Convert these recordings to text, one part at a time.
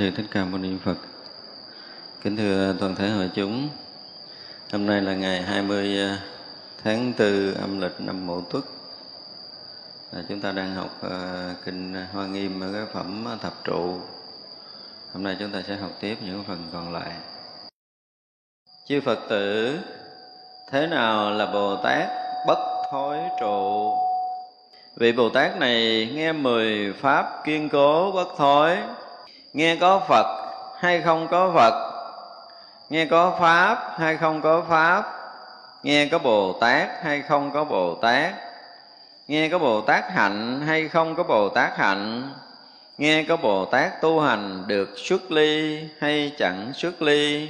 sư thích ca mâu ni phật. Kính thưa toàn thể hội chúng hôm nay là ngày 20 à, tháng 4 âm lịch năm mậu tuất. À, chúng ta đang học uh, kinh hoa nghiêm ở cái phẩm thập trụ. Hôm nay chúng ta sẽ học tiếp những phần còn lại. Chư phật tử thế nào là bồ tát bất thối trụ? Vị bồ tát này nghe mười pháp kiên cố bất thối nghe có phật hay không có phật? Nghe có pháp hay không có pháp? Nghe có bồ tát hay không có bồ tát? Nghe có bồ tát hạnh hay không có bồ tát hạnh? Nghe có bồ tát tu hành được xuất ly hay chẳng xuất ly?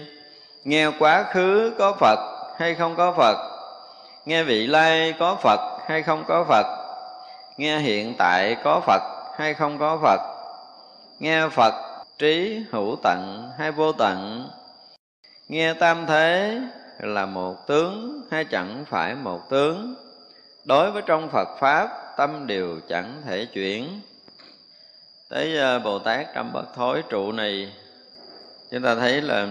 Nghe quá khứ có phật hay không có phật? Nghe vị lai có phật hay không có phật? Nghe hiện tại có phật hay không có phật? Nghe phật trí, hữu tận hay vô tận. Nghe tam thế là một tướng hay chẳng phải một tướng. Đối với trong phật pháp, tâm đều chẳng thể chuyển. Tới ờ, bồ tát trăm bậc thối trụ này, chúng ta thấy là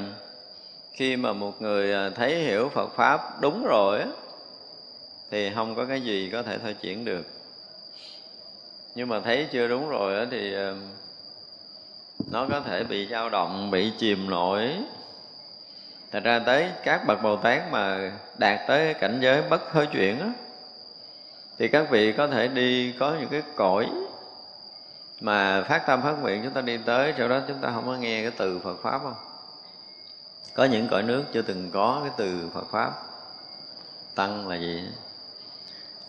khi mà một người ờ, thấy hiểu phật pháp đúng rồi thì không có cái gì có thể thôi chuyển được. Nhưng mà thấy chưa đúng rồi thì ờ, nó có thể bị dao động, bị chìm nổi thật ra tới các bậc bồ tát mà đạt tới cảnh giới bất hối chuyển á, thì các vị có thể đi, có những cái cõi mà phát tâm phát nguyện chúng ta đi tới sau đó chúng ta không có nghe cái từ Phật pháp không? Có những cõi nước chưa từng có cái từ Phật pháp. Tăng là gì?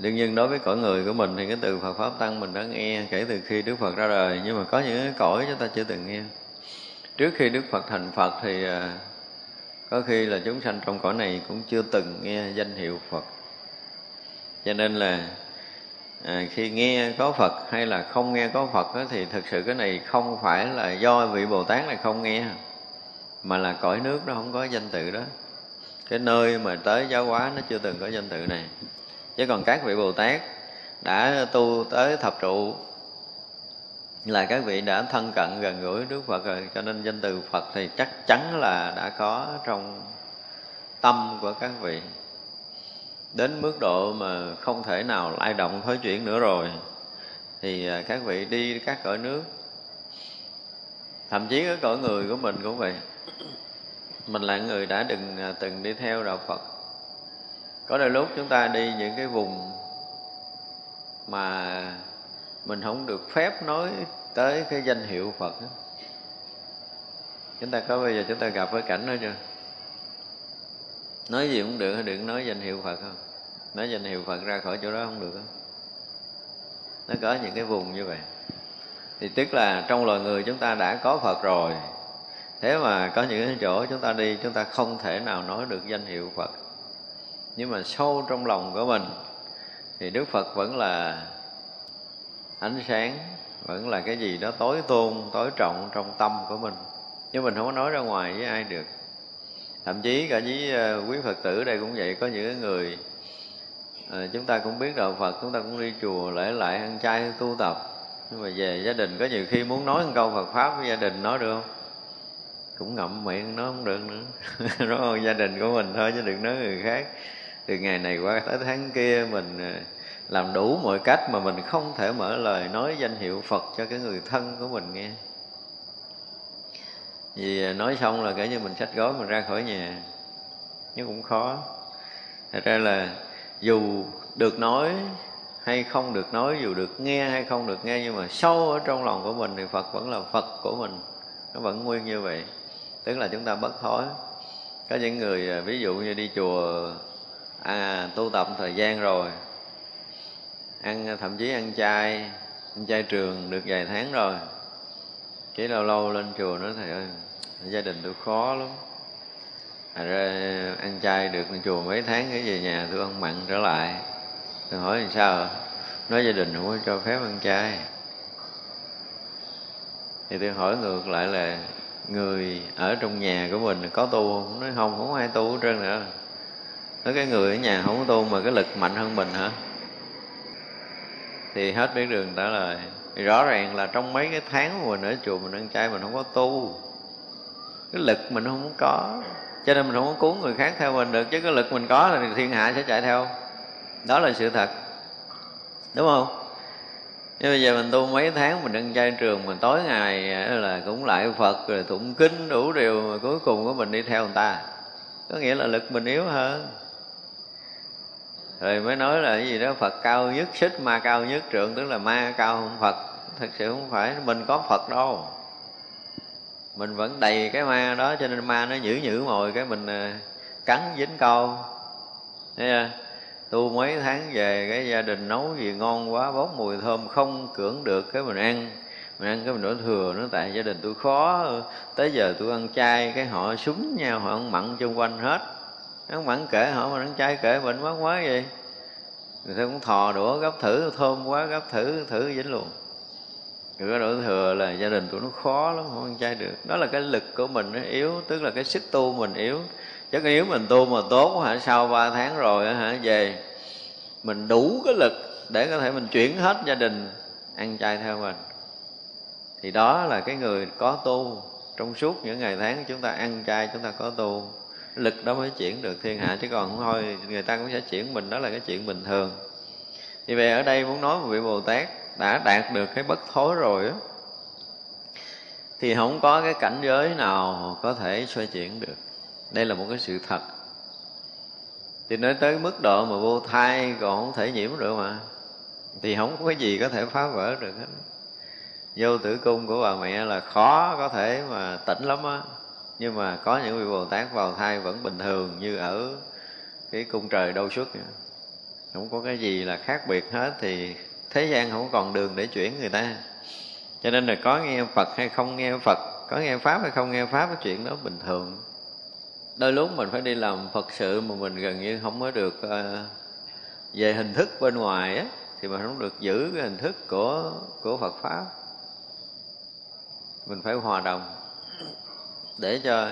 Đương nhiên đối với cõi người của mình thì cái từ Phật pháp tăng mình đã nghe kể từ khi Đức Phật ra đời nhưng mà có những cái cõi chúng ta chưa từng nghe. Trước khi Đức Phật thành Phật thì à, có khi là chúng sanh trong cõi này cũng chưa từng nghe danh hiệu Phật. Cho nên là à, khi nghe có Phật hay là không nghe có Phật đó, thì thực sự cái này không phải là do vị Bồ Tát này không nghe mà là cõi nước nó không có danh tự đó. Cái nơi mà tới giáo hóa nó chưa từng có danh tự này chứ còn các vị bồ tát đã tu tới thập trụ, là các vị đã thân cận gần gũi Đức Phật rồi, cho nên danh từ Phật thì chắc chắn là đã có trong tâm của các vị. Đến mức độ mà không thể nào lai động thối chuyển nữa rồi, thì à, các vị đi các cõi nước. Thậm chí ở cõi người của mình cũng vậy. Mình là người đã đừng à, từng đi theo đạo phật có đôi lúc chúng ta đi những cái vùng mà mình không được phép nói tới cái danh hiệu phật đó. chúng ta có bây giờ chúng ta gặp cái cảnh đó chưa? Nói gì cũng được, đừng nói danh hiệu phật không? Nói danh hiệu phật ra khỏi chỗ đó không được không nó có những cái vùng như vậy. Thì tức là trong loài người chúng ta đã có phật rồi. Thế mà có những cái chỗ chúng ta đi, chúng ta không thể nào nói được danh hiệu phật nhưng mà sâu trong lòng của mình thì đức phật vẫn là ánh sáng vẫn là cái gì đó tối tôn tối trọng trong tâm của mình. Nhưng mình không có nói ra ngoài với ai được. Thậm chí cả với ờ, quý phật tử đây cũng vậy. Có những người à, chúng ta cũng biết đạo phật chúng ta cũng đi chùa lễ lại ăn chay tu tập. Nhưng mà về gia đình có nhiều khi muốn nói một câu phật pháp với gia đình nói được không? Cũng ngậm miệng nói không được nữa. Nói gia đình của mình thôi chứ đừng nói người khác từ ngày này qua tới tháng kia mình ờ, làm đủ mọi cách mà mình không thể mở lời nói danh hiệu Phật cho cái người thân của mình nghe. Vì ờ, nói xong là kể như mình xách gói mình ra khỏi nhà, nhưng cũng khó. Thật ra là dù được nói hay không được nói, dù được nghe hay không được nghe, nhưng mà sâu ở trong lòng của mình thì Phật vẫn là Phật của mình. Nó vẫn nguyên như vậy. Tức là chúng ta bất thối. Có những người ờ, ví dụ như đi chùa à, tu tập thời gian rồi. Ăn thậm chí ăn chay ăn chay trường được vài tháng rồi. Chỉ lâu lâu lên chùa nói thầy ơi gia đình tôi khó lắm. À ra ăn chay được lên chùa mấy tháng cái về nhà tôi ăn mặn trở lại. Tôi hỏi làm sao? Nói gia đình không có cho phép ăn chay. Thì tôi hỏi ngược lại là người ở trong nhà của mình có tu không? Nói không không ai tu hết trơn nữa nói cái người ở nhà không có tu mà cái lực mạnh hơn mình hả? Thì hết biết đường trả lời. Thì rõ ràng là trong mấy cái tháng mà mình ở chùa mình ăn chay mình không có tu. Cái lực mình không có. Cho nên mình không có cuốn người khác theo mình được. Chứ cái lực mình có thì thiên hạ sẽ chạy theo. Đó là sự thật. Đúng không? Nhưng bây giờ mình tu mấy tháng mình ăn chay trường mình tối ngày ờ, là cũng lại phật, rồi tụng kinh đủ điều mà cuối cùng của mình đi theo người ta. Có nghĩa là lực mình yếu hơn rồi mới nói là cái gì đó, phật cao nhất, xích ma cao nhất trượng tức là ma cao hơn phật. Thật sự không phải, mình có phật đâu. Mình vẫn đầy cái ma đó, cho nên ma nó nhữ nhữ mồi, cái mình à, cắn dính câu. Thấy chưa? Tu mấy tháng về, cái gia đình nấu gì ngon quá bốc mùi thơm không cưỡng được, cái mình ăn. Mình ăn cái mình đổ thừa nó tại gia đình tôi khó. Tới giờ tôi ăn chay, cái họ súng nhau họ ăn mặn chung quanh hết ăn mặn kể họ mà ăn chay kể bệnh quá quá vậy. Người ta cũng thò đũa gấp thử, thơm quá, gấp thử thử dính luôn. Rồi cái đổ thừa là gia đình tụi nó khó lắm, không ăn chay được. Đó là cái lực của mình, nó yếu, tức là cái sức tu mình yếu. Chứ yếu mình tu mà tốt hả? Sau ba tháng rồi hả? Về, mình đủ cái lực để có thể mình chuyển hết gia đình, ăn chay theo mình. Thì đó là cái người có tu. Trong suốt những ngày tháng chúng ta ăn chay, chúng ta có tu lực đó mới chuyển được thiên hạ, chứ còn không thôi, người ta cũng sẽ chuyển mình, đó là cái chuyện bình thường. Thì về ở đây muốn nói một vị bồ tát đã đạt được cái bất thối rồi á, thì không có cái cảnh giới nào có thể xoay chuyển được. Đây là một cái sự thật. Thì nói tới mức độ mà vô thai còn không thể nhiễm được mà, thì không có cái gì có thể phá vỡ được hết. Vô tử cung của bà mẹ là khó có thể mà tỉnh lắm á nhưng mà có những vị bồ tát vào thai vẫn bình thường như ở cái cung trời đâu xuất không có cái gì là khác biệt hết thì thế gian không còn đường để chuyển người ta. Cho nên là có nghe phật hay không nghe phật có nghe pháp hay không nghe pháp cái chuyện đó bình thường. Đôi lúc mình phải đi làm phật sự mà mình gần như không có được uh, về hình thức bên ngoài á thì mình không được giữ cái hình thức của của phật pháp. Mình phải hòa đồng để cho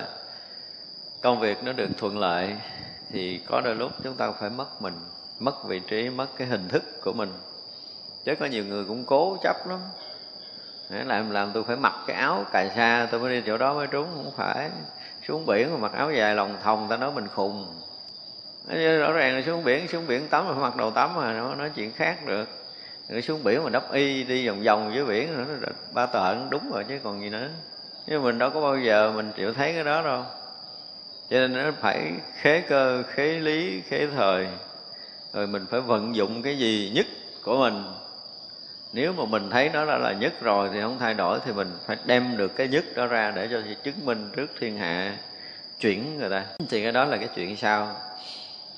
công việc nó được thuận lợi, thì có đôi lúc chúng ta phải mất mình, mất vị trí, mất cái hình thức của mình. Chứ có nhiều người cũng cố chấp lắm. Để làm làm tôi phải mặc cái áo cài xa tôi mới đi chỗ đó mới trúng, không phải. Xuống biển mà mặc áo dài lòng thòng, ta nói mình khùng. Rõ ràng là xuống biển xuống biển tắm mà phải mặc đồ tắm mà, nó nói chuyện khác được. Rồi xuống biển mà đắp y đi vòng vòng dưới biển nữa ba tợn đúng rồi, chứ còn gì nữa nhưng mình đâu có bao giờ mình chịu thấy cái đó đâu. Cho nên nó phải khế cơ khế lý khế thời. Rồi mình phải vận dụng cái gì nhất của mình. Nếu mà mình thấy nó đã là nhất rồi thì không thay đổi thì mình phải đem được cái nhất đó ra để cho chứng minh trước thiên hạ chuyển người ta. Thì cái đó là cái chuyện sao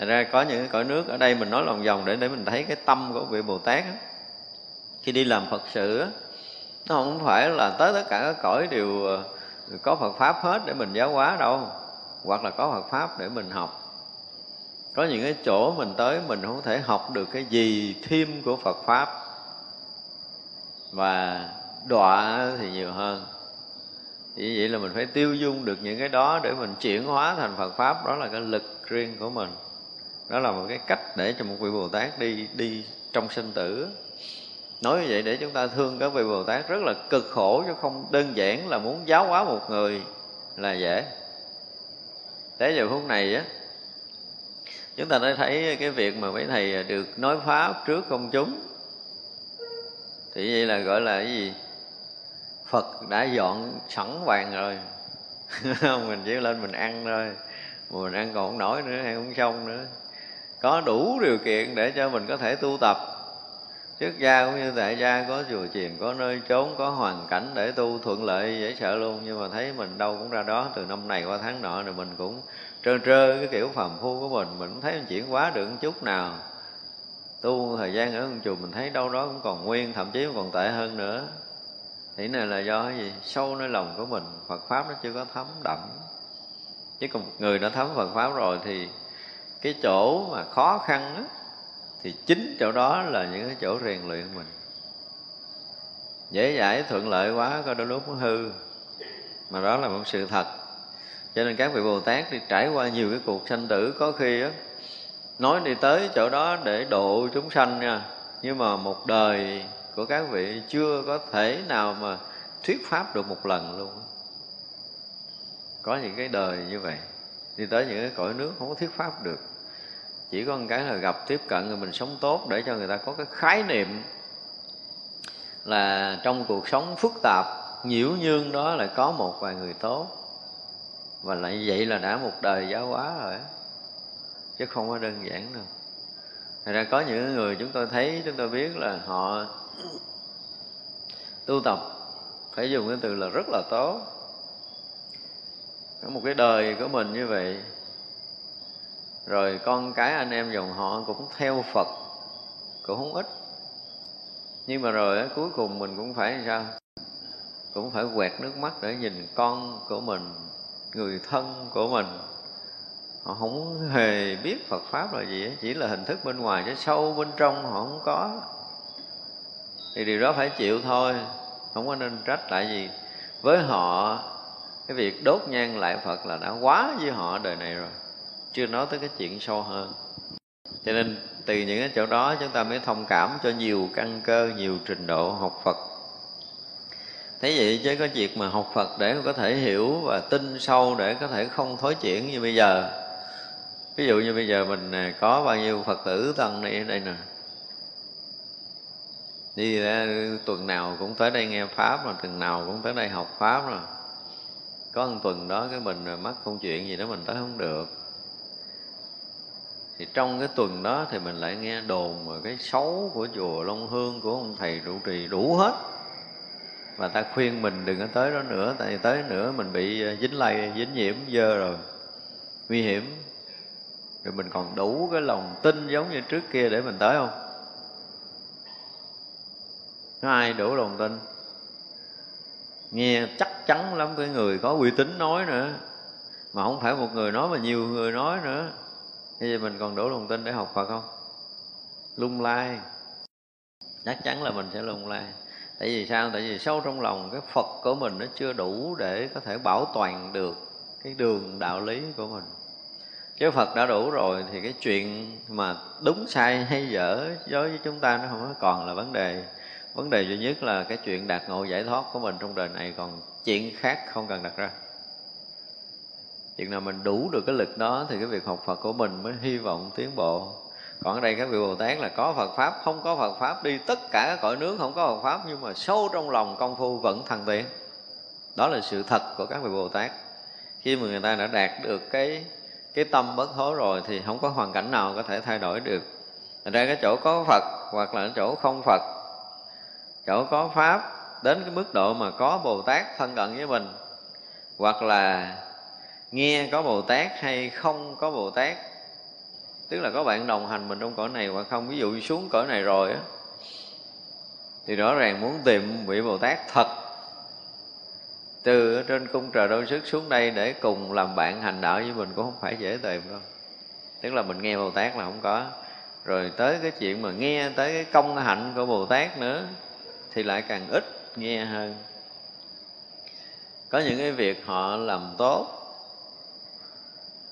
Thật ra có những cái cõi nước ở đây mình nói lòng vòng để để mình thấy cái tâm của vị Bồ Tát đó. khi đi làm Phật sự đó, nó không phải là tới tất cả các cõi đều ờ, có Phật pháp hết để mình giáo hóa đâu, hoặc là có Phật pháp để mình học. Có những cái chỗ mình tới mình không thể học được cái gì thêm của Phật pháp. Và đọa thì nhiều hơn. Vì vậy là mình phải tiêu dung được những cái đó để mình chuyển hóa thành Phật pháp. Đó là cái lực riêng của mình. Đó là một cái cách để cho một vị Bồ Tát đi đi trong sinh tử nói như vậy để chúng ta thương các vị Bồ Tát rất là cực khổ, chứ không đơn giản là muốn giáo hóa một người là dễ. Tới giờ phút này á, chúng ta đã thấy cái việc mà mấy thầy được nói pháp trước công chúng. Thì vậy là gọi là cái gì? Phật đã dọn sẵn vàng rồi. Mình chỉ lên mình ăn thôi. Mình ăn còn không nổi nữa, ăn không xong nữa. Có đủ điều kiện để cho mình có thể tu tập trước gia cũng như tại gia, có chùa chiền, có nơi trốn, có hoàn cảnh để tu thuận lợi, dễ sợ luôn. Nhưng mà thấy mình đâu cũng ra đó, từ năm này qua tháng nọ rồi mình cũng trơ trơ cái kiểu phàm phu của mình. Mình không thấy mình chuyển hóa được một chút nào. Tu thời gian ở chùa mình thấy đâu đó cũng còn nguyên, thậm chí còn tệ hơn nữa. Thì này là do cái gì? Sâu nơi lòng của mình, Phật pháp nó chưa có thấm đậm. Chứ còn một người đã thấm Phật pháp rồi thì cái chỗ mà khó khăn á thì chính chỗ đó là những cái chỗ rèn luyện mình. Dễ dãi, thuận lợi quá, có đôi lúc nó hư. Mà đó là một sự thật. Cho nên các vị bồ tát đi trải qua nhiều cái cuộc sanh tử, có khi á, nói đi tới chỗ đó để độ chúng sanh nha. Nhưng mà một đời của các vị chưa có thể nào mà thuyết pháp được một lần luôn có những cái đời như vậy, đi tới những cái cõi nước không có thuyết pháp được chỉ có một cái là gặp tiếp cận người mình sống tốt để cho người ta có cái khái niệm là trong cuộc sống phức tạp, nhiễu nhương đó lại có một vài người tốt. Và lại vậy là đã một đời giáo hóa rồi chứ không có đơn giản đâu. Thật ra có những người chúng tôi thấy, chúng tôi biết là họ tu tập, phải dùng cái từ là rất là tốt. Có một cái đời của mình như vậy rồi con cái anh em dòng họ cũng theo phật, cũng không ít. Nhưng mà rồi cuối cùng mình cũng phải sao? Cũng phải quẹt nước mắt để nhìn con của mình, người thân của mình. Họ không hề biết Phật pháp là gì chỉ là hình thức bên ngoài chứ sâu bên trong họ không có. Thì điều đó phải chịu thôi, không có nên trách tại gì với họ, cái việc đốt nhang lại Phật là đã quá với họ đời này rồi chưa nói tới cái chuyện sâu hơn. Cho nên từ những cái chỗ đó chúng ta mới thông cảm cho nhiều căn cơ, nhiều trình độ học Phật. Thế vậy chứ có việc mà học Phật để có thể hiểu và tin sâu, để có thể không thối chuyển như bây giờ. Ví dụ như bây giờ mình à, có bao nhiêu Phật tử tăng này ở đây nè. Đi ra tuần nào cũng tới đây nghe pháp rồi, tuần nào cũng tới đây học pháp rồi. Có một tuần đó cái mình mắc công chuyện gì đó mình tới không được thì trong cái tuần đó thì mình lại nghe đồn mà cái xấu của chùa Long Hương của ông thầy trụ trì đủ hết. Và ta khuyên mình đừng có tới đó nữa, tại vì tới nữa mình bị ờ, dính lây, dính nhiễm, dơ rồi, nguy hiểm. Rồi mình còn đủ cái lòng tin giống như trước kia để mình tới không? Có ai đủ lòng tin? Nghe chắc chắn lắm, cái người có uy tín nói nữa. Mà không phải một người nói mà nhiều người nói nữa thế thì mình còn đủ lòng tin để học Phật không? Lung lai. Chắc chắn là mình sẽ lung lai. Tại vì sao? Tại vì sâu trong lòng cái phật của mình nó chưa đủ để có thể bảo toàn được cái đường đạo lý của mình. Chứ phật đã đủ rồi thì cái chuyện mà đúng sai hay dở đối với chúng ta nó không còn là vấn đề. Vấn đề duy nhất là cái chuyện đạt ngộ giải thoát của mình trong đời này còn chuyện khác không cần đặt ra chừng nào mình đủ được cái lực đó thì cái việc học phật của mình mới hy vọng tiến bộ. Còn ở đây các vị bồ tát là có phật pháp, không có phật pháp, đi tất cả các cõi nước không có phật pháp, nhưng mà sâu trong lòng công phu vẫn thăng tiến. Đó là sự thật của các vị bồ tát. Khi mà người ta đã đạt được cái cái tâm bất thối rồi thì không có hoàn cảnh nào có thể thay đổi được. Thành ra cái chỗ có Phật hoặc là cái chỗ không Phật, Chỗ có Pháp, đến cái mức độ mà có Bồ Tát thân cận với mình, Hoặc là nghe có Bồ Tát hay không có Bồ Tát? Tức là có bạn đồng hành mình trong cõi này hoặc không, Ví dụ xuống cõi này rồi á, Thì rõ ràng muốn tìm vị Bồ Tát thật. Từ trên cung trời đôi sức xuống đây để cùng làm bạn hành đạo với mình cũng không phải dễ tìm đâu. Tức là mình nghe bồ tát là không có. Rồi tới cái chuyện mà nghe tới cái công hạnh của bồ tát nữa, thì lại càng ít nghe hơn. Có những cái việc họ làm tốt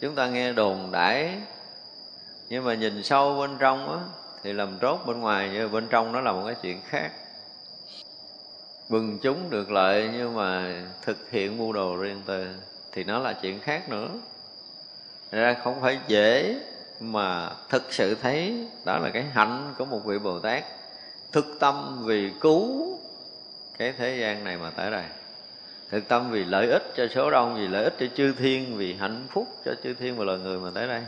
chúng ta nghe đồn đãi, nhưng mà nhìn sâu bên trong á, thì làm tốt bên ngoài, nhưng bên trong nó là một cái chuyện khác. Bừng chúng được lợi, nhưng mà thực hiện mưu đồ riêng tư, thì nó là chuyện khác nữa. Ra không phải dễ mà thực sự thấy đó là cái hạnh của một vị bồ tát. Thực tâm vì cứu cái thế gian này mà tới đây thực tâm vì lợi ích cho số đông, vì lợi ích cho chư thiên, vì hạnh phúc cho chư thiên và loài người mà tới đây.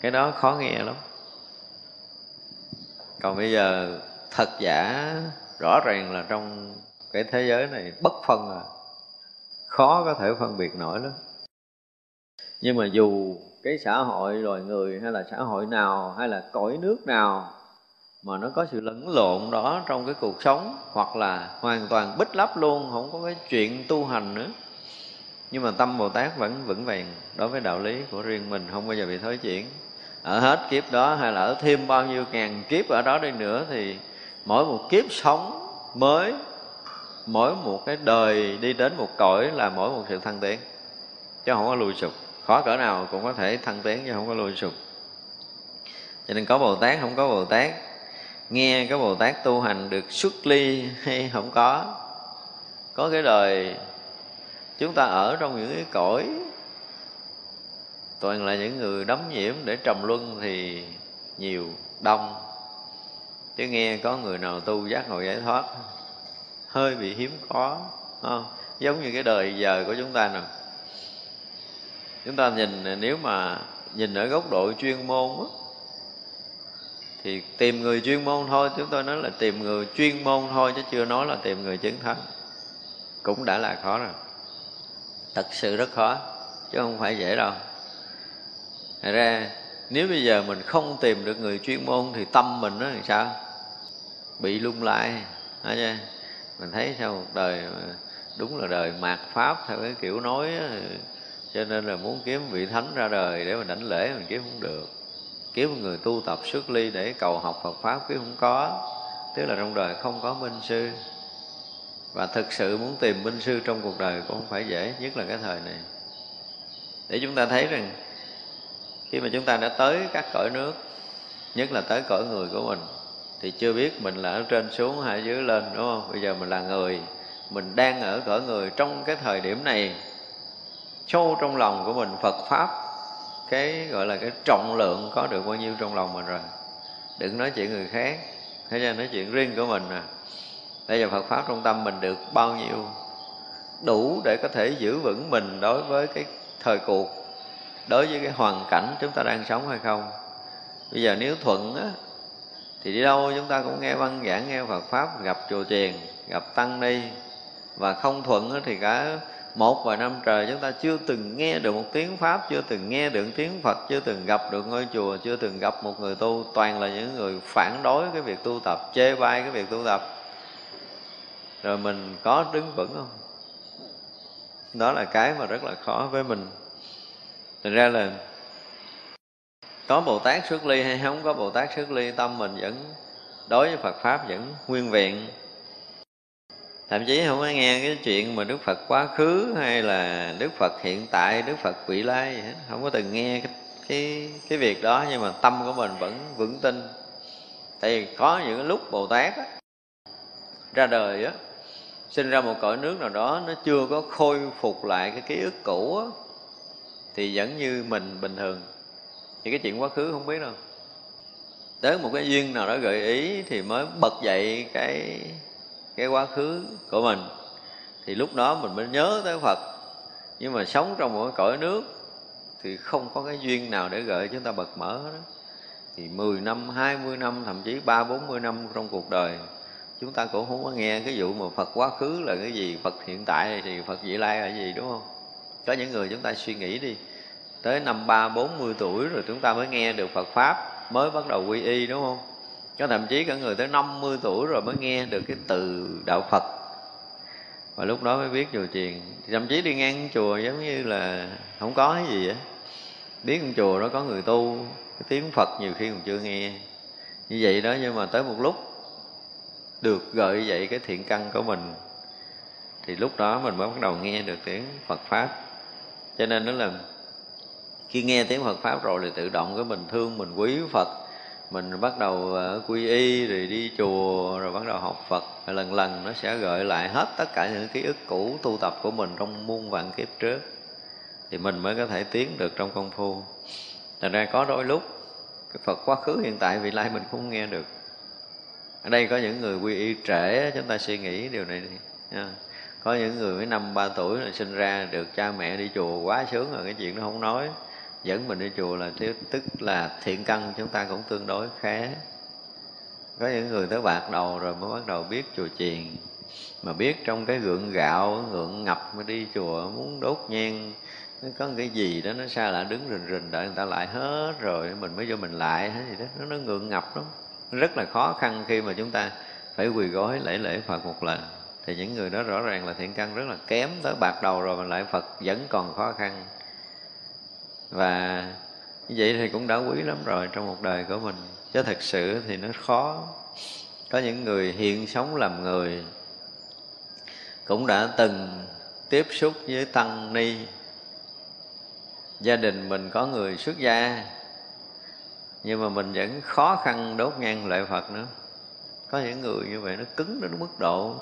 Cái đó khó nghe lắm. Còn bây giờ thật giả, rõ ràng là trong cái thế giới này bất phân à. Khó có thể phân biệt nổi lắm. Nhưng mà dù cái xã hội loài người hay là xã hội nào hay là cõi nước nào mà nó có sự lẫn lộn đó trong cái cuộc sống, hoặc là hoàn toàn bích lấp luôn, không có cái chuyện tu hành nữa. Nhưng mà tâm bồ tát vẫn vững vàng đối với đạo lý của riêng mình, không bao giờ bị thối chuyển. Ở hết kiếp đó, hay là ở thêm bao nhiêu ngàn kiếp ở đó đi nữa, thì mỗi một kiếp sống mới, mỗi một cái đời đi đến một cõi là mỗi một sự thăng tiến. Chứ không có lùi sụp. Khó cỡ nào cũng có thể thăng tiến, chứ không có lùi sụp. Cho nên có bồ tát, không có bồ tát nghe cái bồ tát tu hành được xuất ly hay không có. Có cái đời chúng ta ở trong những cái cõi. Toàn là những người đấm nhiễm để trầm luân thì nhiều đông. Chứ nghe có người nào tu giác ngộ giải thoát hơi bị hiếm có không? giống như cái đời giờ của chúng ta nè. Chúng ta nhìn nếu mà nhìn ở góc độ chuyên môn đó, thì tìm người chuyên môn thôi. Chúng tôi nói là tìm người chuyên môn thôi, chứ chưa nói là tìm người chứng thánh cũng đã là khó rồi. Thật sự rất khó, chứ không phải dễ đâu. Thật ra, nếu bây giờ mình không tìm được người chuyên môn thì tâm mình nó làm sao? Bị lung lại hả chưa mình thấy sao một đời đúng là đời mạt pháp theo cái kiểu nói cho nên là muốn kiếm vị thánh ra đời để mình đảnh lễ mình kiếm không được kiếm một người tu tập xuất ly để cầu học Phật pháp kiếm không có. Tức là trong đời không có minh sư. Và thực sự muốn tìm minh sư trong cuộc đời cũng không phải dễ, nhất là cái thời này. Để chúng ta thấy rằng, khi mà chúng ta đã tới các cõi nước, nhất là tới cõi người của mình, thì chưa biết mình là ở trên xuống hay dưới lên, đúng không? Bây giờ mình là người, mình đang ở cõi người trong cái thời điểm này, sâu trong lòng của mình Phật pháp cái gọi là cái trọng lượng có được bao nhiêu trong lòng mình rồi. Đừng nói chuyện người khác, thế là nói chuyện riêng của mình à bây giờ Phật pháp trong tâm mình được bao nhiêu, đủ để có thể giữ vững mình đối với cái thời cuộc, đối với cái hoàn cảnh chúng ta đang sống hay không. Bây giờ nếu thuận á, thì đi đâu chúng ta cũng nghe văn giảng, nghe Phật pháp, gặp chùa chiền, gặp tăng ni. Và không thuận thì cả một vài năm trời chúng ta chưa từng nghe được một tiếng pháp, chưa từng nghe được tiếng phật, chưa từng gặp được ngôi chùa, chưa từng gặp một người tu. Toàn là những người phản đối cái việc tu tập, chê bai cái việc tu tập. Rồi mình có đứng vững không? Đó là cái mà rất là khó với mình. Thành ra là có bồ tát xuất ly hay không, có bồ tát xuất ly tâm mình vẫn đối với phật pháp vẫn nguyên vẹn thậm chí không có nghe cái chuyện mà đức phật quá khứ hay là đức phật hiện tại đức phật vị lai không có từng nghe cái cái cái việc đó nhưng mà tâm của mình vẫn vững tin. Tại vì có những lúc bồ tát á, ra đời á sinh ra một cõi nước nào đó nó chưa có khôi phục lại cái ký ức cũ á, thì vẫn như mình bình thường. Thì cái chuyện quá khứ không biết đâu. Tới một cái duyên nào đó gợi ý thì mới bật dậy cái cái quá khứ của mình thì lúc đó mình mới nhớ tới phật. Nhưng mà sống trong một cái cõi nước thì không có cái duyên nào để gợi chúng ta bật mở đó thì 10 năm, 20 năm, thậm chí 3, 40 năm trong cuộc đời chúng ta cũng không có nghe cái vụ mà Phật quá khứ là cái gì, Phật hiện tại thì Phật vị lai là gì đúng không? Có những người chúng ta suy nghĩ đi tới năm ba bốn mươi tuổi rồi chúng ta mới nghe được Phật pháp mới bắt đầu quy y đúng không? Có thậm chí cả người tới 50 tuổi rồi mới nghe được cái từ đạo Phật. Và lúc đó mới biết chùa chiền. Thậm chí đi ngang chùa giống như là không có cái gì á. Biết con chùa đó có người tu, cái tiếng Phật nhiều khi còn chưa nghe. Như vậy đó, nhưng mà tới một lúc được gợi dậy cái thiện căn của mình, thì lúc đó mình mới bắt đầu nghe được tiếng Phật pháp. Cho nên nó là khi nghe tiếng Phật pháp rồi thì tự động cái mình thương, mình quý Phật mình bắt đầu ờ, quy y, rồi đi chùa, rồi bắt đầu học Phật. Lần lần nó sẽ gợi lại hết tất cả những ký ức cũ tu tập của mình trong muôn vạn kiếp trước. Thì mình mới có thể tiến được trong công phu. Thành ra có đôi lúc, cái Phật quá khứ, hiện tại, vị lai mình không nghe được. Ở đây có những người quy y trễ, chúng ta suy nghĩ điều này đi nha có những người mới năm, ba tuổi là sinh ra, được cha mẹ đi chùa quá sướng rồi, cái chuyện nó không nói dẫn mình đi chùa là tức là thiện căn chúng ta cũng tương đối khá. Có những người tới bạc đầu rồi mới bắt đầu biết chùa chiền. Mà biết trong cái gượng gạo gượng ngập mới đi chùa muốn đốt nhang nó có cái gì đó nó xa lạ đứng rình rình đợi người ta lại hết rồi mình mới vô mình lại hết gì đó. Nó, nó ngượng ngập lắm. Rất là khó khăn khi mà chúng ta phải quỳ gối lễ lễ Phật một lần. Thì những người đó rõ ràng là thiện căn rất là kém tới bạc đầu rồi mà lại Phật vẫn còn khó khăn và như vậy thì cũng đã quý lắm rồi trong một đời của mình. Chứ thật sự thì nó khó. Có những người hiện sống làm người cũng đã từng tiếp xúc với tăng ni. Gia đình mình có người xuất gia, nhưng mà mình vẫn khó khăn đốt nhang lệ phật nữa. Có những người như vậy nó cứng đến mức độ,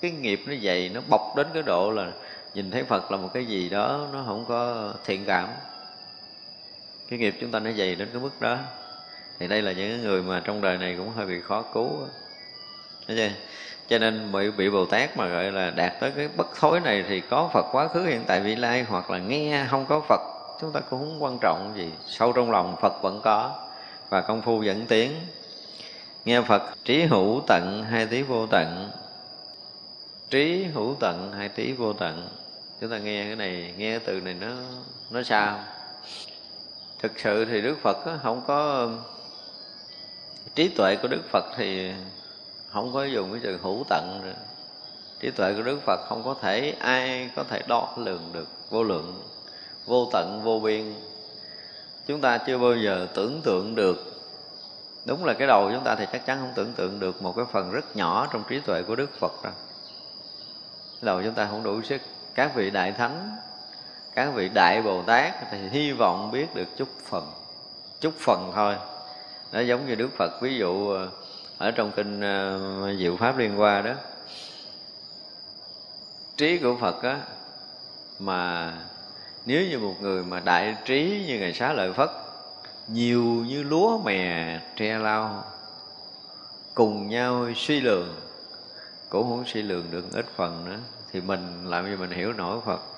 cái nghiệp nó dày, nó bọc đến cái độ là nhìn thấy phật là một cái gì đó nó không có thiện cảm cái nghiệp chúng ta nó dày đến cái mức đó. Thì đây là những người mà trong đời này cũng hơi bị khó cứu Thấy chưa? cho nên bị, bị bồ tát mà gọi là đạt tới cái bất thối này thì có phật quá khứ hiện tại vị lai hoặc là nghe không có phật chúng ta cũng không quan trọng gì. Sâu trong lòng phật vẫn có và công phu dẫn tiến. Nghe phật trí hữu tận hai tí vô tận. Trí hữu tận hai tí vô tận. Chúng ta nghe cái này nghe cái từ này nó nó sao thực sự thì đức phật không có, trí tuệ của đức phật thì không có dùng cái từ hữu tận nữa. Trí tuệ của đức phật không có thể, ai có thể đo lường được, vô lượng, vô tận, vô biên. Chúng ta chưa bao giờ tưởng tượng được. Đúng là cái đầu chúng ta thì chắc chắn không tưởng tượng được một cái phần rất nhỏ trong trí tuệ của đức phật đâu. Đầu chúng ta không đủ sức. Các vị đại thánh các vị đại bồ tát thì hy vọng biết được chút phần chút phần thôi. Nó giống như đức phật, ví dụ ờ, ở trong kinh ờ, diệu pháp liên hoa đó, trí của phật á, mà nếu như một người mà đại trí như ngày xá lợi phất, nhiều như lúa mè tre lau, cùng nhau suy lường, cũng không suy lường được ít phần nữa, thì mình làm gì mình hiểu nổi phật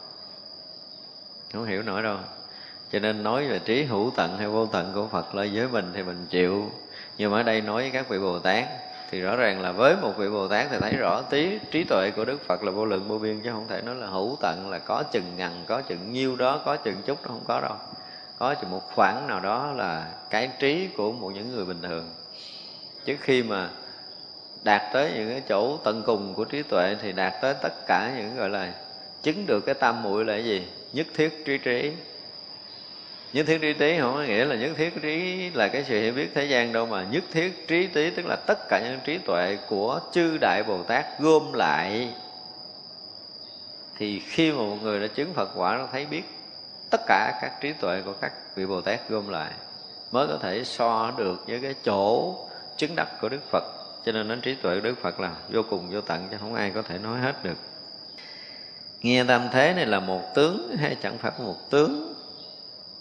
không hiểu nổi đâu. Cho nên nói về trí hữu tận hay vô tận của phật là với mình thì mình chịu. Nhưng mà ở đây nói với các vị bồ tát thì rõ ràng là với một vị bồ tát thì thấy rõ tí, trí tuệ của đức phật là vô lượng vô biên, chứ không thể nói là hữu tận, là có chừng ngần, có chừng nhiêu đó, có chừng chút nó không có đâu. Có chừng một khoảng nào đó là cái trí của một những người bình thường. Chứ khi mà đạt tới những cái chỗ tận cùng của trí tuệ thì đạt tới tất cả những, gọi là chứng được cái tam muội là cái gì? Nhất thiết trí trí. Nhất thiết trí trí không có nghĩa là nhất thiết trí là cái sự hiểu biết thế gian đâu mà. Nhất thiết trí trí tức là tất cả những trí tuệ của chư đại bồ tát gom lại. Thì khi mà một người đã chứng phật quả, nó thấy biết tất cả các trí tuệ của các vị bồ tát gom lại, mới có thể so được với cái chỗ chứng đắc của đức phật. Cho nên đến trí tuệ của đức phật là vô cùng vô tận, chứ không ai có thể nói hết được nghe tam thế này là một tướng hay chẳng phải một tướng?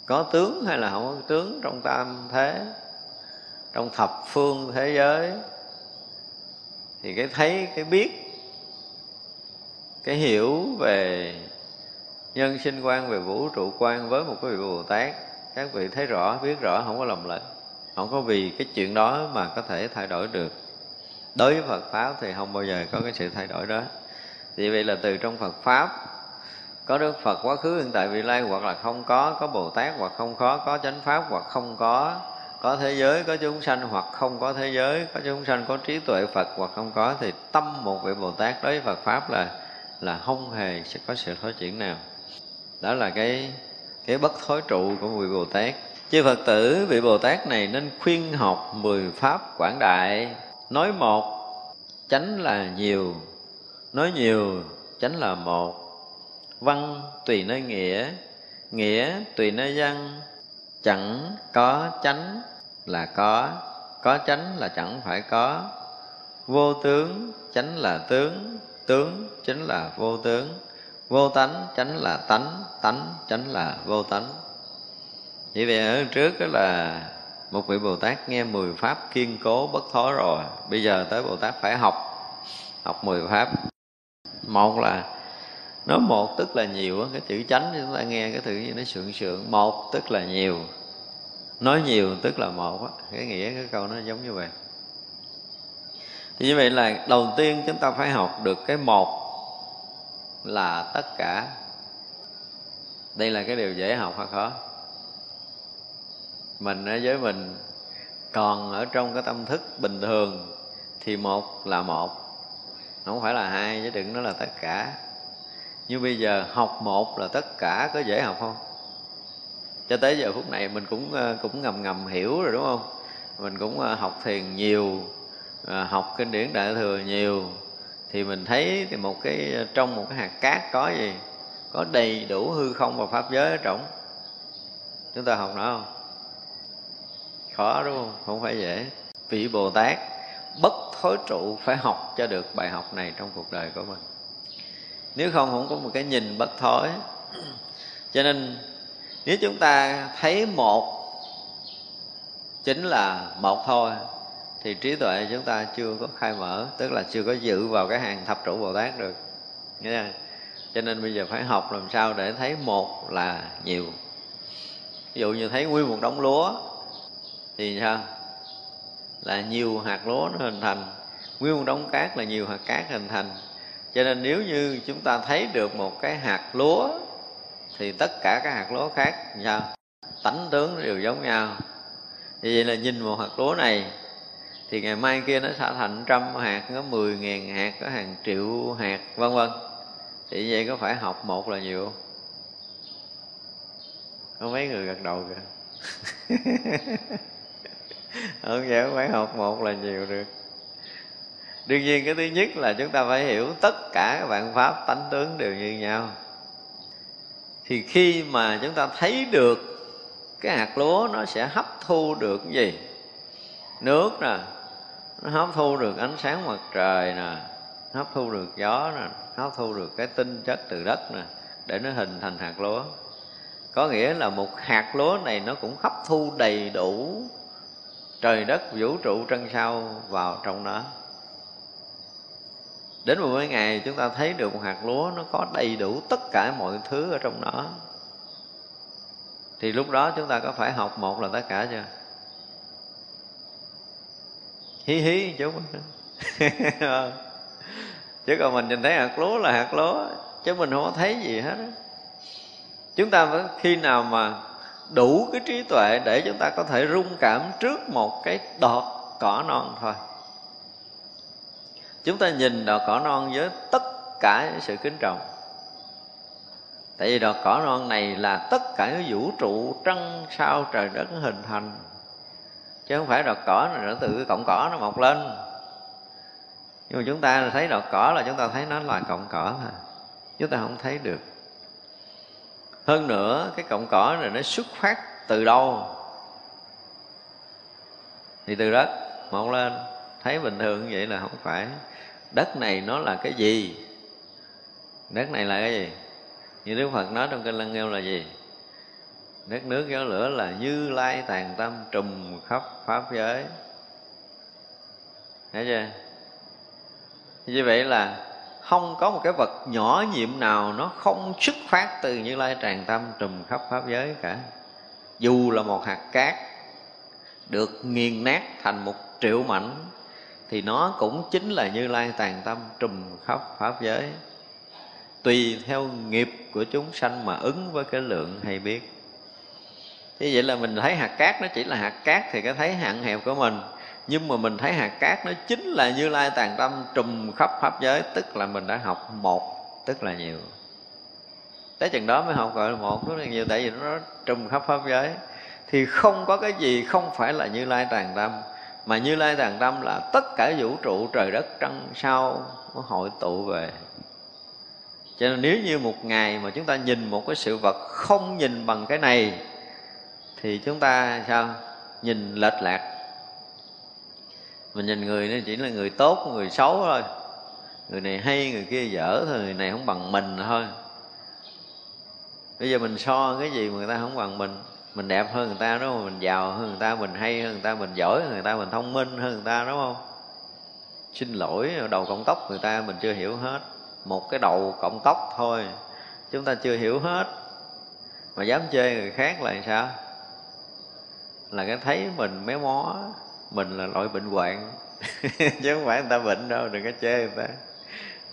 Có tướng hay là không có tướng trong tam thế? Trong thập phương thế giới? Thì cái thấy, cái biết, cái hiểu về nhân sinh quan, về vũ trụ quan với một cái vị bồ tát, các vị thấy rõ, biết rõ, không có lầm lẫn. Không có vì cái chuyện đó mà có thể thay đổi được. Đối với phật pháp thì không bao giờ có cái sự thay đổi đó vì vậy là từ trong phật pháp, có đức phật quá khứ, hiện tại, vị lai hoặc là không có có bồ tát hoặc không có có chánh pháp hoặc không có có thế giới, có chúng sanh hoặc không có thế giới, có chúng sanh, có trí tuệ phật hoặc không có, thì tâm một vị bồ tát đối với phật pháp là là không hề sẽ có sự thối chuyển nào. Đó là cái cái bất thối trụ của vị bồ tát. Chư phật tử, vị bồ tát này nên khuyên học mười pháp quảng đại. Nói một, chánh là nhiều nói nhiều, chánh là một. Văn tùy nơi nghĩa nghĩa tùy nơi văn. Chẳng có chánh là có có chánh là chẳng phải có. Vô tướng, chánh là tướng tướng chính là vô tướng. Vô tánh, chánh là tánh tánh, chánh là vô tánh. Vậy vậy ở trước đó là một vị bồ tát nghe mười pháp kiên cố bất thối rồi. Bây giờ tới bồ tát phải học học mười pháp một là nói một tức là nhiều cái chữ chánh chúng ta nghe cái thứ như nó sượng sượng. Một tức là nhiều. Nói nhiều tức là một cái nghĩa cái câu nó giống như vậy. Thì như vậy là đầu tiên chúng ta phải học được cái một là tất cả. Đây là cái điều dễ học hay khó? Mình với mình, còn ở trong cái tâm thức bình thường thì một là một không phải là hai, chứ đừng nói là tất cả. Nhưng bây giờ học một là tất cả có dễ học không? Cho tới giờ phút này mình cũng ờ, cũng ngầm ngầm hiểu rồi, đúng không? Mình cũng ờ, học thiền nhiều ờ, học kinh điển đại thừa nhiều, thì mình thấy thì một cái trong một cái hạt cát có gì? Có đầy đủ hư không và pháp giới ở trong chúng ta học nó không? Khó, đúng không? Không phải dễ. Vị bồ tát bất thối trụ phải học cho được bài học này trong cuộc đời của mình. Nếu không không có một cái nhìn bất thối. Cho nên, nếu chúng ta thấy một chính là một thôi, thì trí tuệ chúng ta chưa có khai mở, tức là chưa có dự vào cái hàng thập trụ bồ tát được. Nghe không? cho nên bây giờ phải học làm sao để thấy một là nhiều. Ví dụ như thấy nguyên một đống lúa, thì sao? Là nhiều hạt lúa nó hình thành. Nguyên một đống cát là nhiều hạt cát hình thành. Cho nên nếu như chúng ta thấy được một cái hạt lúa, thì tất cả các hạt lúa khác sao? Tánh tướng đều giống nhau. Thì vậy là nhìn một hạt lúa này, thì ngày mai kia nó sẽ thành trăm hạt, có mười ngàn hạt, có hàng triệu hạt, vân vân. Thì vậy có phải học một là nhiều không? Mấy người gật đầu kìa. không dễ phải học một là nhiều được. Đương nhiên cái thứ nhất là chúng ta phải hiểu tất cả các bạn pháp tánh tướng đều như nhau. Thì khi mà chúng ta thấy được cái hạt lúa nó sẽ hấp thu được cái gì? Nước nè, nó hấp thu được ánh sáng mặt trời nè, hấp thu được gió nè, hấp thu được cái tinh chất từ đất nè để nó hình thành hạt lúa. Có nghĩa là một hạt lúa này nó cũng hấp thu đầy đủ trời đất vũ trụ trân sao vào trong đó đến một mấy ngày chúng ta thấy được một hạt lúa nó có đầy đủ tất cả mọi thứ ở trong đó thì lúc đó chúng ta có phải học một là tất cả chưa? Hí hí chú chứ còn mình nhìn thấy hạt lúa là hạt lúa, chứ mình không có thấy gì hết chúng ta khi nào mà đủ cái trí tuệ để chúng ta có thể rung cảm trước một cái đọt cỏ non thôi. Chúng ta nhìn đọt cỏ non với tất cả những sự kính trọng. Tại vì đọt cỏ non này là tất cả cái vũ trụ, trăng, sao, trời đất hình thành. Chứ không phải đọt cỏ này nó từ cái cọng cỏ nó mọc lên. Nhưng mà chúng ta thấy đọt cỏ là chúng ta thấy nó là cọng cỏ thôi chúng ta không thấy được hơn nữa, cái cọng cỏ này nó xuất phát từ đâu? Thì từ đất, mọc lên. Thấy bình thường vậy là không phải. Đất này nó là cái gì? Đất này là cái gì? Như đức phật nói trong kinh lăng nghêu là gì? Đất nước gió lửa là như lai tàn tâm trùm khắp pháp giới. Thấy chưa? Như vậy là không có một cái vật nhỏ nhiệm nào nó không xuất phát từ như lai tràng tâm trùm khắp pháp giới cả. Dù là một hạt cát được nghiền nát thành một triệu mảnh, thì nó cũng chính là như lai tàn tâm trùm khắp pháp giới. Tùy theo nghiệp của chúng sanh mà ứng với cái lượng hay biết. Thế vậy là mình thấy hạt cát nó chỉ là hạt cát thì cái thấy hạn hẹp của mình nhưng mà mình thấy hạt cát nó chính là như lai tàn tâm trùm khắp pháp giới, tức là mình đã học một, tức là nhiều. Tới chừng đó mới học gọi là một, rất là nhiều, tại vì nó trùm khắp pháp giới. Thì không có cái gì không phải là như lai tàn tâm, mà như lai tàn tâm là tất cả vũ trụ trời đất trăng sao nó hội tụ về. Cho nên nếu như một ngày mà chúng ta nhìn một cái sự vật không nhìn bằng cái này, thì chúng ta sao? Nhìn lệch lạc mình nhìn người nó chỉ là người tốt, người xấu thôi. Người này hay, người kia dở thôi, người này không bằng mình thôi. Bây giờ mình so cái gì mà người ta không bằng mình? Mình đẹp hơn người ta, đúng không? Mình giàu hơn người ta, mình hay hơn người ta, mình giỏi hơn người ta, mình thông minh hơn người ta, đúng không? Xin lỗi, đầu cộng tóc người ta mình chưa hiểu hết. Một cái đầu cộng tóc thôi, chúng ta chưa hiểu hết. Mà dám chê người khác là sao? Là cái thấy mình méo mó mình là loại bệnh hoạn. Chứ không phải người ta bệnh đâu, đừng có chê người ta.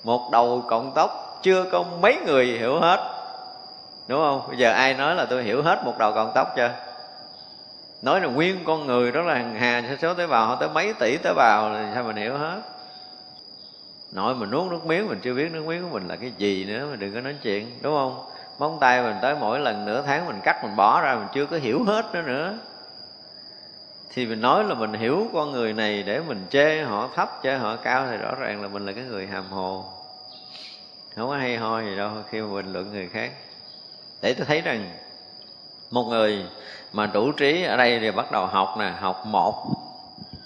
Một đầu cộng tóc, chưa có mấy người hiểu hết. Đúng không? Bây giờ ai nói là tôi hiểu hết một đầu cộng tóc chưa? Nói là nguyên con người, đó là hàng hà số tế bào tới mấy tỷ tế bào thì sao mình hiểu hết? Nội mình nuốt nước miếng, mình chưa biết nước miếng của mình là cái gì nữa mình đừng có nói chuyện, đúng không? Móng tay mình tới mỗi lần nửa tháng mình cắt, mình bỏ ra, mình chưa có hiểu hết nữa nữa thì mình nói là mình hiểu con người này để mình chê họ thấp, chê họ cao thì rõ ràng là mình là cái người hàm hồ. Không có hay ho gì đâu, khi mà bình luận người khác. Để tôi thấy rằng, một người mà đủ trí ở đây thì bắt đầu học nè, học một,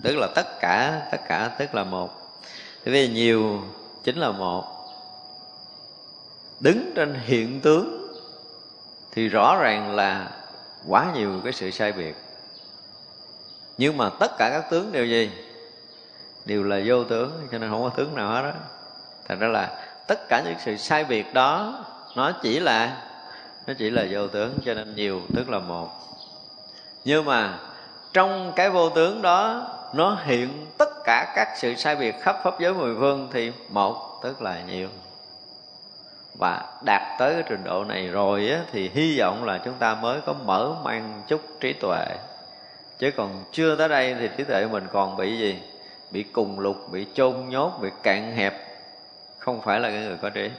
tức là tất cả tất cả tức là một. Thì vì nhiều chính là một. Đứng trên hiện tướng thì rõ ràng là quá nhiều cái sự sai biệt nhưng mà tất cả các tướng đều gì? Đều là vô tướng cho nên không có tướng nào hết đó thành ra là tất cả những sự sai biệt đó nó chỉ là nó chỉ là vô tướng cho nên nhiều tức là một. Nhưng mà trong cái vô tướng đó nó hiện tất cả các sự sai biệt khắp pháp giới mười phương thì một tức là nhiều. Và đạt tới cái trình độ này rồi á, thì hy vọng là chúng ta mới có mở mang chút trí tuệ chứ còn chưa tới đây thì trí tuệ mình còn bị gì? Bị cùng lục, bị chôn nhốt, bị cạn hẹp. Không phải là cái người có trí.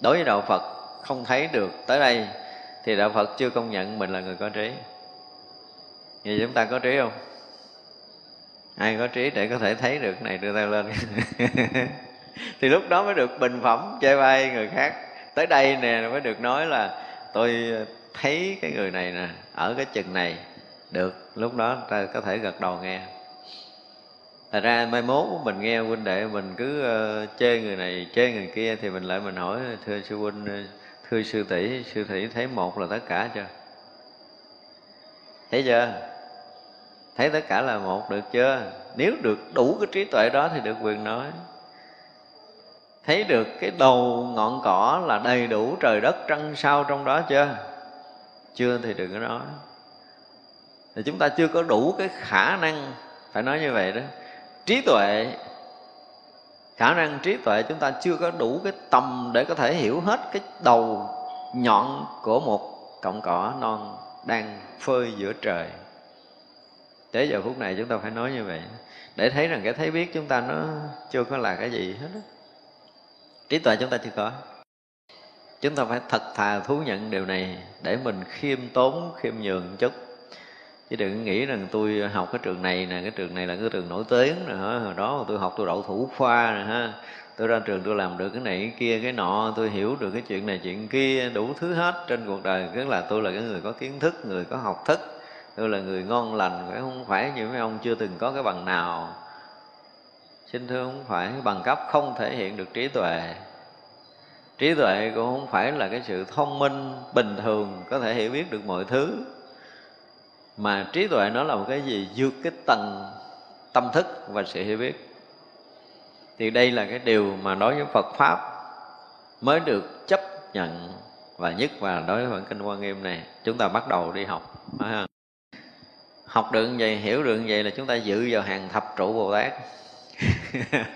Đối với đạo phật, không thấy được tới đây, thì đạo phật chưa công nhận mình là người có trí. Vậy chúng ta có trí không? Ai có trí để có thể thấy được này đưa tay lên. Thì lúc đó mới được bình phẩm, chê bai người khác. Tới đây nè, mới được nói là tôi thấy cái người này nè, ở cái chừng này được lúc đó ta có thể gật đầu nghe. Thật ra mai mốt mình nghe huynh đệ mình cứ uh, chê người này chê người kia thì mình lại mình hỏi thưa sư huynh ờ, thưa sư tỷ sư tỷ thấy một là tất cả chưa? Thấy chưa? Thấy tất cả là một được chưa? Nếu được đủ cái trí tuệ đó thì được quyền nói. Thấy được cái đầu ngọn cỏ là đầy đủ trời đất trăng sao trong đó chưa? Chưa thì đừng có nói thì chúng ta chưa có đủ cái khả năng, phải nói như vậy đó. Trí tuệ, khả năng trí tuệ chúng ta chưa có đủ cái tầm để có thể hiểu hết cái đầu nhọn của một cọng cỏ non đang phơi giữa trời. Tới giờ phút này chúng ta phải nói như vậy. Để thấy rằng cái thấy biết chúng ta nó chưa có là cái gì hết đó. trí tuệ chúng ta chưa có. Chúng ta phải thật thà thú nhận điều này để mình khiêm tốn, khiêm nhường chút chứ đừng nghĩ rằng tôi học cái trường này nè, cái trường này là cái trường nổi tiếng rồi hả? Hồi đó tôi học tôi đậu thủ khoa rồi ha tôi ra trường tôi làm được cái này cái kia cái nọ, tôi hiểu được cái chuyện này chuyện kia, đủ thứ hết trên cuộc đời. Tức là tôi là cái người có kiến thức, người có học thức. Tôi là người ngon lành, phải không? Phải như mấy ông chưa từng có cái bằng nào. Xin thưa không phải bằng cấp không thể hiện được trí tuệ. Trí tuệ cũng không phải là cái sự thông minh bình thường có thể hiểu biết được mọi thứ mà trí tuệ nó là một cái gì? Vượt cái tầng tâm thức và sự hiểu biết. Thì đây là cái điều mà đối với phật pháp mới được chấp nhận và nhất và đối với bản kinh quan nghiêm này. Chúng ta bắt đầu đi học học được như vậy hiểu được như vậy là chúng ta dự vào hàng thập trụ bồ tát.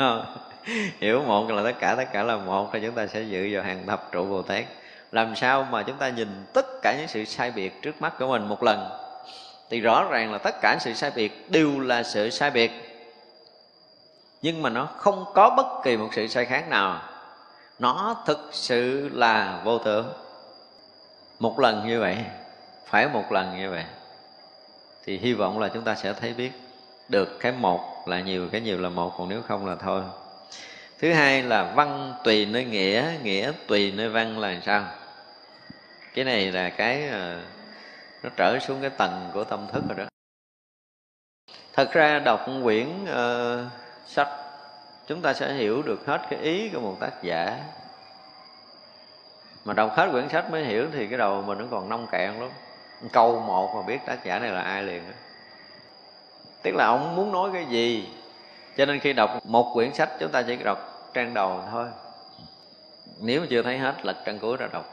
Hiểu một là tất cả tất cả là một, thì chúng ta sẽ dự vào hàng thập trụ bồ tát. Làm sao mà chúng ta nhìn tất cả những sự sai biệt trước mắt của mình một lần? Thì rõ ràng là tất cả sự sai biệt đều là sự sai biệt. Nhưng mà nó không có bất kỳ một sự sai khác nào. Nó thực sự là vô tưởng một lần như vậy, phải một lần như vậy, thì hy vọng là chúng ta sẽ thấy biết được cái một là nhiều, cái nhiều là một, còn nếu không là thôi. Thứ hai là văn tùy nơi nghĩa nghĩa tùy nơi văn là sao? Cái này là cái ờ, nó trở xuống cái tầng của tâm thức rồi đó. Thật ra đọc quyển uh, sách chúng ta sẽ hiểu được hết cái ý của một tác giả. Mà đọc hết quyển sách mới hiểu thì cái đầu mình nó còn nông cạn lắm. Câu một mà biết tác giả này là ai liền đó. tức là ông muốn nói cái gì? Cho nên khi đọc một quyển sách chúng ta chỉ đọc trang đầu thôi. Nếu mà chưa thấy hết lật trang cuối ra đọc.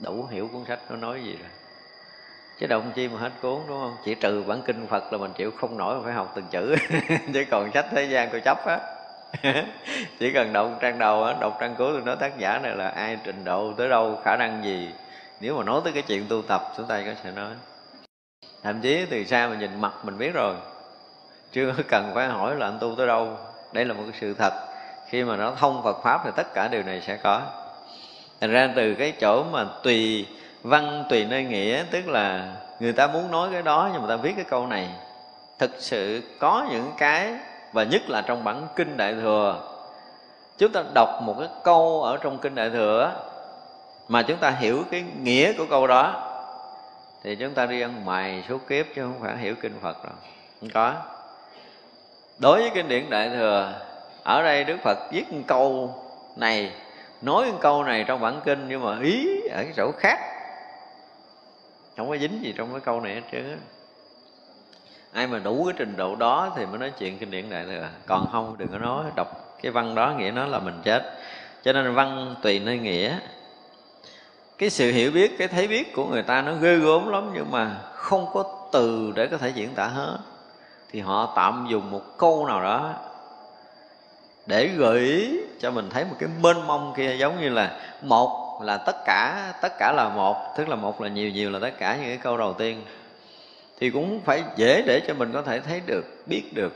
Đủ hiểu cuốn sách nó nói gì rồi chứ đồng chi mà hết cuốn, đúng không? Chỉ trừ bản kinh phật là mình, chịu không nổi phải học từng chữ. Chứ còn sách thế gian tôi chấp á. Chỉ cần đọc trang đầu á, đọc trang cuối tôi nói tác giả này là ai trình độ, tới đâu, khả năng gì. Nếu mà nói tới cái chuyện tu tập chúng ta có sẽ nói. Thậm chí từ xa mà nhìn mặt mình biết rồi. Chưa cần phải hỏi là anh tu tới đâu. Đây là một cái sự thật. Khi mà nó thông Phật pháp thì tất cả điều này sẽ có. Thành ra từ cái chỗ mà tùy văn tùy nơi nghĩa, tức là người ta muốn nói cái đó nhưng mà ta viết cái câu này. Thực sự có những cái, và nhất là trong bản kinh đại thừa. Chúng ta đọc một cái câu ở trong kinh đại thừa mà chúng ta hiểu cái nghĩa của câu đó, thì chúng ta đi ăn mày số kiếp chứ không phải hiểu kinh phật rồi không có. Đối với kinh điển đại thừa, ở đây đức phật viết một câu này, nói một câu này trong bản kinh nhưng mà ý ở cái chỗ khác không có dính gì trong cái câu này hết trơn ai mà đủ cái trình độ đó thì mới nói chuyện kinh điển đại thừa. Còn không đừng có nói. Đọc cái văn đó nghĩa nó là mình chết. Cho nên văn tùy nơi nghĩa. Cái sự hiểu biết, cái thấy biết của người ta nó ghê gớm lắm, nhưng mà không có từ để có thể diễn tả hết. Thì họ tạm dùng một câu nào đó để gợi ý cho mình thấy một cái mênh mông kia, giống như là một là tất cả tất cả là một tức là một là nhiều nhiều là tất cả những cái câu đầu tiên. Thì cũng phải dễ để cho mình có thể thấy được biết được.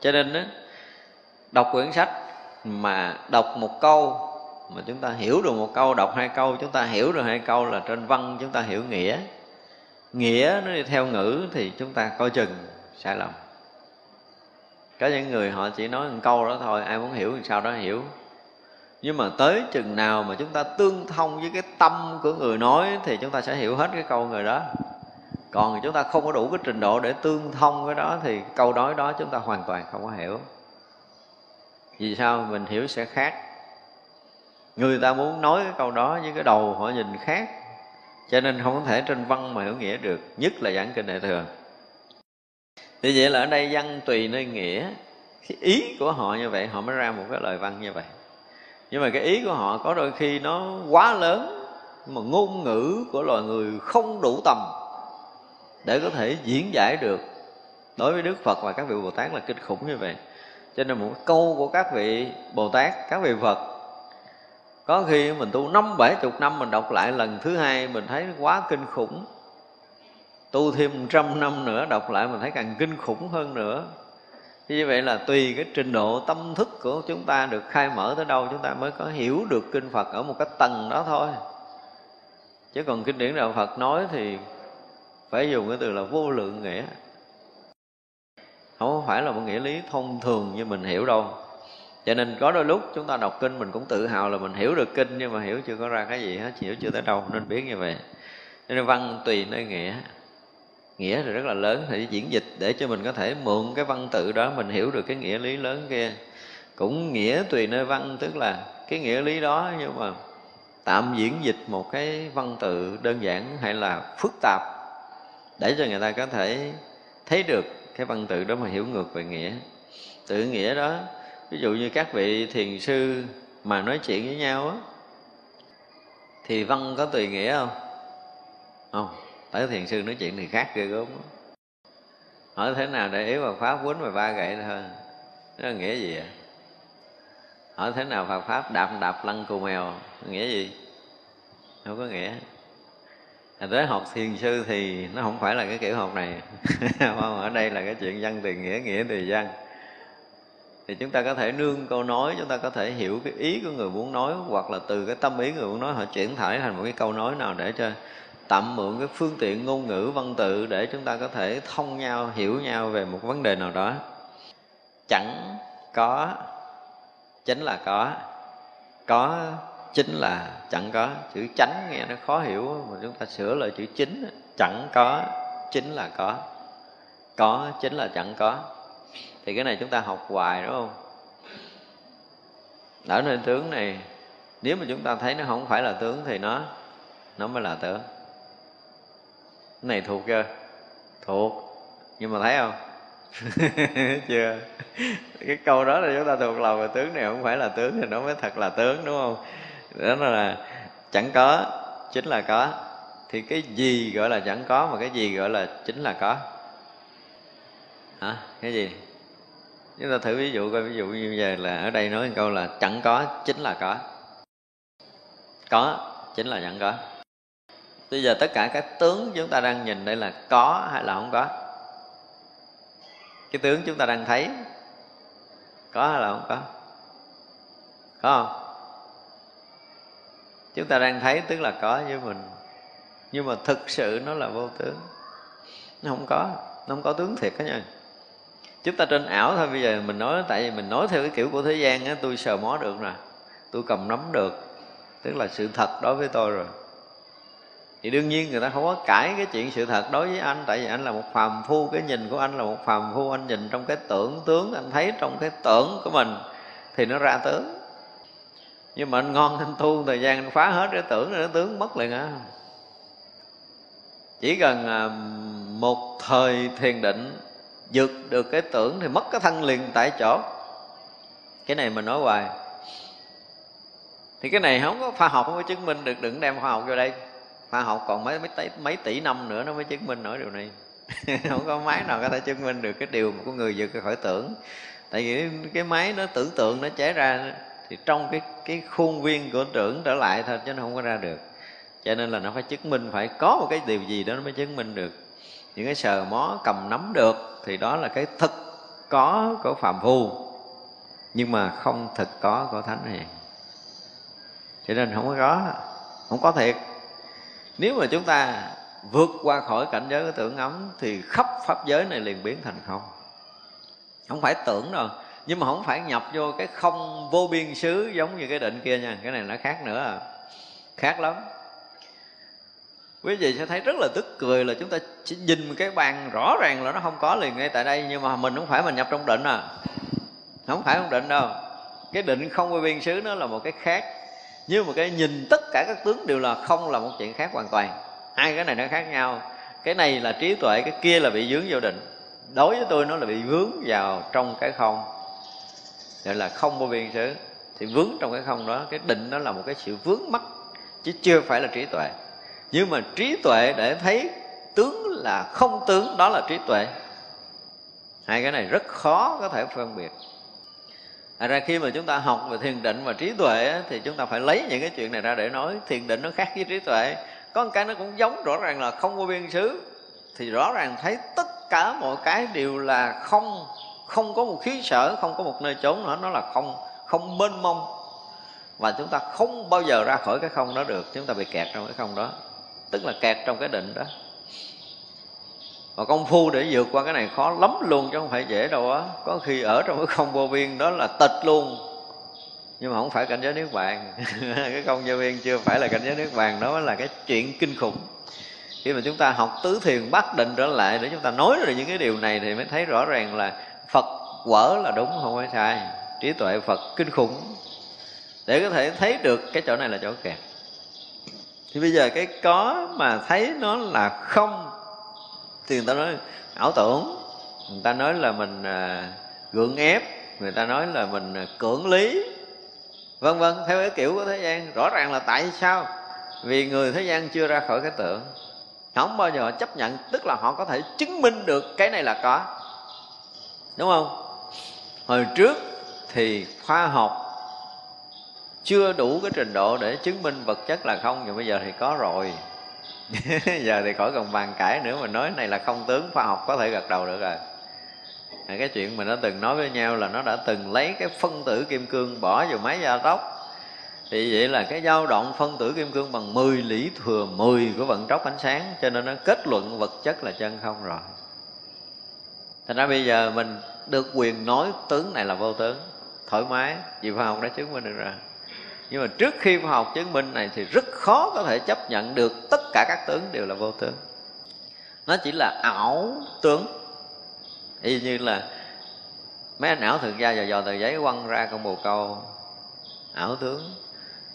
Cho nên đó, đọc quyển sách mà đọc một câu mà chúng ta hiểu được một câu đọc hai câu chúng ta hiểu được hai câu là trên văn chúng ta hiểu nghĩa. Nghĩa nó đi theo ngữ thì chúng ta coi chừng sai lầm. Có những người họ chỉ nói một câu đó thôi ai muốn hiểu thì sao đó hiểu nhưng mà tới chừng nào mà chúng ta tương thông với cái tâm của người nói thì chúng ta sẽ hiểu hết cái câu người đó. Còn chúng ta không có đủ cái trình độ để tương thông với đó thì câu nói đó chúng ta hoàn toàn không có hiểu. Vì sao? Mình hiểu sẽ khác. Người ta muốn nói cái câu đó với cái đầu họ nhìn khác, cho nên không có thể trên văn mà hiểu nghĩa được, nhất là giảng kinh đại thừa. Thì vậy là ở đây văn tùy nơi nghĩa. Cái ý của họ như vậy, họ mới ra một cái lời văn như vậy nhưng mà cái ý của họ có đôi khi nó quá lớn, mà ngôn ngữ của loài người không đủ tầm để có thể diễn giải được. Đối với đức phật và các vị bồ tát là kinh khủng như vậy. Cho nên một câu của các vị bồ tát, các vị phật, có khi mình tu năm, bảy chục năm, mình đọc lại lần thứ hai, mình thấy quá kinh khủng. Tu thêm trăm năm nữa, đọc lại mình thấy càng kinh khủng hơn nữa như vậy là tùy cái trình độ tâm thức của chúng ta được khai mở tới đâu, chúng ta mới có hiểu được kinh Phật ở một cái tầng đó thôi. Chứ còn kinh điển đạo Phật nói thì phải dùng cái từ là vô lượng nghĩa. Không phải là một nghĩa lý thông thường như mình hiểu đâu. Cho nên có đôi lúc chúng ta đọc kinh mình cũng tự hào là mình hiểu được kinh, nhưng mà hiểu chưa có ra cái gì hết, hiểu chưa tới đâu, nên biết như vậy. Nên văn tùy nơi nghĩa nghĩa thì rất là lớn. Thì diễn dịch để cho mình có thể mượn cái văn tự đó, mình hiểu được cái nghĩa lý lớn kia. Cũng nghĩa tùy nơi văn, tức là cái nghĩa lý đó nhưng mà tạm diễn dịch một cái văn tự đơn giản hay là phức tạp để cho người ta có thể thấy được cái văn tự đó mà hiểu ngược về nghĩa. Tự nghĩa đó, ví dụ như các vị thiền sư mà nói chuyện với nhau á, thì văn có tùy nghĩa không? Không tới thiền sư nói chuyện thì khác ghê gớm hỏi thế nào để ý vào pháp quýnh và ba gậy thôi. Nó là nghĩa gì vậy? Hỏi thế nào Phật pháp đạp đạp lăn cù mèo? Nghĩa gì? Không có nghĩa. À, tới học thiền sư thì nó không phải là cái kiểu học này. Không ở đây là cái chuyện văn từ nghĩa nghĩa từ văn. Thì chúng ta có thể nương câu nói chúng ta có thể hiểu cái ý của người muốn nói hoặc là từ cái tâm ý người muốn nói họ chuyển thải thành một cái câu nói nào để cho tạm mượn cái phương tiện ngôn ngữ, văn tự để chúng ta có thể thông nhau, hiểu nhau về một vấn đề nào đó. Chẳng có, chính là có. Có, chính là chẳng có. Chữ chánh nghe nó khó hiểu, mà chúng ta sửa lại chữ chính, chẳng có, chính là có. Có, chính là chẳng có. Thì cái này chúng ta học hoài, đúng không? Ở nơi tướng này, nếu mà chúng ta thấy nó không phải là tướng thì nó nó mới là tướng cái này thuộc chưa? Thuộc. Nhưng mà thấy không? Chưa. Cái câu đó là chúng ta thuộc lòng và tướng này, không phải là tướng thì nó mới thật là tướng, đúng không? Đó là chẳng có, chính là có. Thì cái gì gọi là chẳng có mà cái gì gọi là chính là có? Hả? Cái gì? Chúng ta thử ví dụ coi, ví dụ như giờ là ở đây nói một câu là chẳng có, chính là có. Có, chính là chẳng có bây giờ tất cả các tướng chúng ta đang nhìn đây là có hay là không có? Cái tướng chúng ta đang thấy có hay là không có? Có không? Chúng ta đang thấy tức là có với mình. Nhưng mà thực sự nó là vô tướng. Nó không có. Nó không có tướng thiệt đó nha. Chúng ta trên ảo thôi, bây giờ mình nói, tại vì mình nói theo cái kiểu của thế gian á, tôi sờ mó được nè. Tôi cầm nắm được. Tức là sự thật đối với tôi rồi thì đương nhiên người ta không có cãi cái chuyện sự thật đối với anh, tại vì anh là một phàm phu, cái nhìn của anh là một phàm phu, anh nhìn trong cái tưởng tướng, anh thấy trong cái tưởng của mình thì nó ra tướng. Nhưng mà anh ngon anh tu, thời gian anh phá hết cái tưởng rồi nó tướng mất liền á. Chỉ cần à, một thời thiền định vượt được cái tưởng thì mất cái thân liền tại chỗ. Cái này mình nói hoài. Thì cái này không có khoa học, không có chứng minh được, đừng đem khoa học vô đây khoa học còn mấy mấy mấy tỷ năm nữa nó mới chứng minh nổi điều này. Không có máy nào có thể chứng minh được cái điều của người vượt khỏi tưởng. Tại vì cái máy nó tưởng tượng nó chế ra thì trong cái cái khuôn viên của tưởng trở lại thôi chứ nó không có ra được. Cho nên là nó phải chứng minh, phải có một cái điều gì đó nó mới chứng minh được. Những cái sờ mó cầm nắm được thì đó là cái thực có của phạm phu. Nhưng mà không thực có của thánh hiền. Cho nên không có có, không có thiệt nếu mà chúng ta vượt qua khỏi cảnh giới của tưởng ấm, thì khắp pháp giới này liền biến thành không. Không phải tưởng đâu, nhưng mà không phải nhập vô cái không vô biên xứ giống như cái định kia nha. Cái này nó khác nữa à. Khác lắm. Quý vị sẽ thấy rất là tức cười là chúng ta chỉ nhìn cái bàn rõ ràng là nó không có liền ngay tại đây, nhưng mà mình không phải mình nhập trong định à. Không phải trong định đâu. Cái định không vô biên xứ nó là một cái khác nhưng mà cái nhìn tất cả các tướng đều là không là một chuyện khác hoàn toàn. Hai cái này nó khác nhau. Cái này là trí tuệ, cái kia là bị vướng vô định. Đối với tôi, nó là bị vướng vào trong cái không. Gọi là không vô biên xứ. Thì vướng trong cái không đó, cái định nó là một cái sự vướng mắc, chứ chưa phải là trí tuệ. Nhưng mà trí tuệ để thấy tướng là không tướng, đó là trí tuệ. Hai cái này rất khó có thể phân biệt. À ra khi mà chúng ta học về thiền định và trí tuệ thì chúng ta phải lấy những cái chuyện này ra để nói. Thiền định nó khác với trí tuệ. Có một cái nó cũng giống rõ ràng là không có biên xứ. Thì rõ ràng thấy tất cả mọi cái đều là không. Không có một khí sở, không có một nơi trốn nữa. Nó là không không mênh mông. Và chúng ta không bao giờ ra khỏi cái không đó được. Chúng ta bị kẹt trong cái không đó. Tức là kẹt trong cái định đó và công phu để vượt qua cái này khó lắm luôn, chứ không phải dễ đâu á. Có khi ở trong cái không vô biên đó là tịch luôn. Nhưng mà không phải cảnh giới nước bàn cái không vô biên chưa phải là cảnh giới nước bàn đó là cái chuyện kinh khủng. Khi mà chúng ta học tứ thiền bắt định trở lại, để chúng ta nói ra những cái điều này thì mới thấy rõ ràng là phật quở là đúng, không phải sai. Trí tuệ phật kinh khủng. Để có thể thấy được cái chỗ này là chỗ kẹt. Thì bây giờ cái có mà thấy nó là không thì người ta nói ảo tưởng. Người ta nói là mình à, gượng ép người ta nói là mình à, cưỡng lý vân vân theo cái kiểu của thế gian. Rõ ràng là tại sao? Vì người thế gian chưa ra khỏi cái tưởng. Không bao giờ chấp nhận tức là họ có thể chứng minh được cái này là có. Đúng không? Hồi trước thì khoa học chưa đủ cái trình độ để chứng minh vật chất là không nhưng bây giờ thì có rồi. giờ thì khỏi cần bàn cãi nữa mà nói này là không tướng khoa học có thể gật đầu được rồi. À, cái chuyện mình nó từng nói với nhau là nó đã từng lấy cái phân tử kim cương bỏ vào máy gia tốc. Thì vậy là cái dao động phân tử kim cương bằng 10 lý thừa 10 của vận tốc ánh sáng cho nên nó kết luận vật chất là chân không rồi. Thành ra bây giờ mình được quyền nói tướng này là vô tướng thoải mái vì khoa học đã chứng minh được rồi nhưng mà trước khi khoa học chứng minh này thì rất khó có thể chấp nhận được tất cả các tướng đều là vô tướng. Nó chỉ là ảo tướng. Y như là mấy anh ảo thực ra giờ dò tờ giấy quăng ra con bồ câu. Ảo tướng.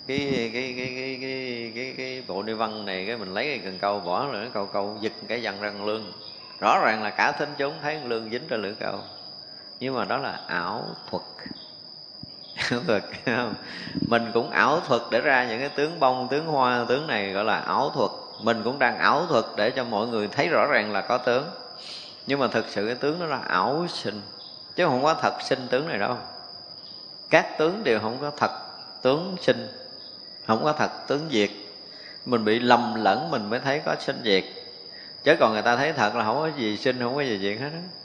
Cái cái cái cái cái cái, cái bộ ni văn này cái mình lấy cái cần câu bỏ rồi nó câu câu giật cái dằn răng lương rõ ràng là cả thính chúng thấy lương dính ra lưỡi câu. Nhưng mà đó là ảo thuật thuật không? mình cũng ảo thuật để ra những cái tướng bông, tướng hoa, tướng này gọi là ảo thuật. Mình cũng đang ảo thuật để cho mọi người thấy rõ ràng là có tướng. Nhưng mà thực sự cái tướng đó là ảo sinh. Chứ không có thật sinh tướng này đâu. Các tướng đều không có thật tướng sinh, không có thật tướng diệt. Mình bị lầm lẫn mình mới thấy có sinh diệt. Chứ còn người ta thấy thật là không có gì sinh, không có gì diệt hết đó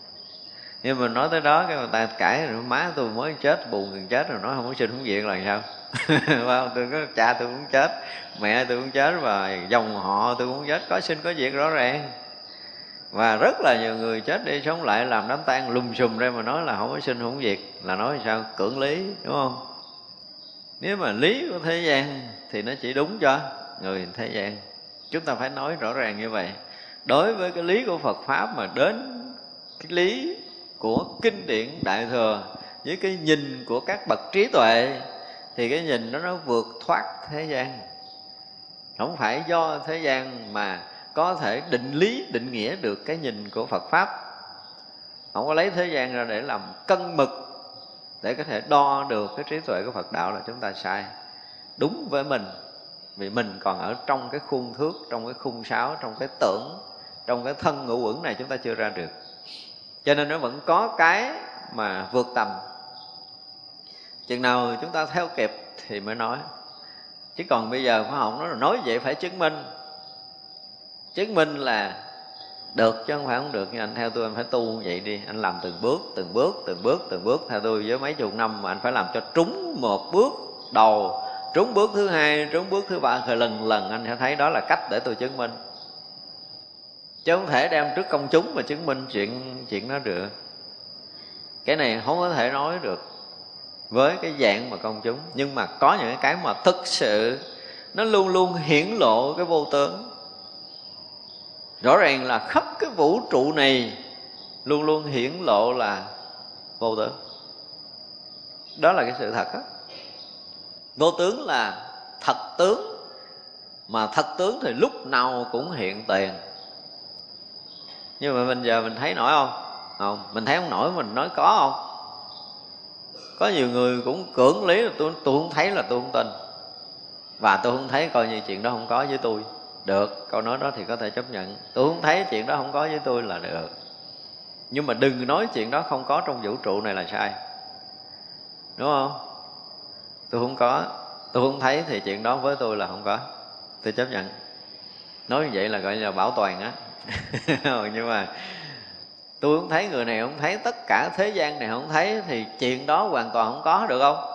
nhưng mà nói tới đó, cái người ta cãi, rồi má tôi mới chết, buồn gần chết rồi, nói không có sinh không diệt là sao? Không? Tôi có cha tôi cũng chết, mẹ tôi cũng chết, và dòng họ tôi cũng chết. Có sinh có diệt rõ ràng. Và rất là nhiều người chết đi, sống lại làm đám tang lùm xùm ra mà nói là không có sinh không diệt là nói sao? Cưỡng lý, đúng không? Nếu mà lý của thế gian thì nó chỉ đúng cho người thế gian. Chúng ta phải nói rõ ràng như vậy. Đối với cái lý của phật pháp mà đến cái lý của kinh điển đại thừa với cái nhìn của các bậc trí tuệ, thì cái nhìn đó nó vượt thoát thế gian. Không phải do thế gian mà có thể định lý, định nghĩa được cái nhìn của phật pháp. Không có lấy thế gian ra để làm cân mực, để có thể đo được cái trí tuệ của phật đạo là chúng ta sai. Đúng với mình, vì mình còn ở trong cái khuôn thước, trong cái khung sáo, trong cái tưởng, trong cái thân ngũ uẩn này chúng ta chưa ra được cho nên nó vẫn có cái mà vượt tầm. Chừng nào chúng ta theo kịp thì mới nói. Chứ còn bây giờ khoa học nó nói vậy phải chứng minh. Chứng minh là được chứ không phải không được. Nhưng anh theo tôi, anh phải tu vậy đi. Anh làm từng bước từng bước từng bước từng bước. Theo tôi với mấy chục năm mà anh phải làm cho trúng một bước đầu. Trúng bước thứ hai, trúng bước thứ ba. Rồi lần lần anh sẽ thấy đó là cách để tôi chứng minh chứ không thể đem trước công chúng mà chứng minh chuyện chuyện đó được. Cái này không có thể nói được với cái dạng mà công chúng. Nhưng mà có những cái mà thực sự nó luôn luôn hiển lộ cái vô tướng. Rõ ràng là khắp cái vũ trụ này luôn luôn hiển lộ là vô tướng. Đó là cái sự thật đó vô tướng là thật tướng, mà thật tướng thì lúc nào cũng hiện tiền nhưng mà bây giờ mình thấy nổi không? Không, mình thấy không nổi, mình nói có không? Có nhiều người cũng cưỡng lý là tôi tôi không thấy là tôi không tin. Và tôi không thấy coi như chuyện đó không có với tôi. Được, câu nói đó thì có thể chấp nhận. Tôi không thấy chuyện đó không có với tôi là được. Nhưng mà đừng nói chuyện đó không có trong vũ trụ này là sai. Đúng không? Tôi không có, tôi không thấy thì chuyện đó với tôi là không có. Tôi chấp nhận. Nói như vậy là gọi là bảo toàn á. Ừ, nhưng mà tôi không thấy người này không thấy tất cả thế gian này không thấy, thì chuyện đó hoàn toàn không có được không?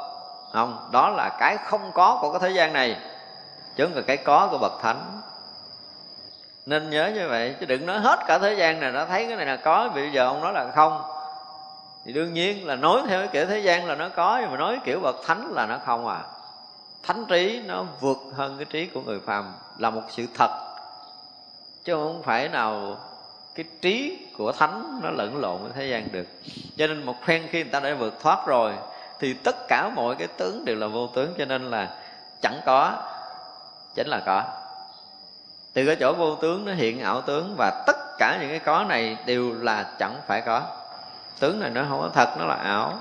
Không, đó là cái không có của cái thế gian này, chứ không là cái có của bậc thánh. Nên nhớ như vậy, chứ đừng nói hết cả thế gian này nó thấy cái này là có, bây giờ ông nói là không. Thì đương nhiên là nói theo cái kiểu thế gian là nó có, nhưng mà nói kiểu bậc thánh là nó không à. Thánh trí nó vượt hơn cái trí của người phàm, là một sự thật chứ không phải nào cái trí của thánh nó lẫn lộn với thế gian được. Cho nên một phen khi người ta đã vượt thoát rồi, thì tất cả mọi cái tướng đều là vô tướng. Cho nên là chẳng có, chính là có. Từ cái chỗ vô tướng nó hiện ảo tướng và tất cả những cái có này đều là chẳng phải có. Tướng này nó không có thật, nó là ảo.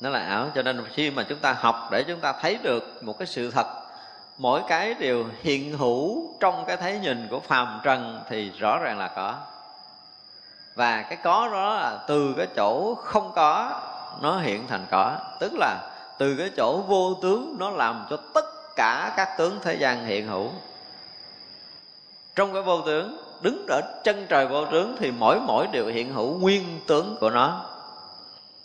Nó là ảo cho nên khi mà chúng ta học để chúng ta thấy được một cái sự thật mỗi cái đều hiện hữu trong cái thấy nhìn của phàm trần thì rõ ràng là có. Và cái có đó là từ cái chỗ không có, nó hiện thành có. Tức là từ cái chỗ vô tướng, nó làm cho tất cả các tướng thế gian hiện hữu. Trong cái vô tướng, đứng ở chân trời vô tướng thì mỗi mỗi đều hiện hữu nguyên tướng của nó.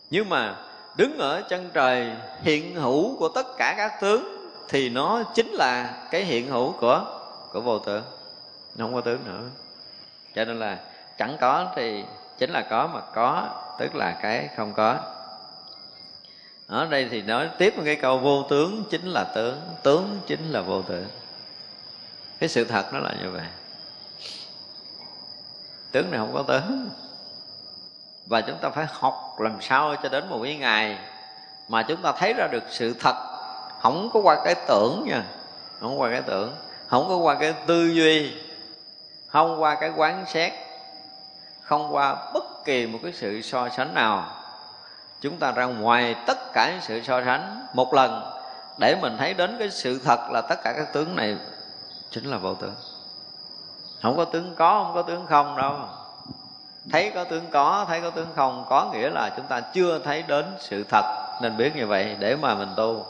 Nhưng mà đứng ở chân trời hiện hữu của tất cả các tướng thì nó chính là cái hiện hữu của của vô tướng nó không có tướng nữa. Cho nên là chẳng có thì chính là có mà có, tức là cái không có. Ở đây thì nói tiếp một cái câu, vô tướng chính là tướng tướng chính là vô tướng cái sự thật nó là như vậy. Tướng này không có tướng. Và chúng ta phải học làm sao cho đến một cái ngày mà chúng ta thấy ra được sự thật không có qua cái tưởng nha. Không qua cái tưởng. Không có qua cái tư duy. Không qua cái quán xét. Không qua bất kỳ một cái sự so sánh nào. Chúng ta ra ngoài tất cả những sự so sánh một lần để mình thấy đến cái sự thật là tất cả các tướng này chính là vô tướng. Không có tướng có, không có tướng không đâu. Thấy có tướng có, thấy có tướng không có nghĩa là chúng ta chưa thấy đến sự thật. Nên biết như vậy để mà mình tu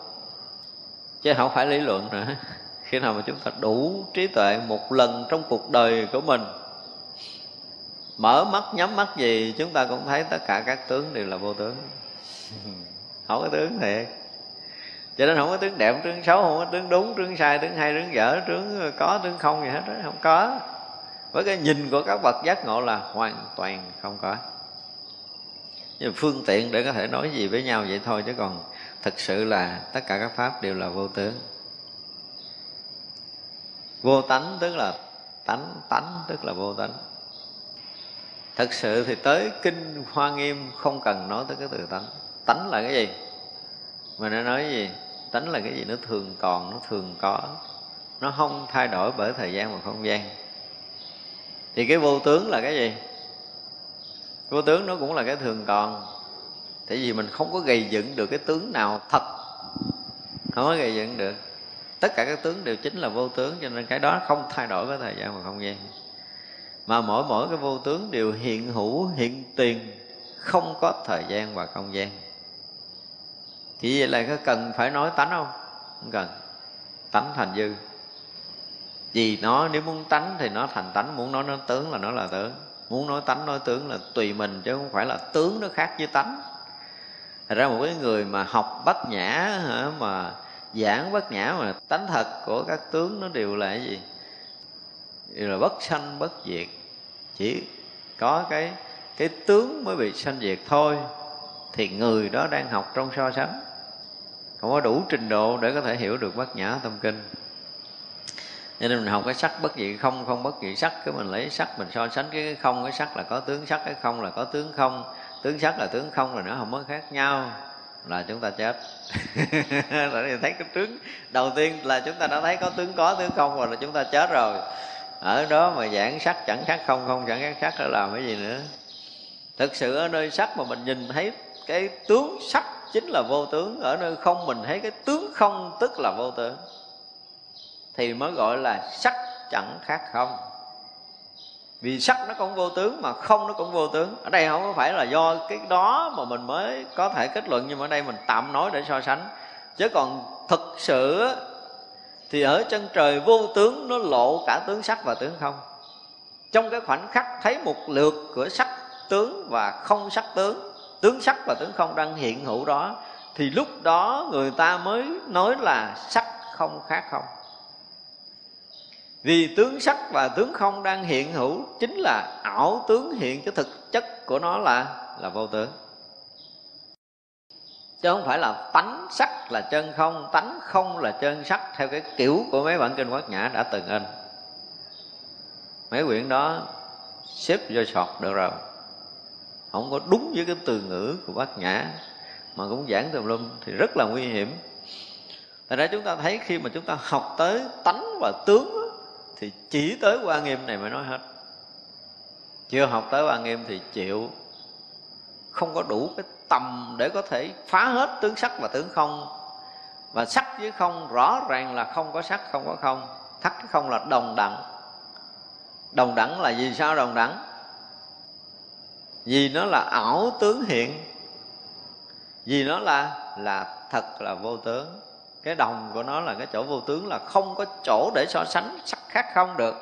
chứ không phải lý luận nữa. Khi nào mà chúng ta đủ trí tuệ một lần trong cuộc đời của mình, mở mắt, nhắm mắt gì, chúng ta cũng thấy tất cả các tướng đều là vô tướng. Không có tướng thiệt. Cho nên không có tướng đẹp, tướng xấu, không có tướng đúng, tướng sai, tướng hay, tướng dở, tướng có, tướng không gì hết đó không có. Với cái nhìn của các bậc giác ngộ là hoàn toàn không có. Nhưng phương tiện để có thể nói gì với nhau vậy thôi chứ còn thực sự là tất cả các pháp đều là vô tướng. Vô tánh tức là tánh tánh tức là vô tánh. Thực sự thì tới kinh hoa nghiêm không cần nói tới cái từ tánh. Tánh là cái gì? Mà nó nói gì? Tánh là cái gì? Nó thường còn, nó thường có. Nó không thay đổi bởi thời gian và không gian. Thì cái vô tướng là cái gì? Vô tướng nó cũng là cái thường còn tại vì mình không có gây dựng được cái tướng nào thật. Không có gây dựng được. Tất cả các tướng đều chính là vô tướng, cho nên cái đó không thay đổi với thời gian và không gian. Mà mỗi mỗi cái vô tướng đều hiện hữu, hiện tiền, không có thời gian và không gian. Thì vậy là có cần phải nói tánh không? Không cần. Tánh thành dư. Vì nó, nếu muốn tánh thì nó thành tánh, muốn nói nó tướng là nó là tướng. Muốn nói tánh, nói tướng là tùy mình, chứ không phải là tướng nó khác với tánh thật ra một cái người mà học bát nhã hả, mà giảng bát nhã mà tánh thật của các tướng nó đều là cái gì? Đều là bất sanh bất diệt. Chỉ có cái cái tướng mới bị sanh diệt thôi. Thì người đó đang học trong so sánh. Không có đủ trình độ để có thể hiểu được bát nhã tâm kinh. Nên mình học cái sắc bất dị không không bất dị sắc cái mình lấy sắc mình so sánh cái không cái sắc là có tướng sắc cái không là có tướng không tướng sắc là tướng không là nó không có khác nhau. Là chúng ta chết. Rồi thấy cái tướng đầu tiên là chúng ta đã thấy có tướng có, tướng không rồi là chúng ta chết rồi. Ở đó mà giảng sắc chẳng khác không không chẳng khác sắc là làm cái gì nữa? Thực sự ở nơi sắc mà mình nhìn thấy cái tướng sắc chính là vô tướng, ở nơi không mình thấy cái tướng không tức là vô tướng, thì mới gọi là sắc chẳng khác không vì sắc nó cũng vô tướng mà không nó cũng vô tướng. Ở đây không phải là do cái đó mà mình mới có thể kết luận, nhưng mà ở đây mình tạm nói để so sánh. Chứ còn thực sự thì ở chân trời vô tướng, nó lộ cả tướng sắc và tướng không. Trong cái khoảnh khắc thấy một lượt của sắc tướng và không sắc tướng tướng sắc và tướng không đang hiện hữu đó, thì lúc đó người ta mới nói là sắc không khác không vì tướng sắc và tướng không đang hiện hữu chính là ảo tướng hiện cho thực chất của nó là là vô tướng. Chứ không phải là tánh sắc là chân không, tánh không là chân sắc, theo cái kiểu của mấy bản kinh quát nhã đã từng in. Mấy quyển đó xếp vô sọt được rồi. Không có đúng với cái từ ngữ của bát nhã, mà cũng giảng tùm lum thì rất là nguy hiểm. Tại ra chúng ta thấy khi mà chúng ta học tới tánh và tướng thì chỉ tới qua nghiêm này mới nói hết. Chưa học tới qua nghiêm thì chịu. Không có đủ cái tầm để có thể phá hết tướng sắc và tướng không. Và sắc với không, rõ ràng là không có sắc, không có không. Thắt cái không là đồng đẳng. Đồng đẳng là gì sao đồng đẳng? Vì nó là ảo tướng hiện. Vì nó là là thật là vô tướng cái đồng của nó là cái chỗ vô tướng, là không có chỗ để so sánh sắc khác không được.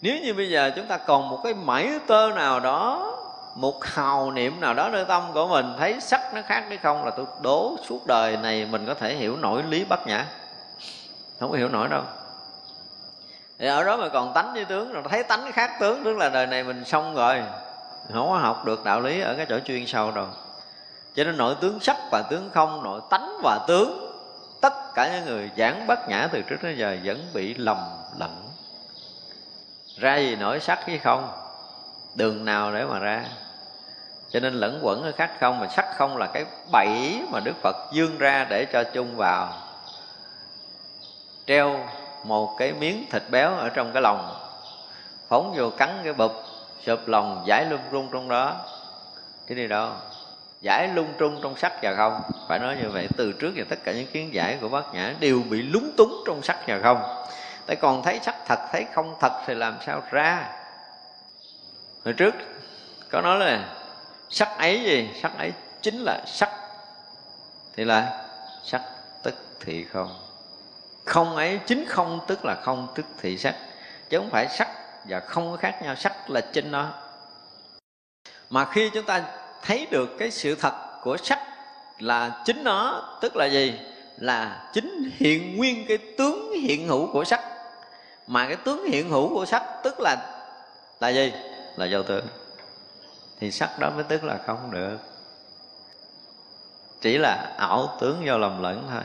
Nếu như bây giờ chúng ta còn một cái mảy tơ nào đó, một hào niệm nào đó nơi tâm của mình, thấy sắc nó khác hay không là tôi đố suốt đời này mình có thể hiểu nổi lý bất nhã. Không có hiểu nổi đâu. Thì ở đó mà còn tánh với tướng rồi thấy tánh khác tướng, tức là đời này mình xong rồi. Không có học được đạo lý ở cái chỗ chuyên sâu rồi cho nên nội tướng sắc và tướng không, nội tánh và tướng tất cả những người giảng bất nhã từ trước đến giờ vẫn bị lầm lẫn. Ra gì nổi sắc với không? Đường nào để mà ra? Cho nên lẫn quẩn ở khác không, mà sắc không là cái bẫy mà đức phật dương ra để cho chung vào. Treo một cái miếng thịt béo ở trong cái lòng phóng vô cắn cái bụp, sụp lòng giải lung rung trong đó. Chứ đi đâu giải lung trung trong sắc và không? Phải nói như vậy, từ trước và tất cả những kiến giải của bác nhã đều bị lúng túng trong sắc và không. Tại còn thấy sắc thật, thấy không thật thì làm sao ra? Hồi trước, có nói là sắc ấy gì? Sắc ấy chính là sắc. Thì là sắc tức thị không. Không ấy chính không tức là không tức thị sắc. Chứ không phải sắc và không có khác nhau, sắc là chính nó. Mà khi chúng ta thấy được cái sự thật của sắc là chính nó, tức là gì? Là chính hiện nguyên cái tướng hiện hữu của sắc. Mà cái tướng hiện hữu của sắc tức là là gì? Là vô tướng. Thì sắc đó mới tức là không được. Chỉ là ảo tướng do lầm lẫn thôi.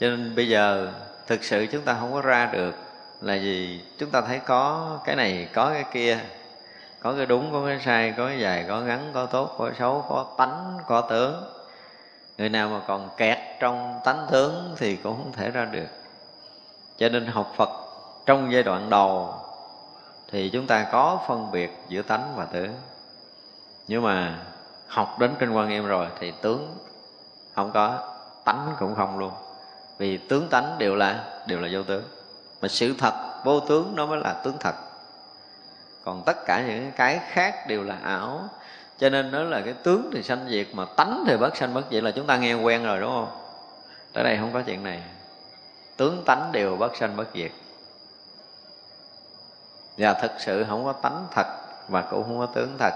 Cho nên bây giờ thực sự chúng ta không có ra được là gì? Chúng ta thấy có cái này, có cái kia có cái đúng, có cái sai, có cái dài, có ngắn, có tốt, có xấu, có tánh, có tướng. Người nào mà còn kẹt trong tánh tướng thì cũng không thể ra được. Cho nên học phật trong giai đoạn đầu thì chúng ta có phân biệt giữa tánh và tướng. Nhưng mà học đến kinh quan nghiêm rồi thì tướng không có, tánh cũng không luôn. Vì tướng tánh đều là đều là vô tướng. Mà sự thật, vô tướng nó mới là tướng thật còn tất cả những cái khác đều là ảo. Cho nên nó là cái tướng thì sanh diệt mà tánh thì bất sanh bất diệt là chúng ta nghe quen rồi đúng không? Tới đây không có chuyện này. Tướng tánh đều bất sanh bất diệt. Và thực sự không có tánh thật và cũng không có tướng thật.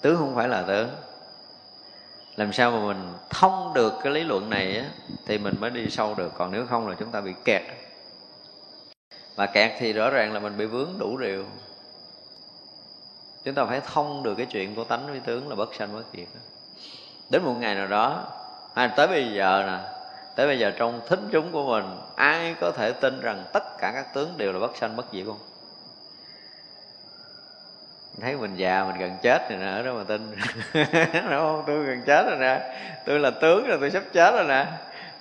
Tướng không phải là tướng. Làm sao mà mình thông được cái lý luận này á, thì mình mới đi sâu được. Còn nếu không là chúng ta bị kẹt. Mà kẹt thì rõ ràng là mình bị vướng đủ điều chúng ta phải thông được cái chuyện của tánh với tướng là bất sanh bất diệt đến một ngày nào đó hay tới bây giờ nè tới bây giờ trong thính chúng của mình ai có thể tin rằng tất cả các tướng đều là bất sanh bất diệt không? Thấy mình già mình gần chết rồi nè ở đó mà tin. Đúng không? Tôi gần chết rồi nè. Tôi là tướng rồi tôi sắp chết rồi nè.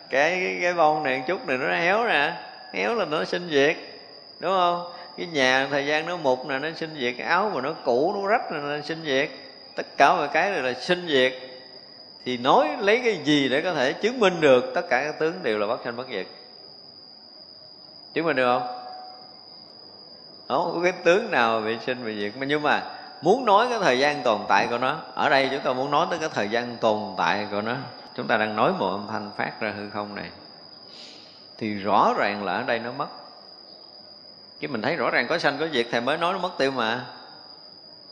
Cái cái, cái bông này chút này nó héo nè. Héo là nó sinh diệt. Đúng không? Cái nhà thời gian nó mục nè, nó sinh diệt, cái áo mà nó cũ, nó rách là nó sinh diệt. Tất cả mọi cái này là sinh diệt. Thì nói lấy cái gì để có thể chứng minh được tất cả các tướng đều là bất sanh bất diệt? Chứng minh được không? Không có cái tướng nào bị sinh bị diệt. Nhưng mà muốn nói cái thời gian tồn tại của nó, ở đây chúng ta muốn nói tới cái thời gian tồn tại của nó, chúng ta đang nói một âm thanh phát ra hư không này. Thì rõ ràng là ở đây nó mất cái mình thấy rõ ràng có sanh, có diệt, thầy mới nói nó mất tiêu mà.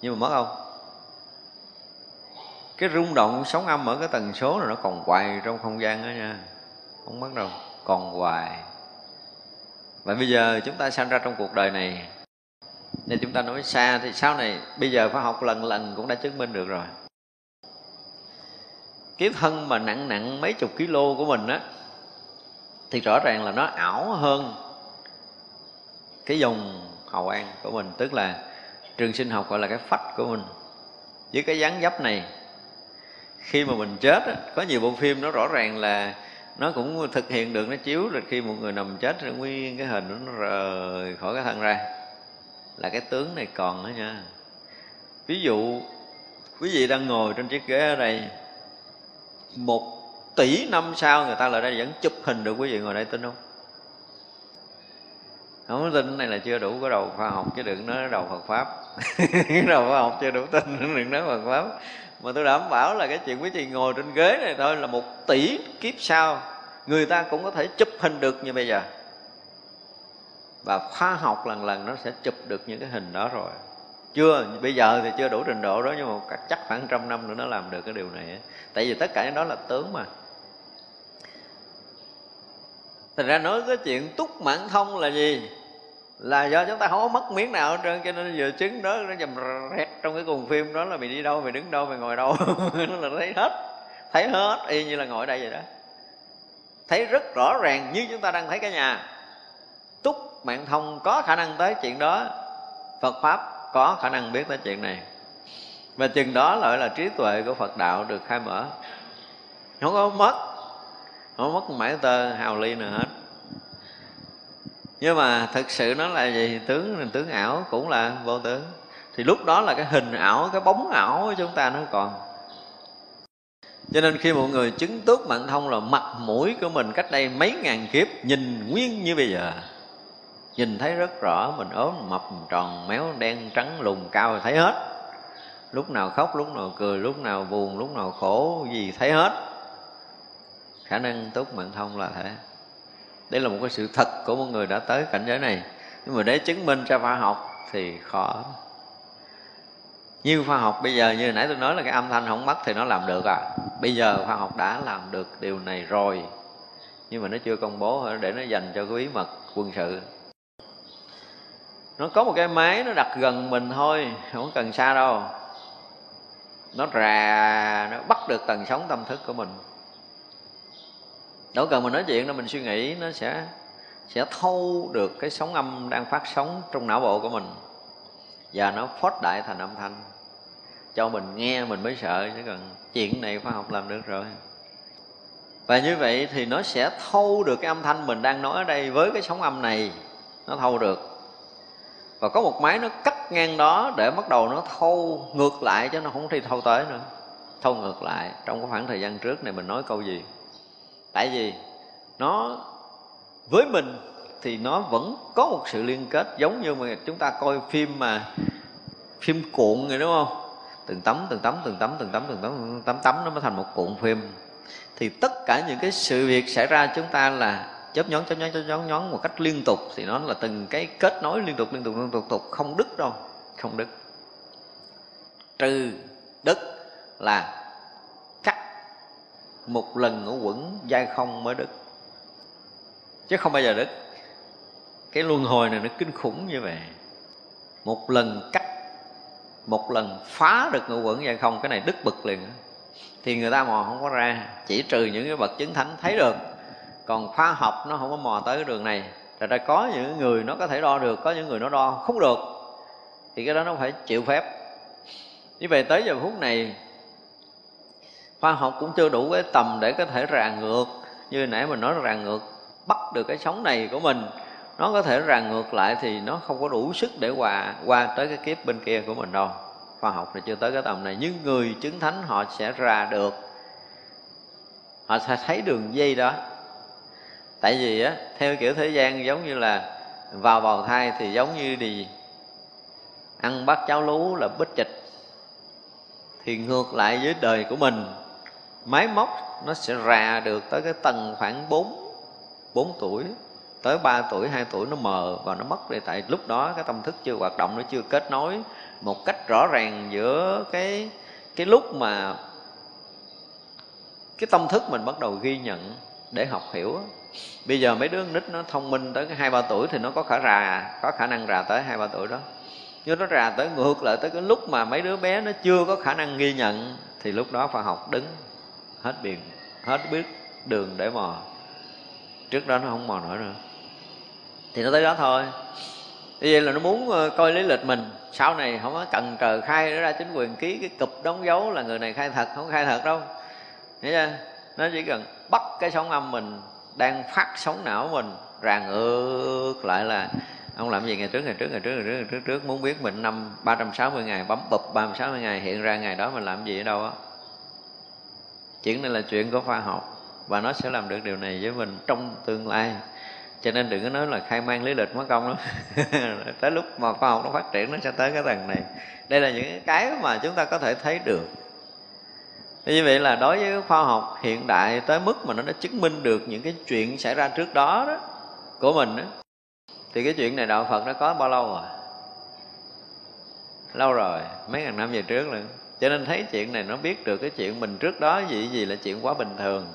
Nhưng mà mất không? Cái rung động sóng âm ở cái tần số này nó còn hoài trong không gian đó nha. Không mất đâu, còn hoài. Và bây giờ chúng ta sanh ra trong cuộc đời này. Nên chúng ta nói xa thì sau này, bây giờ phải học lần lần cũng đã chứng minh được rồi. Cái thân mà nặng nặng mấy chục kg của mình á, thì rõ ràng là nó ảo hơn cái dùng hậu an của mình, tức là trường sinh học gọi là cái phách của mình. Với cái dáng dấp này, khi mà mình chết có nhiều bộ phim nó rõ ràng là nó cũng thực hiện được, nó chiếu là khi một người nằm chết, rồi nguyên cái hình nó rời khỏi cái thân ra. Là cái tướng này còn đó nha. Ví dụ, quý vị đang ngồi trên chiếc ghế ở đây, một tỷ năm sau người ta lại đây vẫn chụp hình được, quý vị ngồi đây tin không? Không tin này là chưa đủ có đầu khoa học, chứ đừng nói đầu Phật pháp. Đầu khoa học chưa đủ tin, đừng nói Phật pháp. Mà tôi đảm bảo là cái chuyện quý vị ngồi trên ghế này thôi là một tỷ kiếp sau, người ta cũng có thể chụp hình được như bây giờ. Và khoa học lần lần nó sẽ chụp được những cái hình đó rồi. Chưa, bây giờ thì chưa đủ trình độ đó, nhưng mà chắc khoảng trăm năm nữa nó làm được cái điều này tại vì tất cả những đó là tướng mà thành ra nói cái chuyện túc mạng thông là gì? Là do chúng ta không có mất miếng nào hết trơn, cho nên giờ chứng đó, nó dầm rẹt trong cái cùng phim đó là mày đi đâu, mày đứng đâu, mày ngồi đâu. Nó là thấy hết thấy hết, y như là ngồi đây vậy đó. Thấy rất rõ ràng như chúng ta đang thấy cái nhà. Túc mạng thông có khả năng tới chuyện đó. Phật pháp có khả năng biết tới chuyện này. Và chừng đó lại là trí tuệ của phật đạo được khai mở. Không có mất không mất mãi tơ, hào ly nào hết. Nhưng mà thực sự nó là gì? Tướng tướng ảo cũng là vô tướng. Thì lúc đó là cái hình ảo, cái bóng ảo của chúng ta nó còn. Cho nên khi một người chứng túc mạng thông là mặt mũi của mình cách đây mấy ngàn kiếp, nhìn nguyên như bây giờ. Nhìn thấy rất rõ, mình ốm mập, tròn méo, đen, trắng, lùn, cao, thấy hết. Lúc nào khóc, lúc nào cười, lúc nào buồn, lúc nào khổ, gì thấy hết khả năng túc mạng thông là thế. Đây là một cái sự thật của một người đã tới cảnh giới này. Nhưng mà để chứng minh cho khoa học thì khó. Như khoa học bây giờ, như nãy tôi nói là cái âm thanh không mất thì nó làm được à. Bây giờ khoa học đã làm được điều này rồi. Nhưng mà nó chưa công bố, để nó dành cho cái bí mật quân sự. Nó có một cái máy nó đặt gần mình thôi, không cần xa đâu. Nó rà, nó bắt được tần sóng tâm thức của mình đâu cần mình nói chuyện đâu, mình suy nghĩ nó sẽ sẽ thâu được cái sóng âm đang phát sóng trong não bộ của mình. Và nó phót đại thành âm thanh. Cho mình nghe mình mới sợ, chứ còn chuyện này khoa học làm được rồi. Và như vậy thì nó sẽ thâu được cái âm thanh mình đang nói ở đây với cái sóng âm này. Nó thâu được. Và có một máy nó cắt ngang đó để bắt đầu nó thâu ngược lại, chứ nó không thi thâu tới nữa. Thâu ngược lại trong cái khoảng thời gian trước này mình nói câu gì tại vì nó với mình thì nó vẫn có một sự liên kết giống như mà chúng ta coi phim mà phim cuộn rồi đúng không? Từng tấm từng tấm từng tấm từng tấm từng tấm từng tấm tấm nó mới thành một cuộn phim. Thì tất cả những cái sự việc xảy ra chúng ta là chớp nhón chớp nhón chớp nhón nhón một cách liên tục. Thì nó là từng cái kết nối liên tục liên tục liên tục, liên tục không đứt đâu không đứt. Trừ đứt là một lần ngũ quẩn dai không mới đứt. Chứ không bao giờ đứt. Cái luân hồi này nó kinh khủng như vậy. Một lần cắt, một lần phá được ngũ quẩn dai không, cái này đứt bực liền. Thì người ta mò không có ra, chỉ trừ những cái bậc chứng thánh thấy được. Còn khoa học nó không có mò tới cái đường này. Thật ra có những người nó có thể đo được, Có những người nó đo không được. Thì cái đó nó phải chịu phép. Như vậy tới giờ phút này khoa học cũng chưa đủ cái tầm để có thể ràng ngược. Như nãy mình nói ràng ngược, bắt được cái sống này của mình, nó có thể ràng ngược lại thì nó không có đủ sức để hòa, qua tới cái kiếp bên kia của mình đâu. Khoa học thì chưa tới cái tầm này, nhưng người chứng thánh họ sẽ ra được. Họ sẽ thấy đường dây đó. Tại vì á, theo kiểu thế gian giống như là vào bào thai thì giống như đi ăn bát cháo lú là bít chịch, thì ngược lại với đời của mình máy móc nó sẽ rà được tới cái tầng khoảng 4 4 tuổi, tới 3 tuổi 2 tuổi nó mờ và nó mất đi tại lúc đó cái tâm thức chưa hoạt động, nó chưa kết nối một cách rõ ràng giữa cái cái lúc mà cái tâm thức mình bắt đầu ghi nhận để học hiểu bây giờ mấy đứa nít nó thông minh tới cái hai, ba tuổi thì nó có khả rà, có khả năng rà tới hai, ba tuổi đó. Nhưng nó rà tới ngược lại tới cái lúc mà mấy đứa bé nó chưa có khả năng ghi nhận thì lúc đó phải học đứng hết biển hết biết đường để mò. Trước đó nó không mò nổi nữa. Thì nó tới đó thôi. Như vậy là nó muốn ờ, coi lý lịch mình. Sau này không có cần trời khai nó ra chính quyền ký cái cụp đóng dấu là người này khai thật không khai thật đâu. Hiểu chưa? Nó chỉ cần bắt cái sóng âm mình đang phát sóng não mình ràng ước lại là ông làm gì? Ngày trước ngày trước ngày trước ngày trước ngày trước, trước muốn biết mình năm 360 ngày bấm bụp 360 ngày hiện ra ngày đó mình làm gì ở đâu á? Chuyện này là chuyện của khoa học và nó sẽ làm được điều này với mình trong tương lai. Cho nên đừng có nói là khai mang lý lịch mất công lắm tới lúc mà khoa học nó phát triển nó sẽ tới cái tầng này. Đây là những cái mà chúng ta có thể thấy được. Như vậy là đối với khoa học hiện đại tới mức mà nó đã chứng minh được những cái chuyện xảy ra trước đó đó của mình đó, thì cái chuyện này đạo Phật nó có bao lâu rồi? Lâu rồi mấy ngàn năm về trước rồi cho nên thấy chuyện này nó biết được cái chuyện mình trước đó gì gì là chuyện quá bình thường.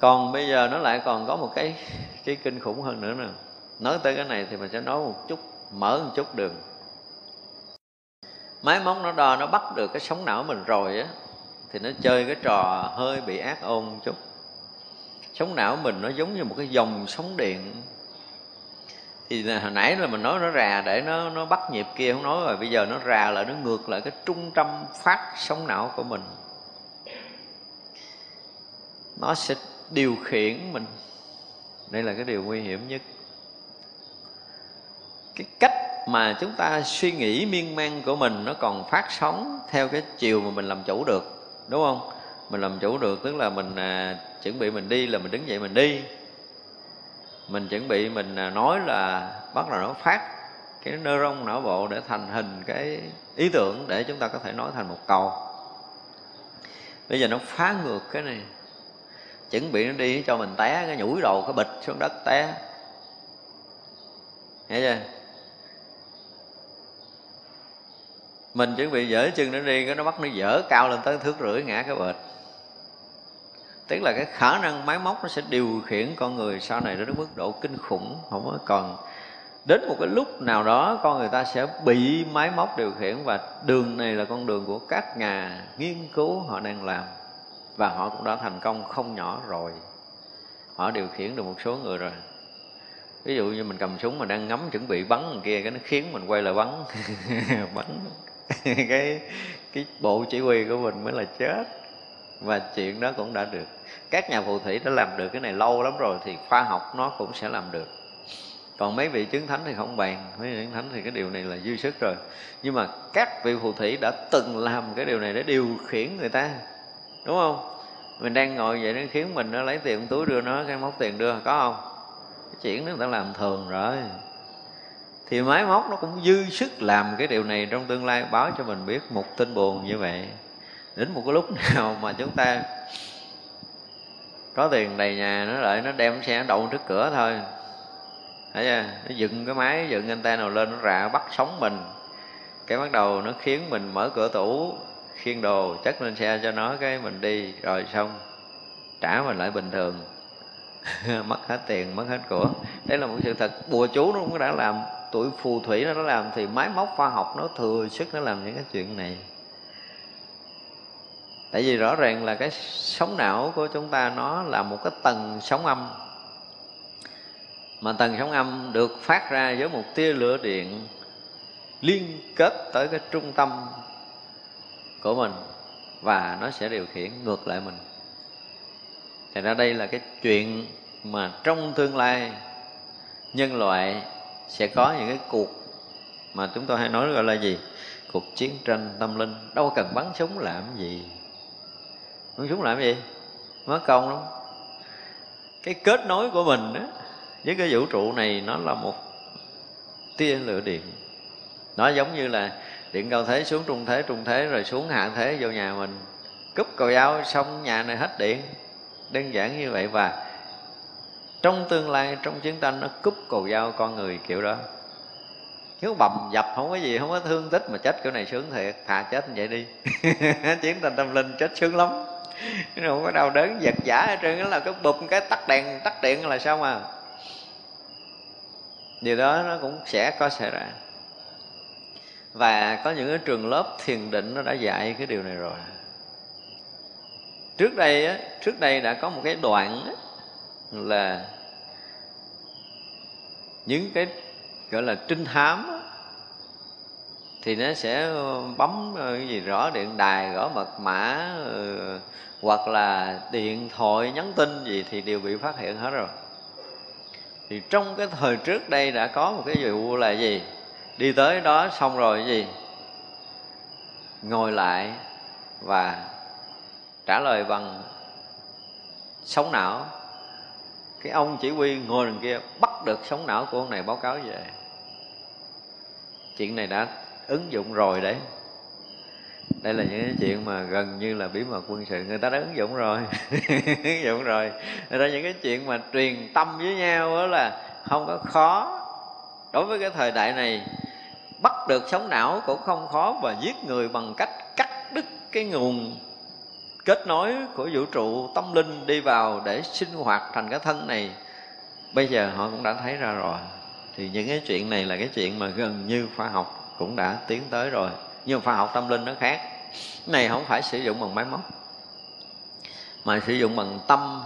Còn bây giờ nó lại còn có một cái cái kinh khủng hơn nữa nè. Nói tới cái này thì mình sẽ nói một chút, mở một chút đường. Máy móc nó đo, nó bắt được cái sóng não mình rồi á, thì nó chơi cái trò hơi bị ác ôn một chút. Sóng não mình nó giống như một cái dòng sóng điện thì hồi nãy là mình nói nó rà để nó nó bắt nhịp kia không nói rồi. Bây giờ nó rà lại nó ngược lại cái trung tâm phát sóng não của mình. Nó sẽ điều khiển mình. Đây là cái điều nguy hiểm nhất. Cái cách mà chúng ta suy nghĩ miên man của mình nó còn phát sóng theo cái chiều mà mình làm chủ được đúng không? Mình làm chủ được tức là mình à, chuẩn bị mình đi là mình đứng dậy mình đi mình chuẩn bị mình à, nói là bắt đầu nó phát cái neuron não bộ để thành hình cái ý tưởng để chúng ta có thể nói thành một câu bây giờ nó phá ngược cái này. Chuẩn bị nó đi cho mình té, cái nhủi đầu, cái bịch xuống đất té. Hiểu chưa? Mình chuẩn bị dở chân nó đi, cái nó bắt nó dở cao lên tới thước rưỡi, ngã cái bịch tức là cái khả năng máy móc nó sẽ điều khiển con người sau này đến mức độ kinh khủng, không có còn. Đến một cái lúc nào đó, con người ta sẽ bị máy móc điều khiển và đường này là con đường của các nhà nghiên cứu họ đang làm. Và họ cũng đã thành công không nhỏ rồi. Họ điều khiển được một số người rồi. Ví dụ như mình cầm súng mà đang ngắm chuẩn bị bắn người kia, cái nó khiến mình quay lại bắn. Bắn. Cái cái bộ chỉ huy của mình mới là chết và chuyện đó cũng đã được. Các nhà phù thủy đã làm được cái này lâu lắm rồi thì khoa học nó cũng sẽ làm được. Còn mấy vị chứng thánh thì không bàn. Mấy vị chứng thánh thì cái điều này là dư sức rồi. Nhưng mà các vị phù thủy đã từng làm cái điều này để điều khiển người ta, đúng không? Mình đang ngồi vậy nó khiến mình nó lấy tiền túi đưa nó, cái móc tiền đưa, có không? Cái chuyện đó người ta làm thường rồi. Thì máy móc nó cũng dư sức làm cái điều này trong tương lai, báo cho mình biết một tin buồn như vậy đến một cái lúc nào mà chúng ta có tiền đầy nhà, nó lại nó đem xe đậu trước cửa thôi. Thấy chưa? Nó dựng cái máy, dựng anh ta nào lên, nó rạ bắt sống mình. Cái bắt đầu nó khiến mình mở cửa tủ khiên đồ, chất lên xe cho nó, cái mình đi. Rồi xong, trả mình lại bình thường. Mất hết tiền, mất hết của. Đấy là một sự thật bùa chú nó cũng đã làm. Tuổi phù thủy nó đã làm thì máy móc khoa học nó thừa sức nó làm những cái chuyện này tại vì rõ ràng là cái sóng não của chúng ta nó là một cái tầng sóng âm. Mà tầng sóng âm được phát ra với một tia lửa điện liên kết tới cái trung tâm của mình và nó sẽ điều khiển ngược lại mình. Thì ra đây là cái chuyện mà trong tương lai nhân loại sẽ có những cái cuộc mà chúng tôi hay nói gọi là gì? Cuộc chiến tranh tâm linh. Đâu cần bắn súng làm gì bắn xuống làm gì? Mất công lắm. Cái kết nối của mình đó, với cái vũ trụ này nó là một tia lửa điện. Nó giống như là điện cao thế xuống trung thế trung thế rồi xuống hạ thế vô nhà mình. Cúp cầu dao xong nhà này hết điện. Đơn giản như vậy và trong tương lai trong chiến tranh nó cúp cầu dao con người kiểu đó nếu bầm dập không có gì không có thương tích mà chết kiểu này sướng thiệt. Thà chết như vậy đi. Chiến tranh tâm linh chết sướng lắm. Nó không có đau đớn giật giả hết trơn. Là cái bụp cái tắt đèn tắt điện là sao mà? Điều đó nó cũng sẽ có xảy ra. Và có những cái trường lớp thiền định nó đã dạy cái điều này rồi. Trước đây á trước đây đã có một cái đoạn á, là những cái gọi là trinh thám thì nó sẽ bấm cái gì rõ điện đài gõ mật mã ừ, hoặc là điện thoại nhắn tin gì thì đều bị phát hiện hết rồi. Thì trong cái thời trước đây đã có một cái vụ là gì? Đi tới đó xong rồi gì? Ngồi lại và trả lời bằng sống não. Cái ông chỉ huy ngồi đằng kia bắt được sống não của ông này báo cáo về. Chuyện này đã ứng dụng rồi đấy. Đây là những cái chuyện mà gần như là bí mật quân sự. Người ta đã ứng dụng rồi. Ứng dụng rồi. Đây là những cái chuyện mà truyền tâm với nhau đó là không có khó. Đối với cái thời đại này, bắt được sống não cũng không khó và giết người bằng cách cắt đứt cái nguồn kết nối của vũ trụ tâm linh đi vào để sinh hoạt thành cái thân này bây giờ họ cũng đã thấy ra rồi. Thì những cái chuyện này là cái chuyện mà gần như khoa học cũng đã tiến tới rồi. Nhưng khoa học tâm linh nó khác. Cái này không phải sử dụng bằng máy móc, mà sử dụng bằng tâm,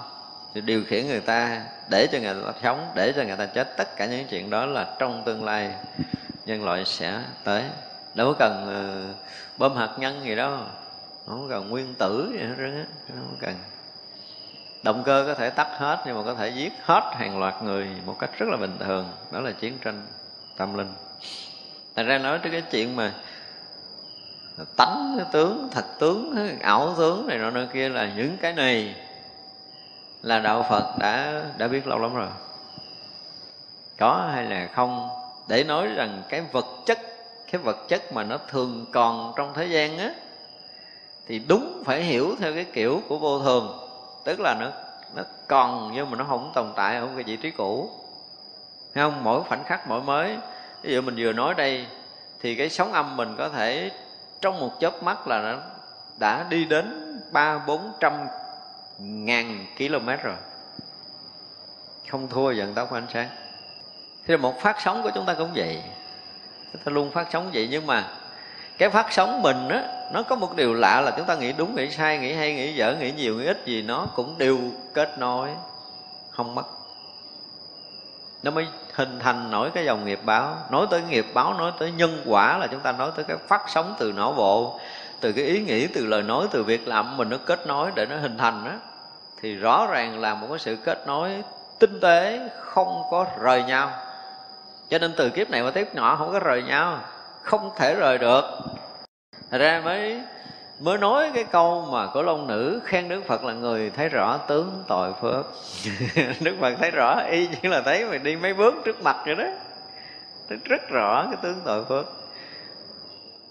thì điều khiển người ta, để cho người ta sống, để cho người ta chết. Tất cả những chuyện đó là trong tương lai nhân loại sẽ tới. Đâu có cần ờ, bơm hạt nhân gì đâu. Không cần nguyên tử gì hết á. Không cần động cơ có thể tắt hết, nhưng mà có thể giết hết hàng loạt người một cách rất là bình thường. Đó là chiến tranh tâm linh. Thành ra nói tới cái chuyện mà tánh cái tướng thật tướng, ảo tướng này nọ nơi kia là những cái này là đạo phật đã đã biết lâu lắm rồi. Có hay là không? Để nói rằng cái vật chất, cái vật chất mà nó thường còn trong thế gian á, thì đúng phải hiểu theo cái kiểu của vô thường tức là nó nó còn nhưng mà nó không tồn tại ở cái vị trí cũ. Thấy không? Mỗi khoảnh khắc mỗi mới. Ví dụ mình vừa nói đây, thì cái sóng âm mình có thể trong một chớp mắt là nó đã đi đến ba, bốn trăm ngàn km rồi. Không thua vận tốc của ánh sáng. Thế là một phát sóng của chúng ta cũng vậy. Chúng ta luôn phát sóng vậy nhưng mà cái phát sóng mình á, nó có một điều lạ là chúng ta nghĩ đúng, nghĩ sai, nghĩ hay, nghĩ dở, nghĩ nhiều, nghĩ ít gì nó cũng đều kết nối, không mất. Nó mới hình thành nổi cái dòng nghiệp báo. Nói tới nghiệp báo, nói tới nhân quả là chúng ta nói tới cái phát sóng từ não bộ, từ cái ý nghĩ, từ lời nói, từ việc làm mình nó kết nối để nó hình thành đó thì rõ ràng là một cái sự kết nối tinh tế, không có rời nhau. Cho nên từ kiếp này qua tiếp nọ không có rời nhau không thể rời được. Thật ra mới mới nói cái câu mà cổ long nữ khen đức phật là người thấy rõ tướng tội phước. Đức phật thấy rõ y chỉ là thấy mình đi mấy bước trước mặt rồi đó. Thấy rất rõ cái tướng tội phước.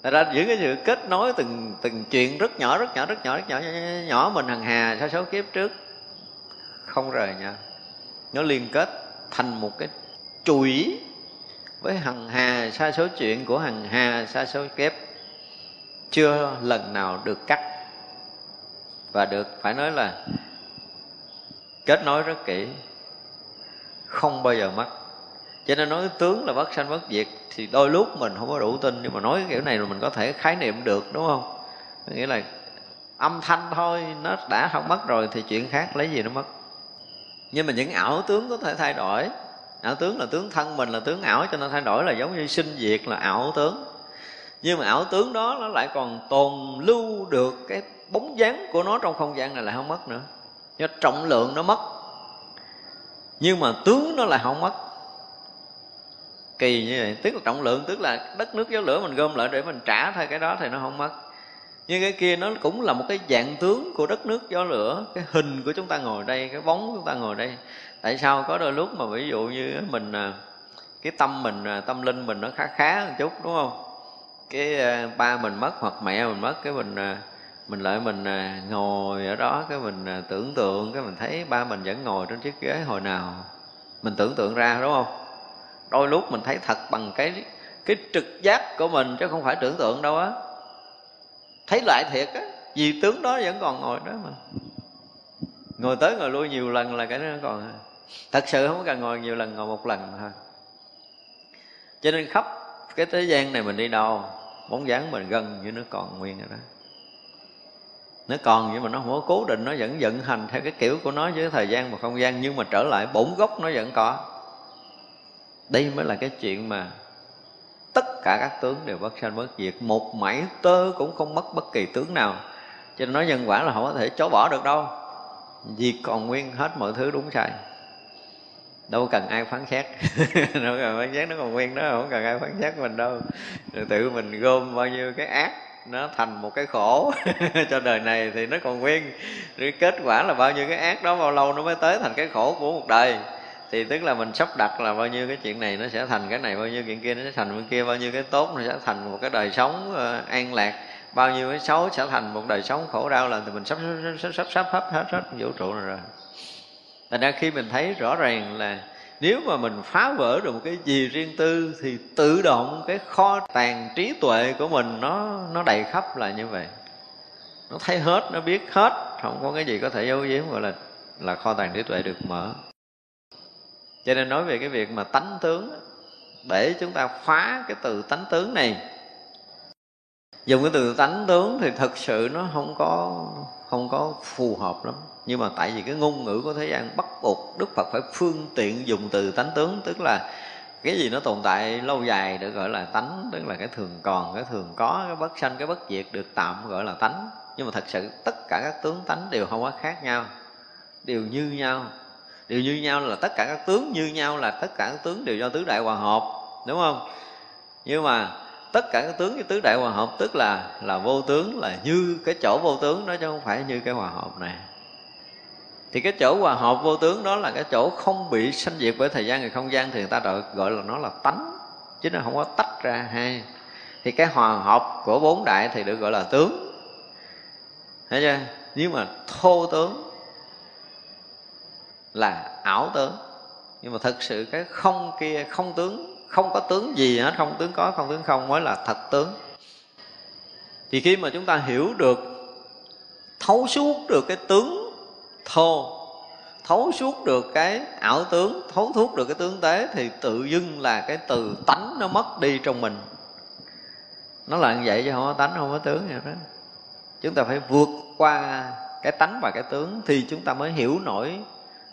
Thật ra giữ cái sự kết nối từng từng chuyện rất nhỏ rất nhỏ rất nhỏ rất nhỏ nhỏ, nhỏ, nhỏ mình hằng hà sau số kiếp trước. Không rời nhau. Nó liên kết thành một cái chuỗi với hằng hà, sa số chuyện của hằng hà, sa số kép chưa lần nào được cắt. Và được, phải nói là kết nối rất kỹ, không bao giờ mất. Cho nên nói tướng là bất sanh bất diệt thì đôi lúc mình không có đủ tin, nhưng mà nói cái kiểu này rồi mình có thể khái niệm được, đúng không? Nghĩa là âm thanh thôi, nó đã không mất rồi thì chuyện khác lấy gì nó mất. Nhưng mà những ảo tướng có thể thay đổi ảo tướng là tướng thân mình, là tướng ảo, cho nên thay đổi là giống như sinh diệt là ảo tướng. Nhưng mà ảo tướng đó, nó lại còn tồn lưu được cái bóng dáng của nó trong không gian này là không mất nữa. Do trọng lượng nó mất. Nhưng mà tướng nó lại không mất. Kỳ như vậy. Tức là trọng lượng, tức là đất nước gió lửa mình gom lại để mình trả thôi cái đó thì nó không mất. Nhưng cái kia nó cũng là một cái dạng tướng của đất nước gió lửa, cái hình của chúng ta ngồi đây, cái bóng của chúng ta ngồi đây tại sao có đôi lúc mà ví dụ như mình à, cái tâm mình à, tâm linh mình nó khá khá một chút, đúng không? Cái à, ba mình mất hoặc mẹ mình mất, cái mình mình lại mình ngồi ở đó, cái mình tưởng tượng, cái mình thấy ba mình vẫn ngồi trên chiếc ghế hồi nào. Mình tưởng tượng ra, đúng không? Đôi lúc mình thấy thật bằng cái cái trực giác của mình chứ không phải tưởng tượng đâu á. Thấy lại thiệt á, vì tướng đó vẫn còn ngồi đó mà. Ngồi tới ngồi lui nhiều lần là cái đó còn thật sự không cần ngồi nhiều lần, ngồi một lần thôi. Cho nên khắp cái thế gian này mình đi đâu, bóng dáng mình gần như nó còn nguyên rồi đó. Nó còn nhưng mà nó không có cố định, nó vẫn vận hành theo cái kiểu của nó với thời gian và không gian, nhưng mà trở lại bổn gốc nó vẫn có. Đây mới là cái chuyện mà tất cả các tướng đều bất sanh bất diệt. Một mảy tơ cũng không mất bất kỳ tướng nào. Cho nên nói nhân quả là không có thể chối bỏ được đâu. Vì còn nguyên hết mọi thứ đúng sai đâu cần ai phán xét đâu cần phán xét nó còn nguyên đó không cần ai phán xét mình đâu rồi tự mình gom bao nhiêu cái ác nó thành một cái khổ cho đời này thì nó còn nguyên rồi kết quả là bao nhiêu cái ác đó bao lâu nó mới tới thành cái khổ của một đời thì tức là mình sắp đặt là bao nhiêu cái chuyện này nó sẽ thành cái này bao nhiêu chuyện kia nó sẽ thành cái kia bao nhiêu cái tốt nó sẽ thành một cái đời sống uh, an lạc bao nhiêu cái xấu sẽ thành một đời sống khổ đau là thì mình sắp sắp sắp sắp hết hết hết vũ trụ này rồi thành ra khi mình thấy rõ ràng là nếu mà mình phá vỡ được một cái gì riêng tư thì tự động cái kho tàng trí tuệ của mình nó nó đầy khắp là như vậy. Nó thấy hết, nó biết hết, không có cái gì có thể giấu giếm gọi là là kho tàng trí tuệ được mở. Cho nên nói về cái việc mà tánh tướng để chúng ta phá cái từ tánh tướng này. Dùng cái từ tánh tướng thì thật sự nó không có không có phù hợp lắm nhưng mà tại vì cái ngôn ngữ của thế gian bắt buộc đức phật phải phương tiện dùng từ tánh tướng, tức là cái gì nó tồn tại lâu dài được gọi là tánh, tức là cái thường còn, cái thường có, cái bất sanh, cái bất diệt được tạm gọi là tánh. Nhưng mà thật sự tất cả các tướng tánh đều không có khác nhau, đều như nhau. Đều như nhau là tất cả các tướng như nhau là tất cả các tướng đều do tứ đại hòa hợp, đúng không? Nhưng mà tất cả các tướng với tứ đại hòa hợp, tức là là vô tướng, là như cái chỗ vô tướng đó chứ không phải như cái hòa hợp này thì cái chỗ hòa hợp vô tướng đó là cái chỗ không bị sanh diệt bởi thời gian và không gian thì người ta gọi, gọi là nó là tánh chứ nó không có tách ra hai. Thì cái hòa hợp của bốn đại thì được gọi là tướng. Thấy chưa? Nhưng mà thô tướng là ảo tướng. Nhưng mà thật sự cái không kia không tướng không có tướng gì hết không tướng có không tướng không mới là thật tướng. Thì khi mà chúng ta hiểu được thấu suốt được cái tướng thô. Thấu suốt được cái ảo tướng, thấu thuốc được cái tướng tế thì tự dưng là cái từ tánh nó mất đi trong mình. Nó là như vậy chứ không có tánh, không có tướng gì đó chúng ta phải vượt qua cái tánh và cái tướng thì chúng ta mới hiểu nổi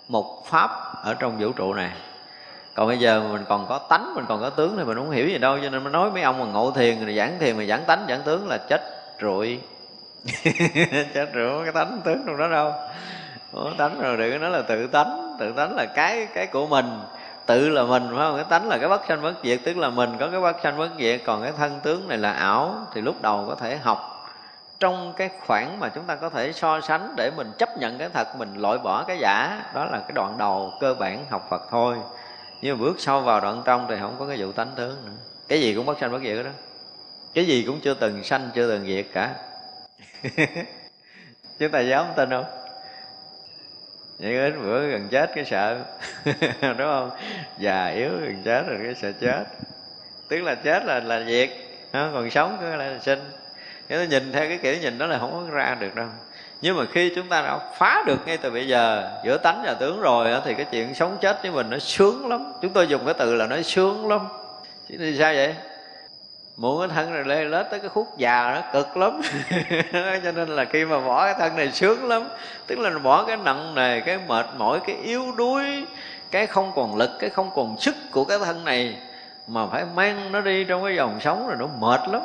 một pháp ở trong vũ trụ này. Còn bây giờ mình còn có tánh, mình còn có tướng thì mình không hiểu gì đâu, cho nên mới nói mấy ông mà ngộ thiền rồi giảng thiền mà giảng tánh, giảng tướng là chết rụi. Chết rụi cái tánh tướng trong đó đâu. Ủa, tánh rồi đừng có nói là tự tánh. Tự tánh là cái cái của mình. Tự là mình phải không? Cái tánh là cái bất sanh bất diệt tức là mình có cái bất sanh bất diệt còn cái thân tướng này là ảo thì lúc đầu có thể học. Trong cái khoảng mà chúng ta có thể so sánh để mình chấp nhận cái thật mình loại bỏ cái giả đó là cái đoạn đầu cơ bản học Phật thôi. Nhưng mà bước sâu vào đoạn trong thì không có cái vụ tánh tướng nữa. Cái gì cũng bất sanh bất diệt đó. Cái gì cũng chưa từng sanh chưa từng diệt cả. Chúng ta dám tin không? Những đến bữa gần chết cái sợ. Đúng không? Già yếu gần chết rồi cái sợ chết. Tức là chết là là diệt còn sống cứ là sinh. Nếu nhìn theo cái kiểu nhìn đó là không có ra được đâu. Nhưng mà khi chúng ta đã phá được ngay từ bây giờ, giữa tánh và tướng rồi thì cái chuyện sống chết với mình nó sướng lắm. Chúng tôi dùng cái từ là nó sướng lắm. Chứ thì sao vậy? Muộn cái thân này lê lết tới cái khúc già nó cực lắm. Cho nên là khi mà bỏ cái thân này sướng lắm. Tức là bỏ cái nặng nề, cái mệt mỏi, cái yếu đuối, cái không còn lực, cái không còn sức của cái thân này mà phải mang nó đi trong cái dòng sống rồi nó mệt lắm.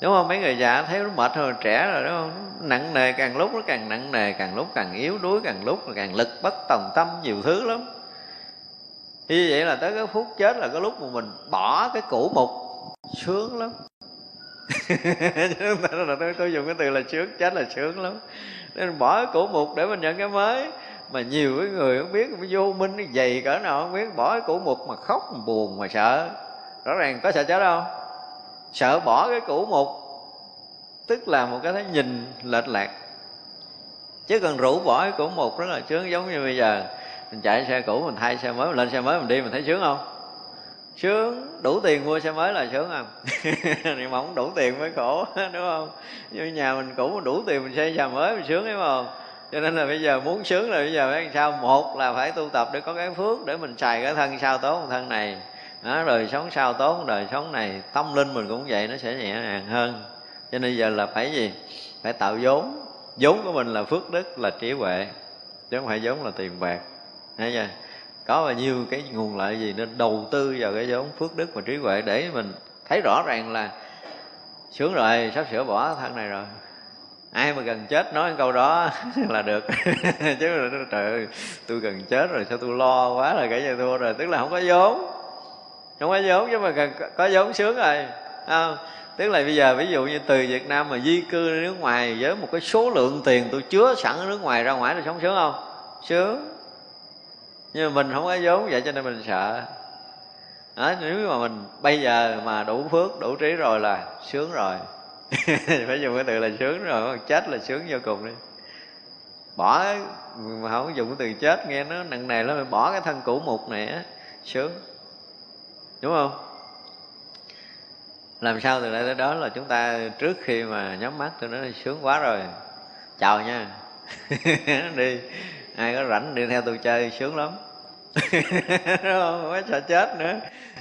Đúng không? Mấy người già thấy nó mệt hơn trẻ rồi, đúng không? Nặng nề càng lúc, nó càng nặng nề, càng lúc càng yếu đuối, càng lúc càng lực bất tòng tâm, nhiều thứ lắm. Như vậy là tới cái phút chết là cái lúc mà mình bỏ cái cũ mục sướng lắm. Tôi, tôi dùng cái từ là sướng chết là sướng lắm. Nên bỏ cái cũ mục để mình nhận cái mới. Mà nhiều cái người không biết vô minh nó dày cỡ nào không biết bỏ cái cũ mục mà khóc mà buồn mà sợ. Rõ ràng có sợ chết không sợ bỏ cái cũ mục tức là một cái thấy nhìn lệch lạc. Chứ cần rủ bỏ cái cũ mục rất là sướng giống như bây giờ. Mình chạy xe cũ mình thay xe mới mình lên xe mới mình đi mình thấy sướng không? Sướng. Đủ tiền mua xe mới là sướng không à? thì mà không đủ tiền mới khổ đúng không? Như nhà mình cũ mình đủ tiền mình xây nhà mới mình sướng đúng không cho nên là bây giờ muốn sướng là bây giờ phải làm sao? Một là phải tu tập để có cái phước để mình xài cái thân sao tốt thân thân này. Đó, đời sống sao tốt đời sống này. Tâm linh mình cũng vậy nó sẽ nhẹ nhàng hơn. Cho nên giờ là phải gì? Phải tạo vốn. Vốn của mình là phước đức là trí huệ. Chứ không phải vốn là tiền bạc. Thấy chưa? Có bao nhiêu cái nguồn lợi gì nên đầu tư vào cái vốn phước đức và trí huệ để mình thấy rõ ràng là sướng rồi, sắp sửa bỏ thân này rồi. Ai mà gần chết nói câu đó là được. Chứ là trời ơi, tôi gần chết rồi, sao tôi lo quá là cả nhà thua rồi, tức là không có vốn. Không có vốn chứ mà cần có vốn sướng rồi không? Tức là bây giờ ví dụ như từ Việt Nam mà di cư ra nước ngoài với một cái số lượng tiền tôi chứa sẵn ở nước ngoài ra ngoài là sống sướng không? Sướng nhưng mà mình không có vốn vậy cho nên mình sợ. Đó, nếu mà mình bây giờ mà đủ phước đủ trí rồi là sướng rồi. Phải dùng cái từ là sướng rồi chết là sướng vô cùng đi. Bỏ mà không dùng cái từ chết nghe nó nặng nề lắm bỏ cái thân cũ mục này á sướng. Đúng không? Làm sao từ đây tới đó là chúng ta trước khi mà nhắm mắt tôi nói sướng quá rồi. Chào nha. Đi. Ai có rảnh đi theo tôi chơi sướng lắm không có sợ chết nữa.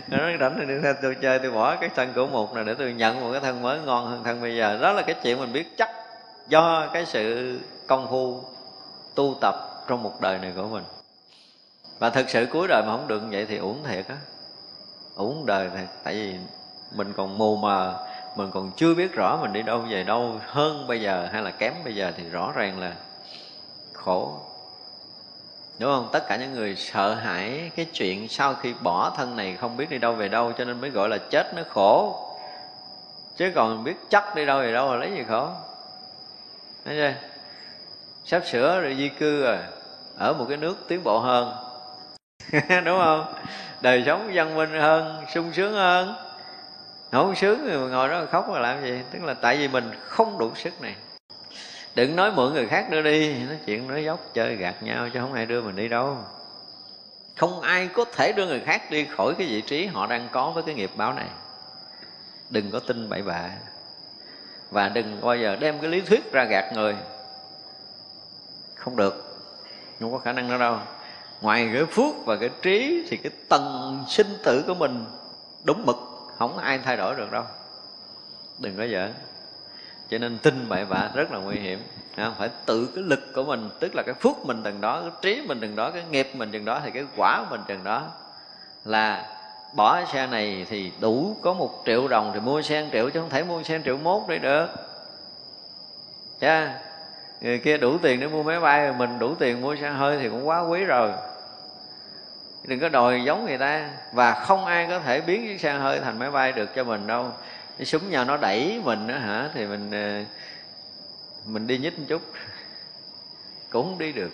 Nó nói rảnh thì đi theo tôi chơi, tôi bỏ cái thân cũ một này để tôi nhận một cái thân mới ngon hơn thân bây giờ. Đó là cái chuyện mình biết chắc do cái sự công phu, tu tập trong một đời này của mình. Và thực sự cuối đời mà không được vậy thì uổng thiệt á. Uổng đời thiệt, tại vì mình còn mù mờ mình còn chưa biết rõ mình đi đâu về đâu hơn bây giờ hay là kém bây giờ thì rõ ràng là khổ đúng không? Tất cả những người sợ hãi cái chuyện sau khi bỏ thân này không biết đi đâu về đâu cho nên mới gọi là chết nó khổ. Chứ còn biết chắc đi đâu về đâu là lấy gì khổ? Thấy chưa? Sắp sửa rồi di cư rồi, ở một cái nước tiến bộ hơn. Đúng không? Đời sống văn minh hơn, sung sướng hơn. Không sướng thì ngồi đó khóc là làm gì? Tức là tại vì mình không đủ sức này đừng nói mượn người khác nữa đi. Nói chuyện nói dốc, chơi gạt nhau chứ không ai đưa mình đi đâu. Không ai có thể đưa người khác đi khỏi cái vị trí họ đang có với cái nghiệp báo này. Đừng có tin bậy bạ. Và đừng bao giờ đem cái lý thuyết ra gạt người. Không được. Không có khả năng đó đâu. Ngoài cái phước và cái trí thì cái tầng sinh tử của mình đúng mực. Không ai thay đổi được đâu. Đừng có giỡn cho nên tin bậy bạ rất là nguy hiểm. À, phải tự cái lực của mình, tức là cái phước mình từng đó, cái trí mình từng đó, cái nghiệp mình từng đó, thì cái quả mình từng đó là bỏ xe này thì đủ có một triệu đồng thì mua xe triệu chứ không thể mua xe triệu mốt đi được. Cha người kia đủ tiền để mua máy bay, mình đủ tiền mua xe hơi thì cũng quá quý rồi. Đừng có đòi giống người ta. Và không ai có thể biến chiếc xe hơi thành máy bay được cho mình đâu cái súng nhau nó đẩy mình đó hả? Thì mình ờ, mình đi nhích một chút. Cũng đi được.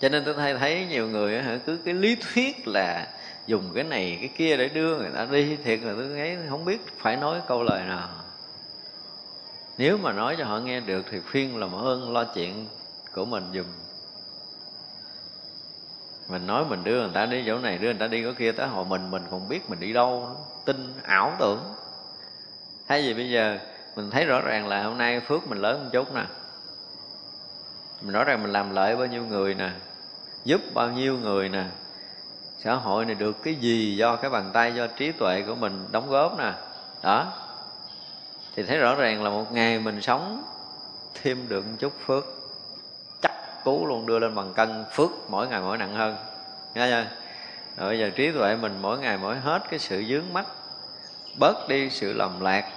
Cho nên tôi thấy thấy nhiều người hả, cứ cái lý thuyết là dùng cái này, cái kia để đưa người ta đi thiệt là tôi thấy không biết phải nói câu lời nào. Nếu mà nói cho họ nghe được thì khuyên làm ơn lo chuyện của mình dùm mình nói mình đưa người ta đi chỗ này, đưa người ta đi chỗ kia, tới hồi mình mình còn biết mình đi đâu tin, ảo tưởng. Thay vì bây giờ, mình thấy rõ ràng là hôm nay phước mình lớn một chút nè. Mình rõ ràng mình làm lợi bao nhiêu người nè, giúp bao nhiêu người nè. Xã hội này được cái gì do cái bàn tay, do trí tuệ của mình đóng góp nè. Đó. Thì thấy rõ ràng là một ngày mình sống thêm được một chút phước cứu cú luôn, đưa lên bằng cân phước, mỗi ngày mỗi nặng hơn. Nghe chưa? Rồi bây giờ trí tuệ mình mỗi ngày mỗi hết cái sự dướng mắt, bớt đi sự lầm lạc,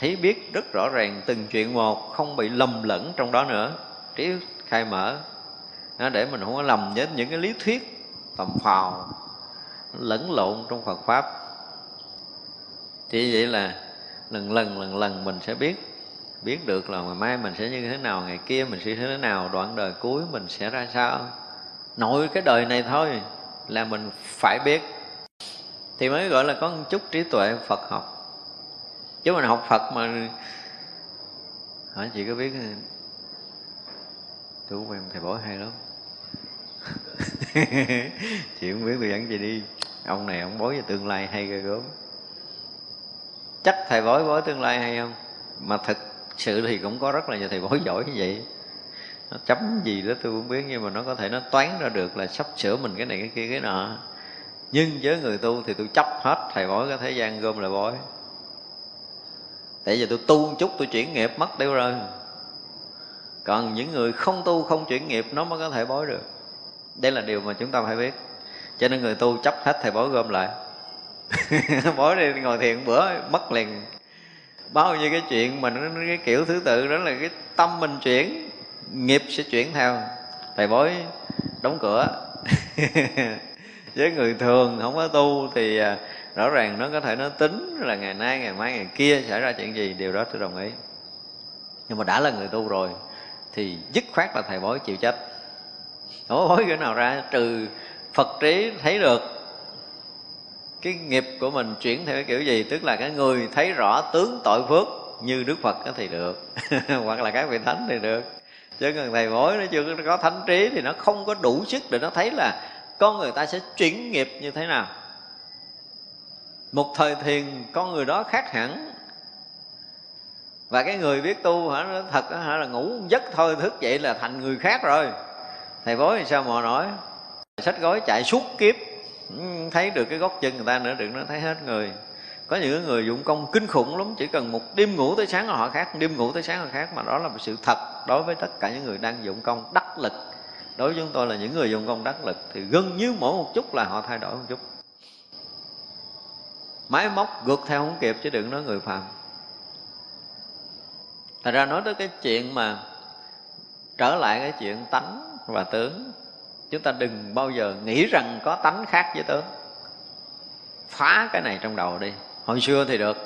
thấy biết rất rõ ràng từng chuyện một, không bị lầm lẫn trong đó nữa. Trí khai mở, nó để mình không có lầm với những cái lý thuyết, tầm phào, lẫn lộn trong Phật pháp. Thì vậy là lần lần lần lần mình sẽ biết biết được là ngày mai mình sẽ như thế nào, ngày kia mình sẽ như thế nào, đoạn đời cuối mình sẽ ra sao. Nội cái đời này thôi là mình phải biết. Thì mới gọi là có một chút trí tuệ Phật học. Chứ mình học Phật mà hỏi chị có biết tôi em thầy bói hay lắm. Chị không biết tôi dẫn chị đi. Ông này, ông bói về tương lai hay ghê gớm. Chắc thầy bói bói tương lai hay không? Mà thực sự thì cũng có rất là nhiều thầy bói giỏi như vậy. Nó chấm gì đó tôi cũng biết, nhưng mà nó có thể nó toán ra được là sắp sửa mình cái này cái kia, cái nọ. Nhưng với người tu thì tôi chấp hết thầy bói cái thế gian gom là bói tại vì tôi tu một chút tôi chuyển nghiệp mất tiêu rồi. Còn những người không tu không chuyển nghiệp nó mới có thể bói được. Đây là điều mà chúng ta phải biết. Cho nên người tu chấp hết thầy bói gom lại. Bói đi ngồi thiền bữa mất liền bao nhiêu cái chuyện mà nó cái kiểu thứ tự đó là cái tâm mình chuyển, nghiệp sẽ chuyển theo. Thầy bói đóng cửa. Với người thường không có tu thì à, rõ ràng nó có thể nó tính là ngày nay, ngày mai, ngày kia xảy ra chuyện gì, điều đó tôi đồng ý. Nhưng mà đã là người tu rồi thì dứt khoát là thầy bói chịu trách. Không có bói cái nào ra? Trừ phật trí thấy được cái nghiệp của mình chuyển theo cái kiểu gì? Tức là cái người thấy rõ tướng tội phước như đức phật thì được. Hoặc là các vị thánh thì được. Chứ còn thầy bói nó chưa có thánh trí thì nó không có đủ sức để nó thấy là con người ta sẽ chuyển nghiệp như thế nào. Một thời thiền con người đó khác hẳn. Và cái người biết tu hả, nó thật hả, là ngủ giấc thôi, thức dậy là thành người khác rồi. Thầy bói thì sao mà nói? Sách gói chạy suốt kiếp thấy được cái góc chân người ta nữa, đừng nói thấy hết người. Có những người dụng công kinh khủng lắm, chỉ cần một đêm ngủ tới sáng là họ khác, đêm ngủ tới sáng là khác, mà đó là một sự thật đối với tất cả những người đang dụng công đắc lực. Đối với chúng tôi là những người dụng công đắc lực thì gần như mỗi một chút là họ thay đổi một chút. Máy móc gượt theo không kịp chứ đừng nói người phàm thật ra nói tới cái chuyện mà trở lại cái chuyện tánh và tướng chúng ta đừng bao giờ nghĩ rằng có tánh khác với tướng. Phá cái này trong đầu đi. Hồi xưa thì được.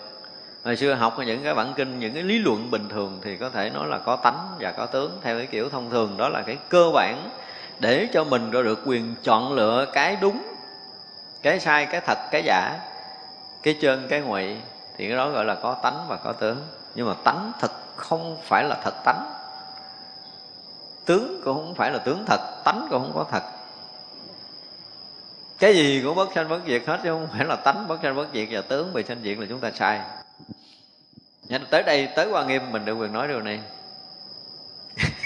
Hồi xưa học những cái bản kinh, những cái lý luận bình thường thì có thể nói là có tánh và có tướng theo cái kiểu thông thường. Đó là cái cơ bản để cho mình có được quyền chọn lựa cái đúng, cái sai, cái thật, cái giả, cái chân cái ngụy thì cái đó gọi là có tánh và có tướng. Nhưng mà tánh thật không phải là thật tánh tướng cũng không phải là tướng thật, tánh cũng không có thật. Cái gì cũng bất sanh bất diệt hết chứ không phải là tánh bất sanh bất diệt và tướng bị sanh diệt là chúng ta sai. Nhanh tới đây, tới qua nghiêm mình được quyền nói điều này.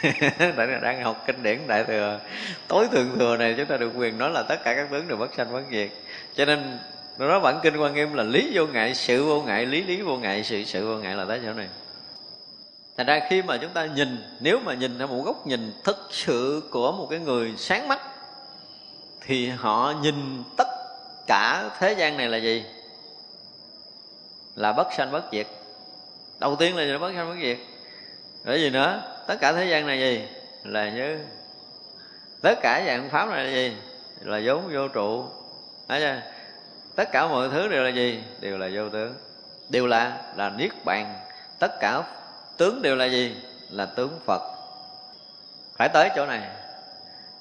Tại đang học kinh điển đại thừa, tối thượng thừa này chúng ta được quyền nói là tất cả các tướng đều bất sanh bất diệt. Cho nên, nó nói bản kinh quan nghiêm là lý vô ngại, sự vô ngại, lý lý vô ngại, sự sự vô ngại là tới chỗ này thành ra khi mà chúng ta nhìn, nếu mà nhìn theo một góc nhìn thực sự của một cái người sáng mắt, thì họ nhìn tất cả thế gian này là gì? Là bất sanh bất diệt. Đầu tiên là bất sanh bất diệt. Rồi gì nữa, tất cả thế gian này gì? Là như tất cả dạng pháp này là gì? Là vốn vô trụ. Thấy chưa? tất cả mọi thứ đều là gì? Đều là vô tướng. Đều là là niết bàn. Tất cả tướng đều là gì? Là tướng phật. Phải tới chỗ này.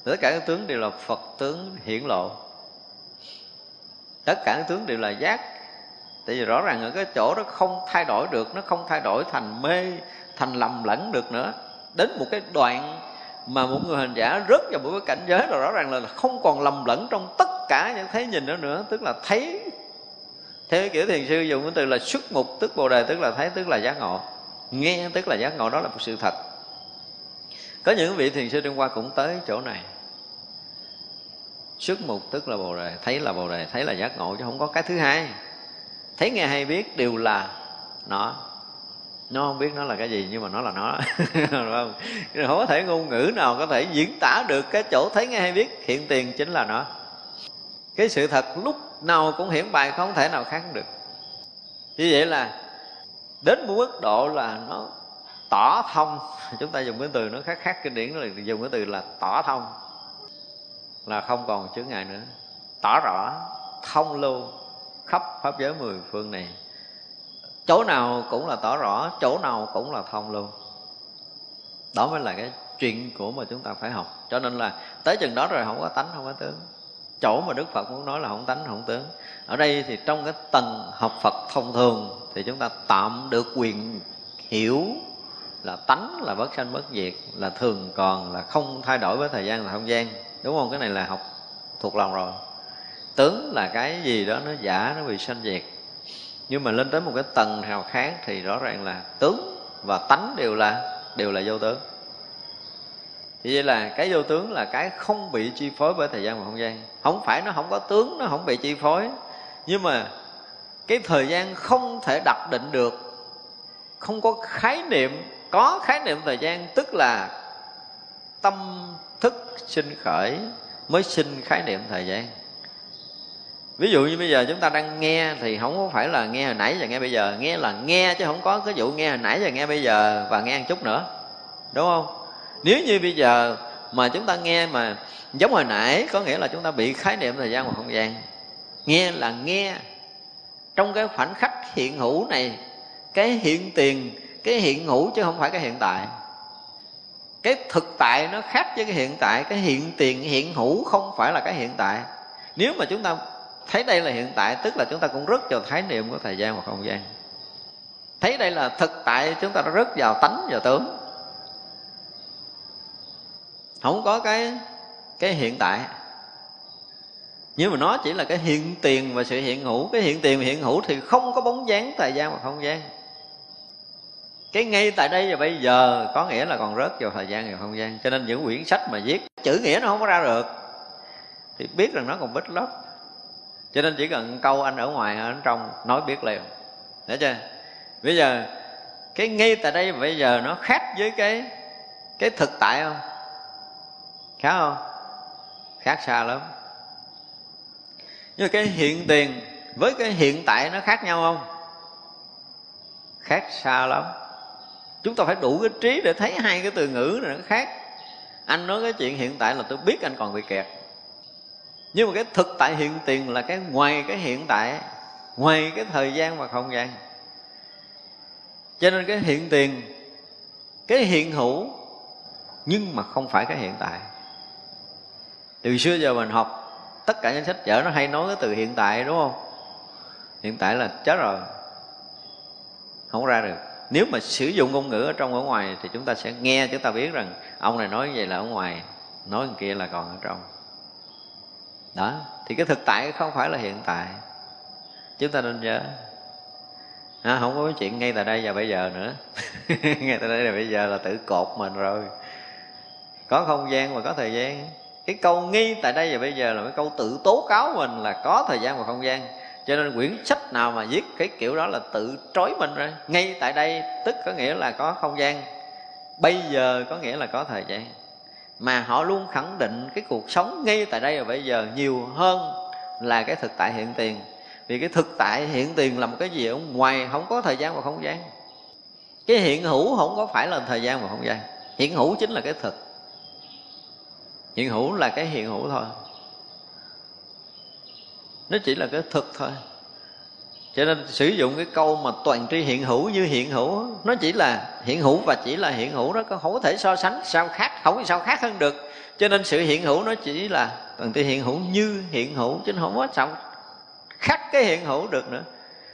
Tất cả các tướng đều là phật tướng hiển lộ. Tất cả các tướng đều là giác. Tại vì rõ ràng ở cái chỗ đó không thay đổi được, nó không thay đổi thành mê, thành lầm lẫn được nữa. Đến một cái đoạn mà một người hành giả rớt vào một cái cảnh giới là rõ ràng là không còn lầm lẫn trong tất cả những thấy nhìn đó nữa. Tức là thấy. Theo kiểu thiền sư dùng cái từ là xuất mục tức bồ đề, tức là thấy, tức là giác ngộ nghe, tức là giác ngộ, đó là một sự thật. Có những vị thiền sư đêm qua cũng tới chỗ này. Xuất mục tức là bồ đề, thấy là bồ đề, thấy là giác ngộ chứ không có cái thứ hai. Thấy nghe hay biết đều là nó. Nó không biết nó là cái gì, nhưng mà nó là nó. Không? Không có thể ngôn ngữ nào có thể diễn tả được cái chỗ thấy nghe hay biết. Hiện tiền chính là nó. Cái sự thật lúc nào cũng hiển bày không thể nào khác được. Như vậy là đến một mức độ là nó tỏ thông. Chúng ta dùng cái từ nó khác khác kinh điển là dùng cái từ là tỏ thông. Là không còn chướng ngại nữa. Tỏ rõ, thông lưu, khắp pháp giới mười phương này. Chỗ nào cũng là tỏ rõ, chỗ nào cũng là thông lưu. Đó mới là cái chuyện của mà chúng ta phải học. Cho nên là tới chừng đó rồi không có tánh, không có tướng chỗ mà đức phật muốn nói là không tánh, không tướng. Ở đây thì trong cái tầng học phật thông thường thì chúng ta tạm được quyền hiểu là tánh, là bất sanh, bất diệt, là thường còn, là không thay đổi với thời gian và không gian. Đúng không? Cái này là học thuộc lòng rồi. Tướng là cái gì đó nó giả, nó bị sanh diệt. Nhưng mà lên tới một cái tầng nào khác thì rõ ràng là tướng và tánh đều là đều là vô tướng thì vậy là cái vô tướng là cái không bị chi phối bởi thời gian và không gian. Không phải nó không có tướng, nó không bị chi phối. Nhưng mà cái thời gian không thể đặt định được, không có khái niệm, có khái niệm thời gian, tức là tâm thức sinh khởi mới sinh khái niệm thời gian. Ví dụ như bây giờ chúng ta đang nghe thì không có phải là nghe hồi nãy và nghe bây giờ. Nghe là nghe chứ không có, cái vụ nghe hồi nãy và nghe bây giờ và nghe một chút nữa. Đúng không? Nếu như bây giờ mà chúng ta nghe mà giống hồi nãy, có nghĩa là chúng ta bị khái niệm thời gian và không gian. Nghe là nghe. Trong cái khoảnh khắc hiện hữu này, cái hiện tiền, cái hiện hữu chứ không phải cái hiện tại. Cái thực tại nó khác với cái hiện tại, cái hiện tiền, hiện hữu không phải là cái hiện tại. Nếu mà chúng ta thấy đây là hiện tại, tức là chúng ta cũng rất vào khái niệm của thời gian và không gian. Thấy đây là thực tại, chúng ta rất vào tánh và tướng không có cái cái hiện tại. Nhưng mà nó chỉ là cái hiện tiền và sự hiện hữu, cái hiện tiền và hiện hữu thì không có bóng dáng thời gian và không gian. Cái ngay tại đây và bây giờ có nghĩa là còn rớt vào thời gian và không gian. Cho nên những quyển sách mà viết, chữ nghĩa nó không có ra được. Thì biết rằng nó còn bít lấp cho nên chỉ cần câu anh ở ngoài ở trong, nói biết liền. Hiểu chưa? Bây giờ, cái ngay tại đây và bây giờ nó khác với cái cái thực tại không? Khác không? Khác xa lắm. Nhưng mà cái hiện tiền với cái hiện tại nó khác nhau không? Khác xa lắm. Chúng ta phải đủ cái trí để thấy hai cái từ ngữ này nó khác. Anh nói cái chuyện hiện tại là tôi biết anh còn bị kẹt. Nhưng mà cái thực tại hiện tiền là cái ngoài cái hiện tại, ngoài cái thời gian và không gian. Cho nên cái hiện tiền, cái hiện hữu, nhưng mà không phải cái hiện tại từ xưa giờ mình học tất cả những sách vở nó hay nói cái từ hiện tại đúng không? Hiện tại là chết rồi. Không ra được. Nếu mà sử dụng ngôn ngữ ở trong ở ngoài thì chúng ta sẽ nghe chúng ta biết rằng ông này nói như vậy là ở ngoài nói như kia là còn ở trong. Đó thì cái thực tại không phải là hiện tại. Chúng ta nên nhớ. À, không có cái chuyện ngay tại đây và bây giờ nữa. Ngay tại đây là bây giờ là tự cột mình rồi. Có không gian và có thời gian cái câu nghi tại đây và bây giờ là cái câu tự tố cáo mình là có thời gian và không gian. Cho nên quyển sách nào mà viết cái kiểu đó là tự trói mình rồi ngay tại đây tức có nghĩa là có không gian. Bây giờ có nghĩa là có thời gian. Mà họ luôn khẳng định cái cuộc sống ngay tại đây và bây giờ nhiều hơn là cái thực tại hiện tiền. Vì cái thực tại hiện tiền là một cái gì ở ngoài không có thời gian và không gian. Cái hiện hữu không có phải là thời gian và không gian. Hiện hữu chính là cái thực hiện hữu là cái hiện hữu thôi nó chỉ là cái thực thôi cho nên sử dụng cái câu mà toàn tri hiện hữu như hiện hữu nó chỉ là hiện hữu và chỉ là hiện hữu đó không có thể so sánh sao khác không sao khác hơn được cho nên sự hiện hữu nó chỉ là toàn tri hiện hữu như hiện hữu chứ không có sao khác cái hiện hữu được nữa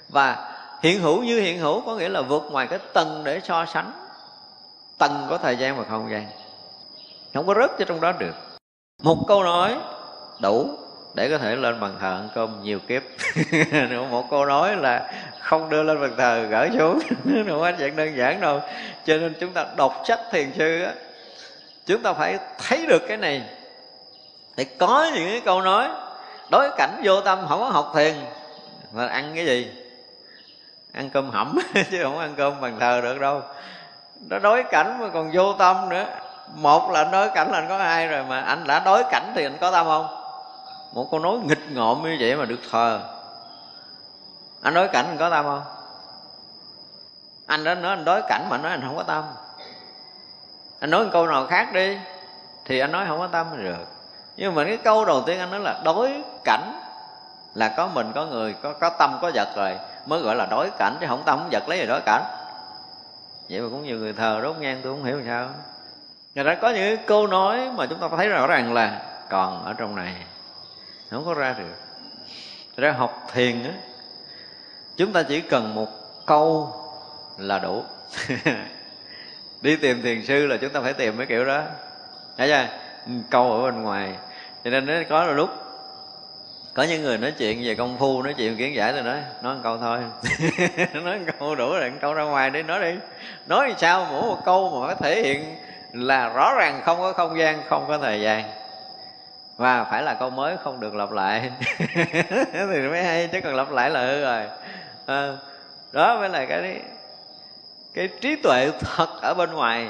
và hiện hữu như hiện hữu có nghĩa là vượt ngoài cái tầng để so sánh tầng có thời gian và không gian không có rớt cho trong đó được một câu nói đủ để có thể lên bàn thờ ăn cơm nhiều kiếp. Một câu nói là không đưa lên bàn thờ gỡ xuống không có chuyện đơn giản đâu. Cho nên chúng ta đọc sách thiền sư á, chúng ta phải thấy được cái này. Thì có những cái câu nói, đối cảnh vô tâm không có học thiền, mà ăn cái gì? Ăn cơm hẩm, chứ không ăn cơm bàn thờ được đâu. Nó đối cảnh mà còn vô tâm nữa một là anh đối cảnh là anh có ai rồi mà anh đã đối cảnh thì anh có tâm không? Một câu nói nghịch ngợm như vậy mà được thờ. Anh đối cảnh anh có tâm không? Anh đã nói anh đối cảnh mà nói anh không có tâm. Anh nói một câu nào khác đi, thì anh nói không có tâm được. Nhưng mà cái câu đầu tiên anh nói là đối cảnh là có mình, có người, có có tâm, có vật rồi, mới gọi là đối cảnh, chứ không tâm không vật lấy gì đối cảnh. Vậy mà cũng nhiều người thờ, đốt nhang tôi không hiểu làm sao. Người ta có những câu nói mà chúng ta thấy rõ ràng là còn ở trong này. Không có ra được. Ra học thiền á, chúng ta chỉ cần một câu là đủ. Đi tìm thiền sư là chúng ta phải tìm mấy kiểu đó. Thấy chưa? Câu ở bên ngoài. Cho nên nó có là lúc, có những người nói chuyện về công phu, nói chuyện kiến giải thì nói nói một câu thôi. Nói một câu đủ rồi, một câu ra ngoài đi, nói đi. Nói sao mỗi một câu mà có thể hiện là rõ ràng không có không gian không có thời gian. Và phải là câu mới không được lặp lại. Thì mới hay chứ còn lặp lại là hư rồi. À, đó mới là cái cái trí tuệ thật ở bên ngoài.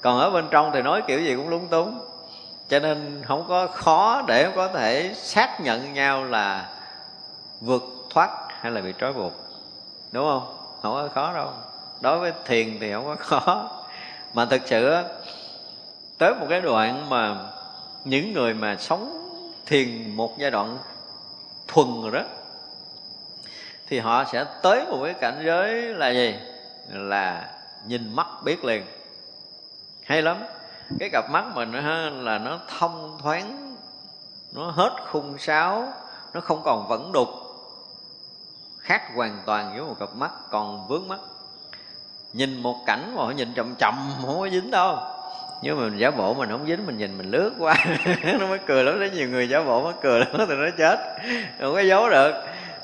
Còn ở bên trong thì nói kiểu gì cũng lúng túng. Cho nên không có khó để có thể xác nhận nhau là vượt thoát hay là bị trói buộc. Đúng không? Không có khó đâu. Đối với thiền thì không có khó mà thực sự tới một cái đoạn mà những người mà sống thiền một giai đoạn thuần rồi đó thì họ sẽ tới một cái cảnh giới là gì? Là nhìn mắt biết liền. Hay lắm. Cái cặp mắt mình ha, là nó thông thoáng nó hết khung sáo nó không còn vẫn đục khác hoàn toàn với một cặp mắt còn vướng mắt nhìn một cảnh mà họ nhìn chậm chậm không có dính đâu. Nhưng mà mình giả bộ mình không dính, mình nhìn mình lướt qua. Nó mới cười lắm đấy nhiều người giả bộ mới cười lắm thì nó chết. Không có giấu được.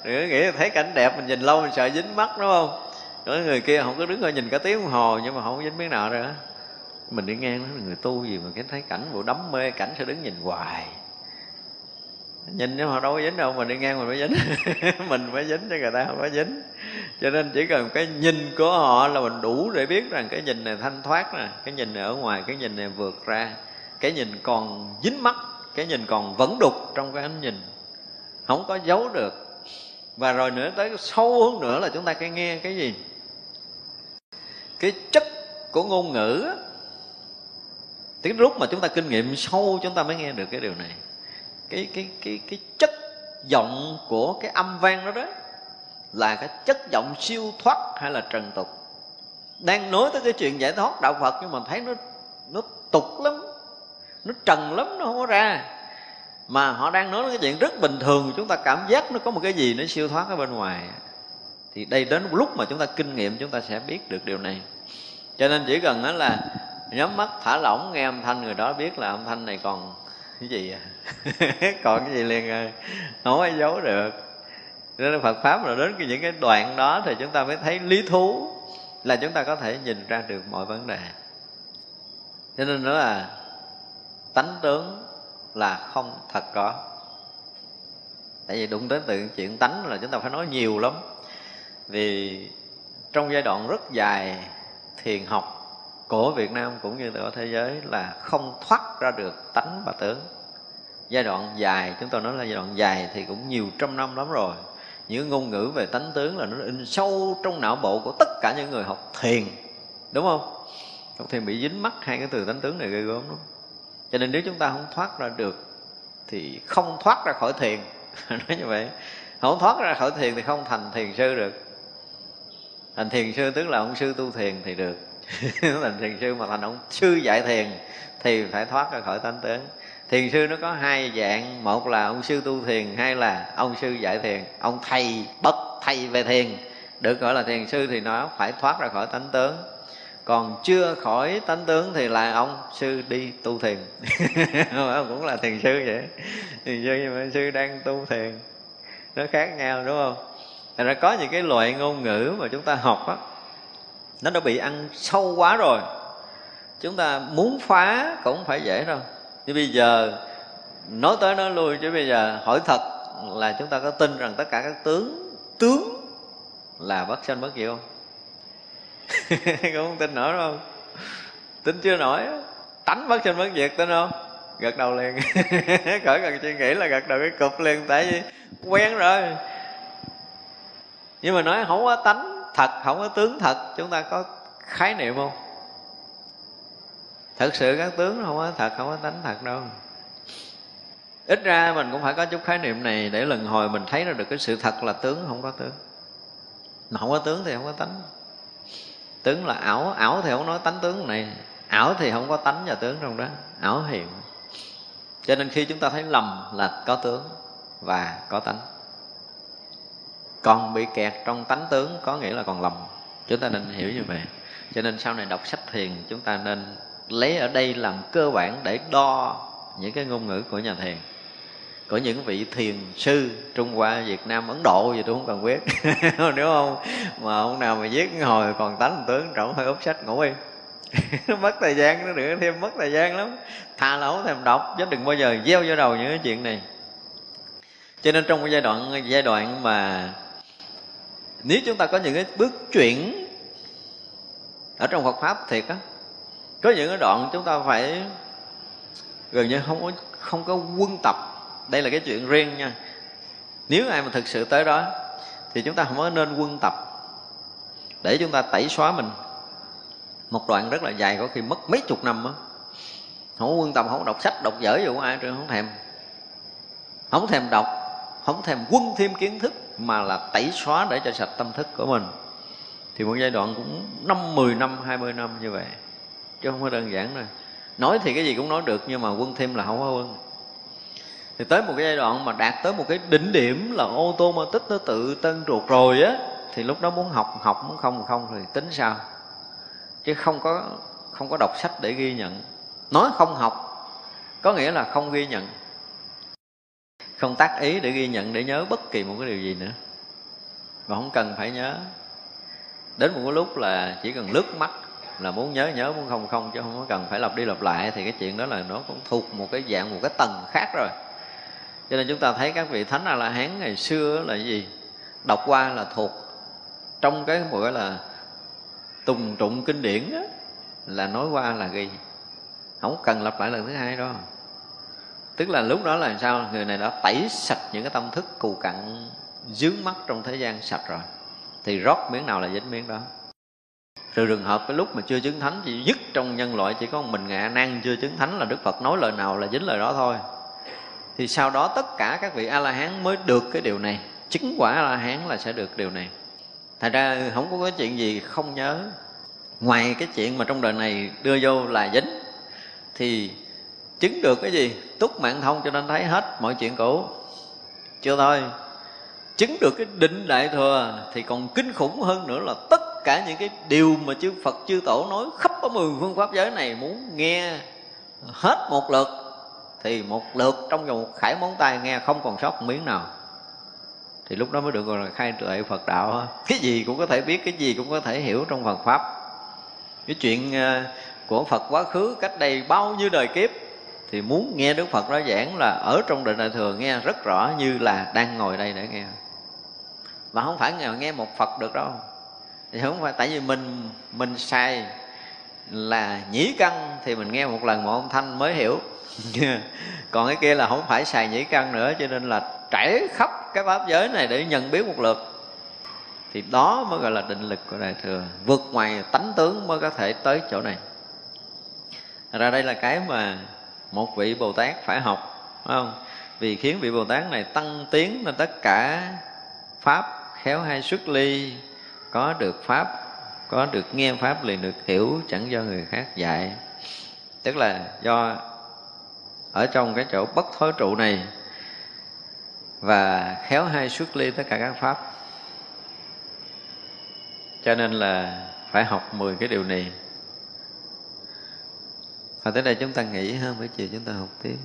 Đừng nghĩ thấy cảnh đẹp, mình nhìn lâu mình sợ dính mắt, đúng không? Có người kia không có đứng ở nhìn cả tiếng đồng hồ, nhưng mà không có dính miếng nào nữa. Mình đi ngang đó, người tu gì mà cái thấy cảnh bộ đắm mê, cảnh sẽ đứng nhìn hoài nhìn nhưng mà đâu có dính đâu, mình đi ngang mình mới dính. Mình mới dính chứ người ta không có dính. Cho nên chỉ cần cái nhìn của họ là mình đủ để biết rằng cái nhìn này thanh thoát nè, cái nhìn này ở ngoài, cái nhìn này vượt ra. Cái nhìn còn dính mắt, cái nhìn còn vẫn đục trong cái ánh nhìn. Không có giấu được. Và rồi nữa, tới sâu hơn nữa là chúng ta cái nghe cái gì? Cái chất của ngôn ngữ tiếng lúc mà chúng ta kinh nghiệm sâu, chúng ta mới nghe được cái điều này cái cái cái cái chất giọng của cái âm vang đó đó là cái chất giọng siêu thoát hay là trần tục. Đang nói tới cái chuyện giải thoát đạo phật nhưng mà thấy nó nó tục lắm, nó trần lắm, nó không có ra. Mà họ đang nói cái chuyện rất bình thường, chúng ta cảm giác nó có một cái gì nó siêu thoát ở bên ngoài. Thì đây đến một lúc mà chúng ta kinh nghiệm, chúng ta sẽ biết được điều này. Cho nên chỉ cần đó là nhắm mắt, thả lỏng, nghe âm thanh, người đó biết là âm thanh này còn cái gì à? Còn cái gì liền rồi. Không ai giấu được. Nên Phật pháp là đến những cái đoạn đó thì chúng ta mới thấy lý thú là chúng ta có thể nhìn ra được mọi vấn đề. Cho nên nữa là tánh tướng là không thật có. Tại vì đụng tới từ chuyện tánh là chúng ta phải nói nhiều lắm. Vì trong giai đoạn rất dài thiền học của Việt Nam cũng như ở thế giới là không thoát ra được tánh và tướng. Giai đoạn dài, chúng tôi nói là giai đoạn dài thì cũng nhiều trăm năm lắm rồi. Những ngôn ngữ về tánh tướng là nó in sâu trong não bộ của tất cả những người học thiền, đúng không? Học thiền bị dính mắc hai cái từ tánh tướng này gây gớm lắm. Cho nên nếu chúng ta không thoát ra được thì không thoát ra khỏi thiền. Nói như vậy. Không thoát ra khỏi thiền thì không thành thiền sư được. Thành thiền sư tức là ông sư tu thiền thì được. thành thiền sư mà thành ông sư dạy thiền thì phải thoát ra khỏi tánh tướng. Thiền sư nó có hai dạng, một là ông sư tu thiền, hai là ông sư dạy thiền. Ông thầy bất thầy về thiền, được gọi là thiền sư thì nó phải thoát ra khỏi tánh tướng. Còn chưa khỏi tánh tướng thì là ông sư đi tu thiền. Cũng là thiền sư vậy. Thiền sư nhưng mà sư đang tu thiền. Nó khác nhau, đúng không? Thì ra có những cái loại ngôn ngữ mà chúng ta học á nó đã bị ăn sâu quá rồi. Chúng ta muốn phá cũng phải dễ đâu nhưng bây giờ, nói tới nói lui, chứ bây giờ hỏi thật là chúng ta có tin rằng tất cả các tướng tướng là bất sanh bất diệt không? Cũng không tin nổi đâu. Tin chưa nổi tánh bất sanh bất diệt tin không? Gật đầu liền. Khỏi cần suy nghĩ là gật đầu cái cục liền, tại vì quen rồi. Nhưng mà nói không có tánh thật, không có tướng thật, chúng ta có khái niệm không? Thật sự các tướng không có thật, không có tánh thật đâu. Ít ra mình cũng phải có chút khái niệm này để lần hồi mình thấy ra được cái sự thật là tướng không có tướng. Mà không có tướng thì không có tánh. Tướng là ảo ảo thì không nói tánh tướng này. Ảo thì không có tánh và tướng trong đó. Ảo hiện. Cho nên khi chúng ta thấy lầm là có tướng và có tánh còn bị kẹt trong tánh tướng có nghĩa là còn lầm chúng ta nên hiểu như vậy. Cho nên sau này đọc sách thiền chúng ta nên lấy ở đây làm cơ bản để đo những cái ngôn ngữ của nhà thiền. Của những vị thiền sư Trung Hoa, Việt Nam, Ấn Độ gì tôi không cần biết. Nếu không mà ông nào mà viết hồi còn tánh tướng trọng hơi úp sách ngủ đi. Nó mất thời gian nó nữa thêm mất thời gian lắm. Thà là không thèm đọc chứ đừng bao giờ gieo vô đầu những cái chuyện này. Cho nên trong cái giai đoạn giai đoạn mà nếu chúng ta có những cái bước chuyển ở trong Phật pháp thiệt á, có những cái đoạn chúng ta phải gần như không có không có quân tập. Đây là cái chuyện riêng nha. Nếu ai mà thực sự tới đó thì chúng ta không có nên quân tập. Để chúng ta tẩy xóa mình. Một đoạn rất là dài, có khi mất mấy chục năm á. Không có quân tập, không có đọc sách, đọc dở gì của ai trơn, không thèm. Không thèm đọc, không thèm quân thêm kiến thức mà là tẩy xóa để cho sạch tâm thức của mình. Thì một giai đoạn cũng năm, mười năm, hai mươi năm như vậy. Chứ không có đơn giản rồi nói thì cái gì cũng nói được, nhưng mà quân thêm là không có quân. Thì tới một cái giai đoạn mà đạt tới một cái đỉnh điểm là ô tô mà tích nó tự tân ruột rồi á, thì lúc đó muốn học học muốn không không, thì tính sao? Chứ không có không có đọc sách để ghi nhận. Nói không học, có nghĩa là không ghi nhận không tác ý để ghi nhận để nhớ bất kỳ một cái điều gì nữa. Và không cần phải nhớ. Đến một cái lúc là chỉ cần lướt mắt là muốn nhớ nhớ muốn không không chứ không có cần phải lặp đi lặp lại thì cái chuyện đó là nó cũng thuộc một cái dạng một cái tầng khác rồi. Cho nên chúng ta thấy các vị thánh a la hán ngày xưa là gì? Đọc qua là thuộc trong cái một cái là tùng trụng kinh điển đó, là nói qua là ghi. Không cần lặp lại lần thứ hai đâu tức là lúc đó là sao? Người này đã tẩy sạch những cái tâm thức cù cặn, dướng mắt trong thế gian sạch rồi. Thì rót miếng nào là dính miếng đó. Trừ trường hợp cái lúc mà chưa chứng thánh, chỉ dứt trong nhân loại, chỉ có mình ngạ năng chưa chứng thánh là đức phật nói lời nào là dính lời đó thôi. Thì sau đó tất cả các vị a la hán mới được cái điều này. Chứng quả a la hán là sẽ được điều này. Thành ra không có cái chuyện gì không nhớ. Ngoài cái chuyện mà trong đời này đưa vô là dính, thì chứng được cái gì? Túc mạng thông cho nên thấy hết mọi chuyện cũ. Chưa thôi. Chứng được cái định đại thừa thì còn kinh khủng hơn nữa là tất cả những cái điều mà chư Phật, chư Tổ nói khắp ở mười phương pháp giới này muốn nghe hết một lượt, thì một lượt trong vòng một khải móng tay nghe không còn sót một miếng nào. Thì lúc đó mới được gọi là khai tuệ Phật đạo. Cái gì cũng có thể biết, cái gì cũng có thể hiểu trong Phật pháp. Cái chuyện ờ, của Phật quá khứ cách đây bao nhiêu đời kiếp thì muốn nghe Đức Phật nói giảng là ở trong định đại thừa nghe rất rõ như là đang ngồi đây để nghe. Mà không phải nghe một Phật được đâu. Thì không phải, tại vì mình mình sai là nhĩ căn thì mình nghe một lần một âm thanh mới hiểu. Còn cái kia là không phải xài nhĩ căn nữa, cho nên là trải khắp cái pháp giới này để nhận biết một lượt. Thì đó mới gọi là định lực của đại thừa, vượt ngoài tánh tướng mới có thể tới chỗ này. Ra đây là cái mà một vị bồ tát phải học, phải không? Vì khiến vị bồ tát này tăng tiến lên tất cả pháp khéo hay xuất ly, có được pháp, có được nghe pháp liền được hiểu, chẳng do người khác dạy. Tức là do ở trong cái chỗ bất thối trụ này và khéo hay xuất ly tất cả các pháp. Cho nên là phải học 10 cái điều này và tới đây chúng ta nghỉ ha buổi chiều chúng ta học tiếp.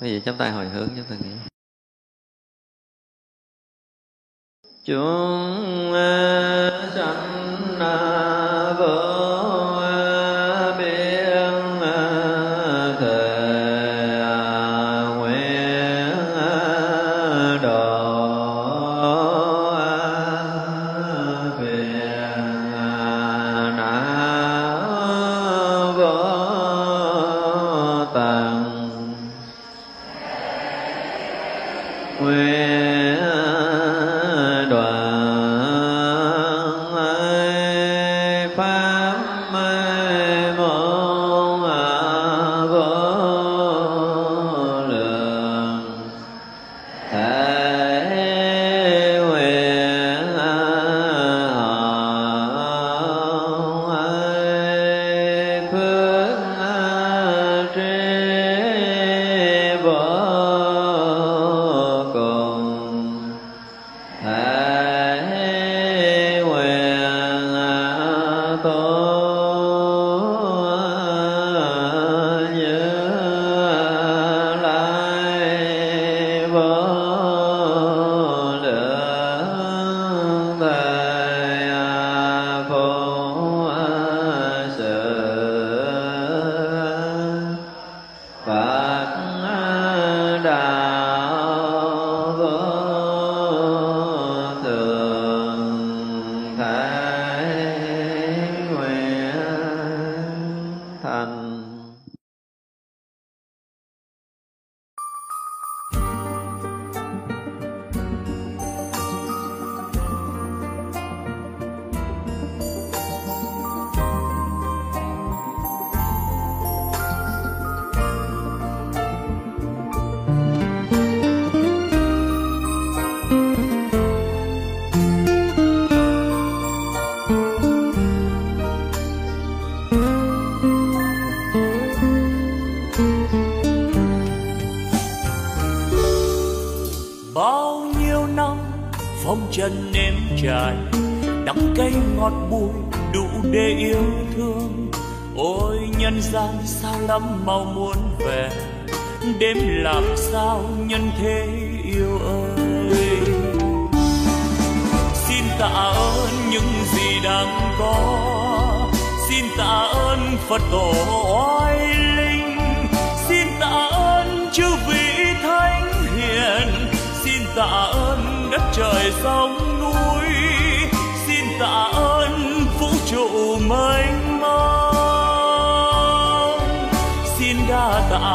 Bây giờ chúng ta hồi hướng, chúng ta nghĩ chúng lắm mau muốn về, đêm làm sao nhân thế yêu ơi? Xin tạ ơn những gì đang có, xin tạ ơn phật tổ oai linh, xin tạ ơn chư vị thánh hiền, xin tạ ơn đất trời sông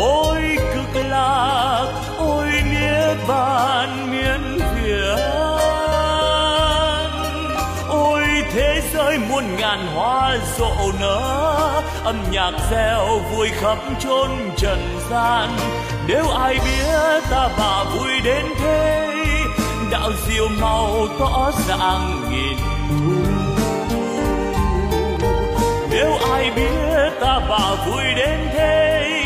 ôi, cực lạc ôi nghĩa bàn miên việt ôi, thế giới muôn ngàn hoa rộ nở. Âm nhạc reo vui khắp chốn trần gian. Nếu ai biết ta bà vui đến thế, đạo diệu màu tỏ dạng nghìn thu. Nếu ai biết ta bà vui đến thế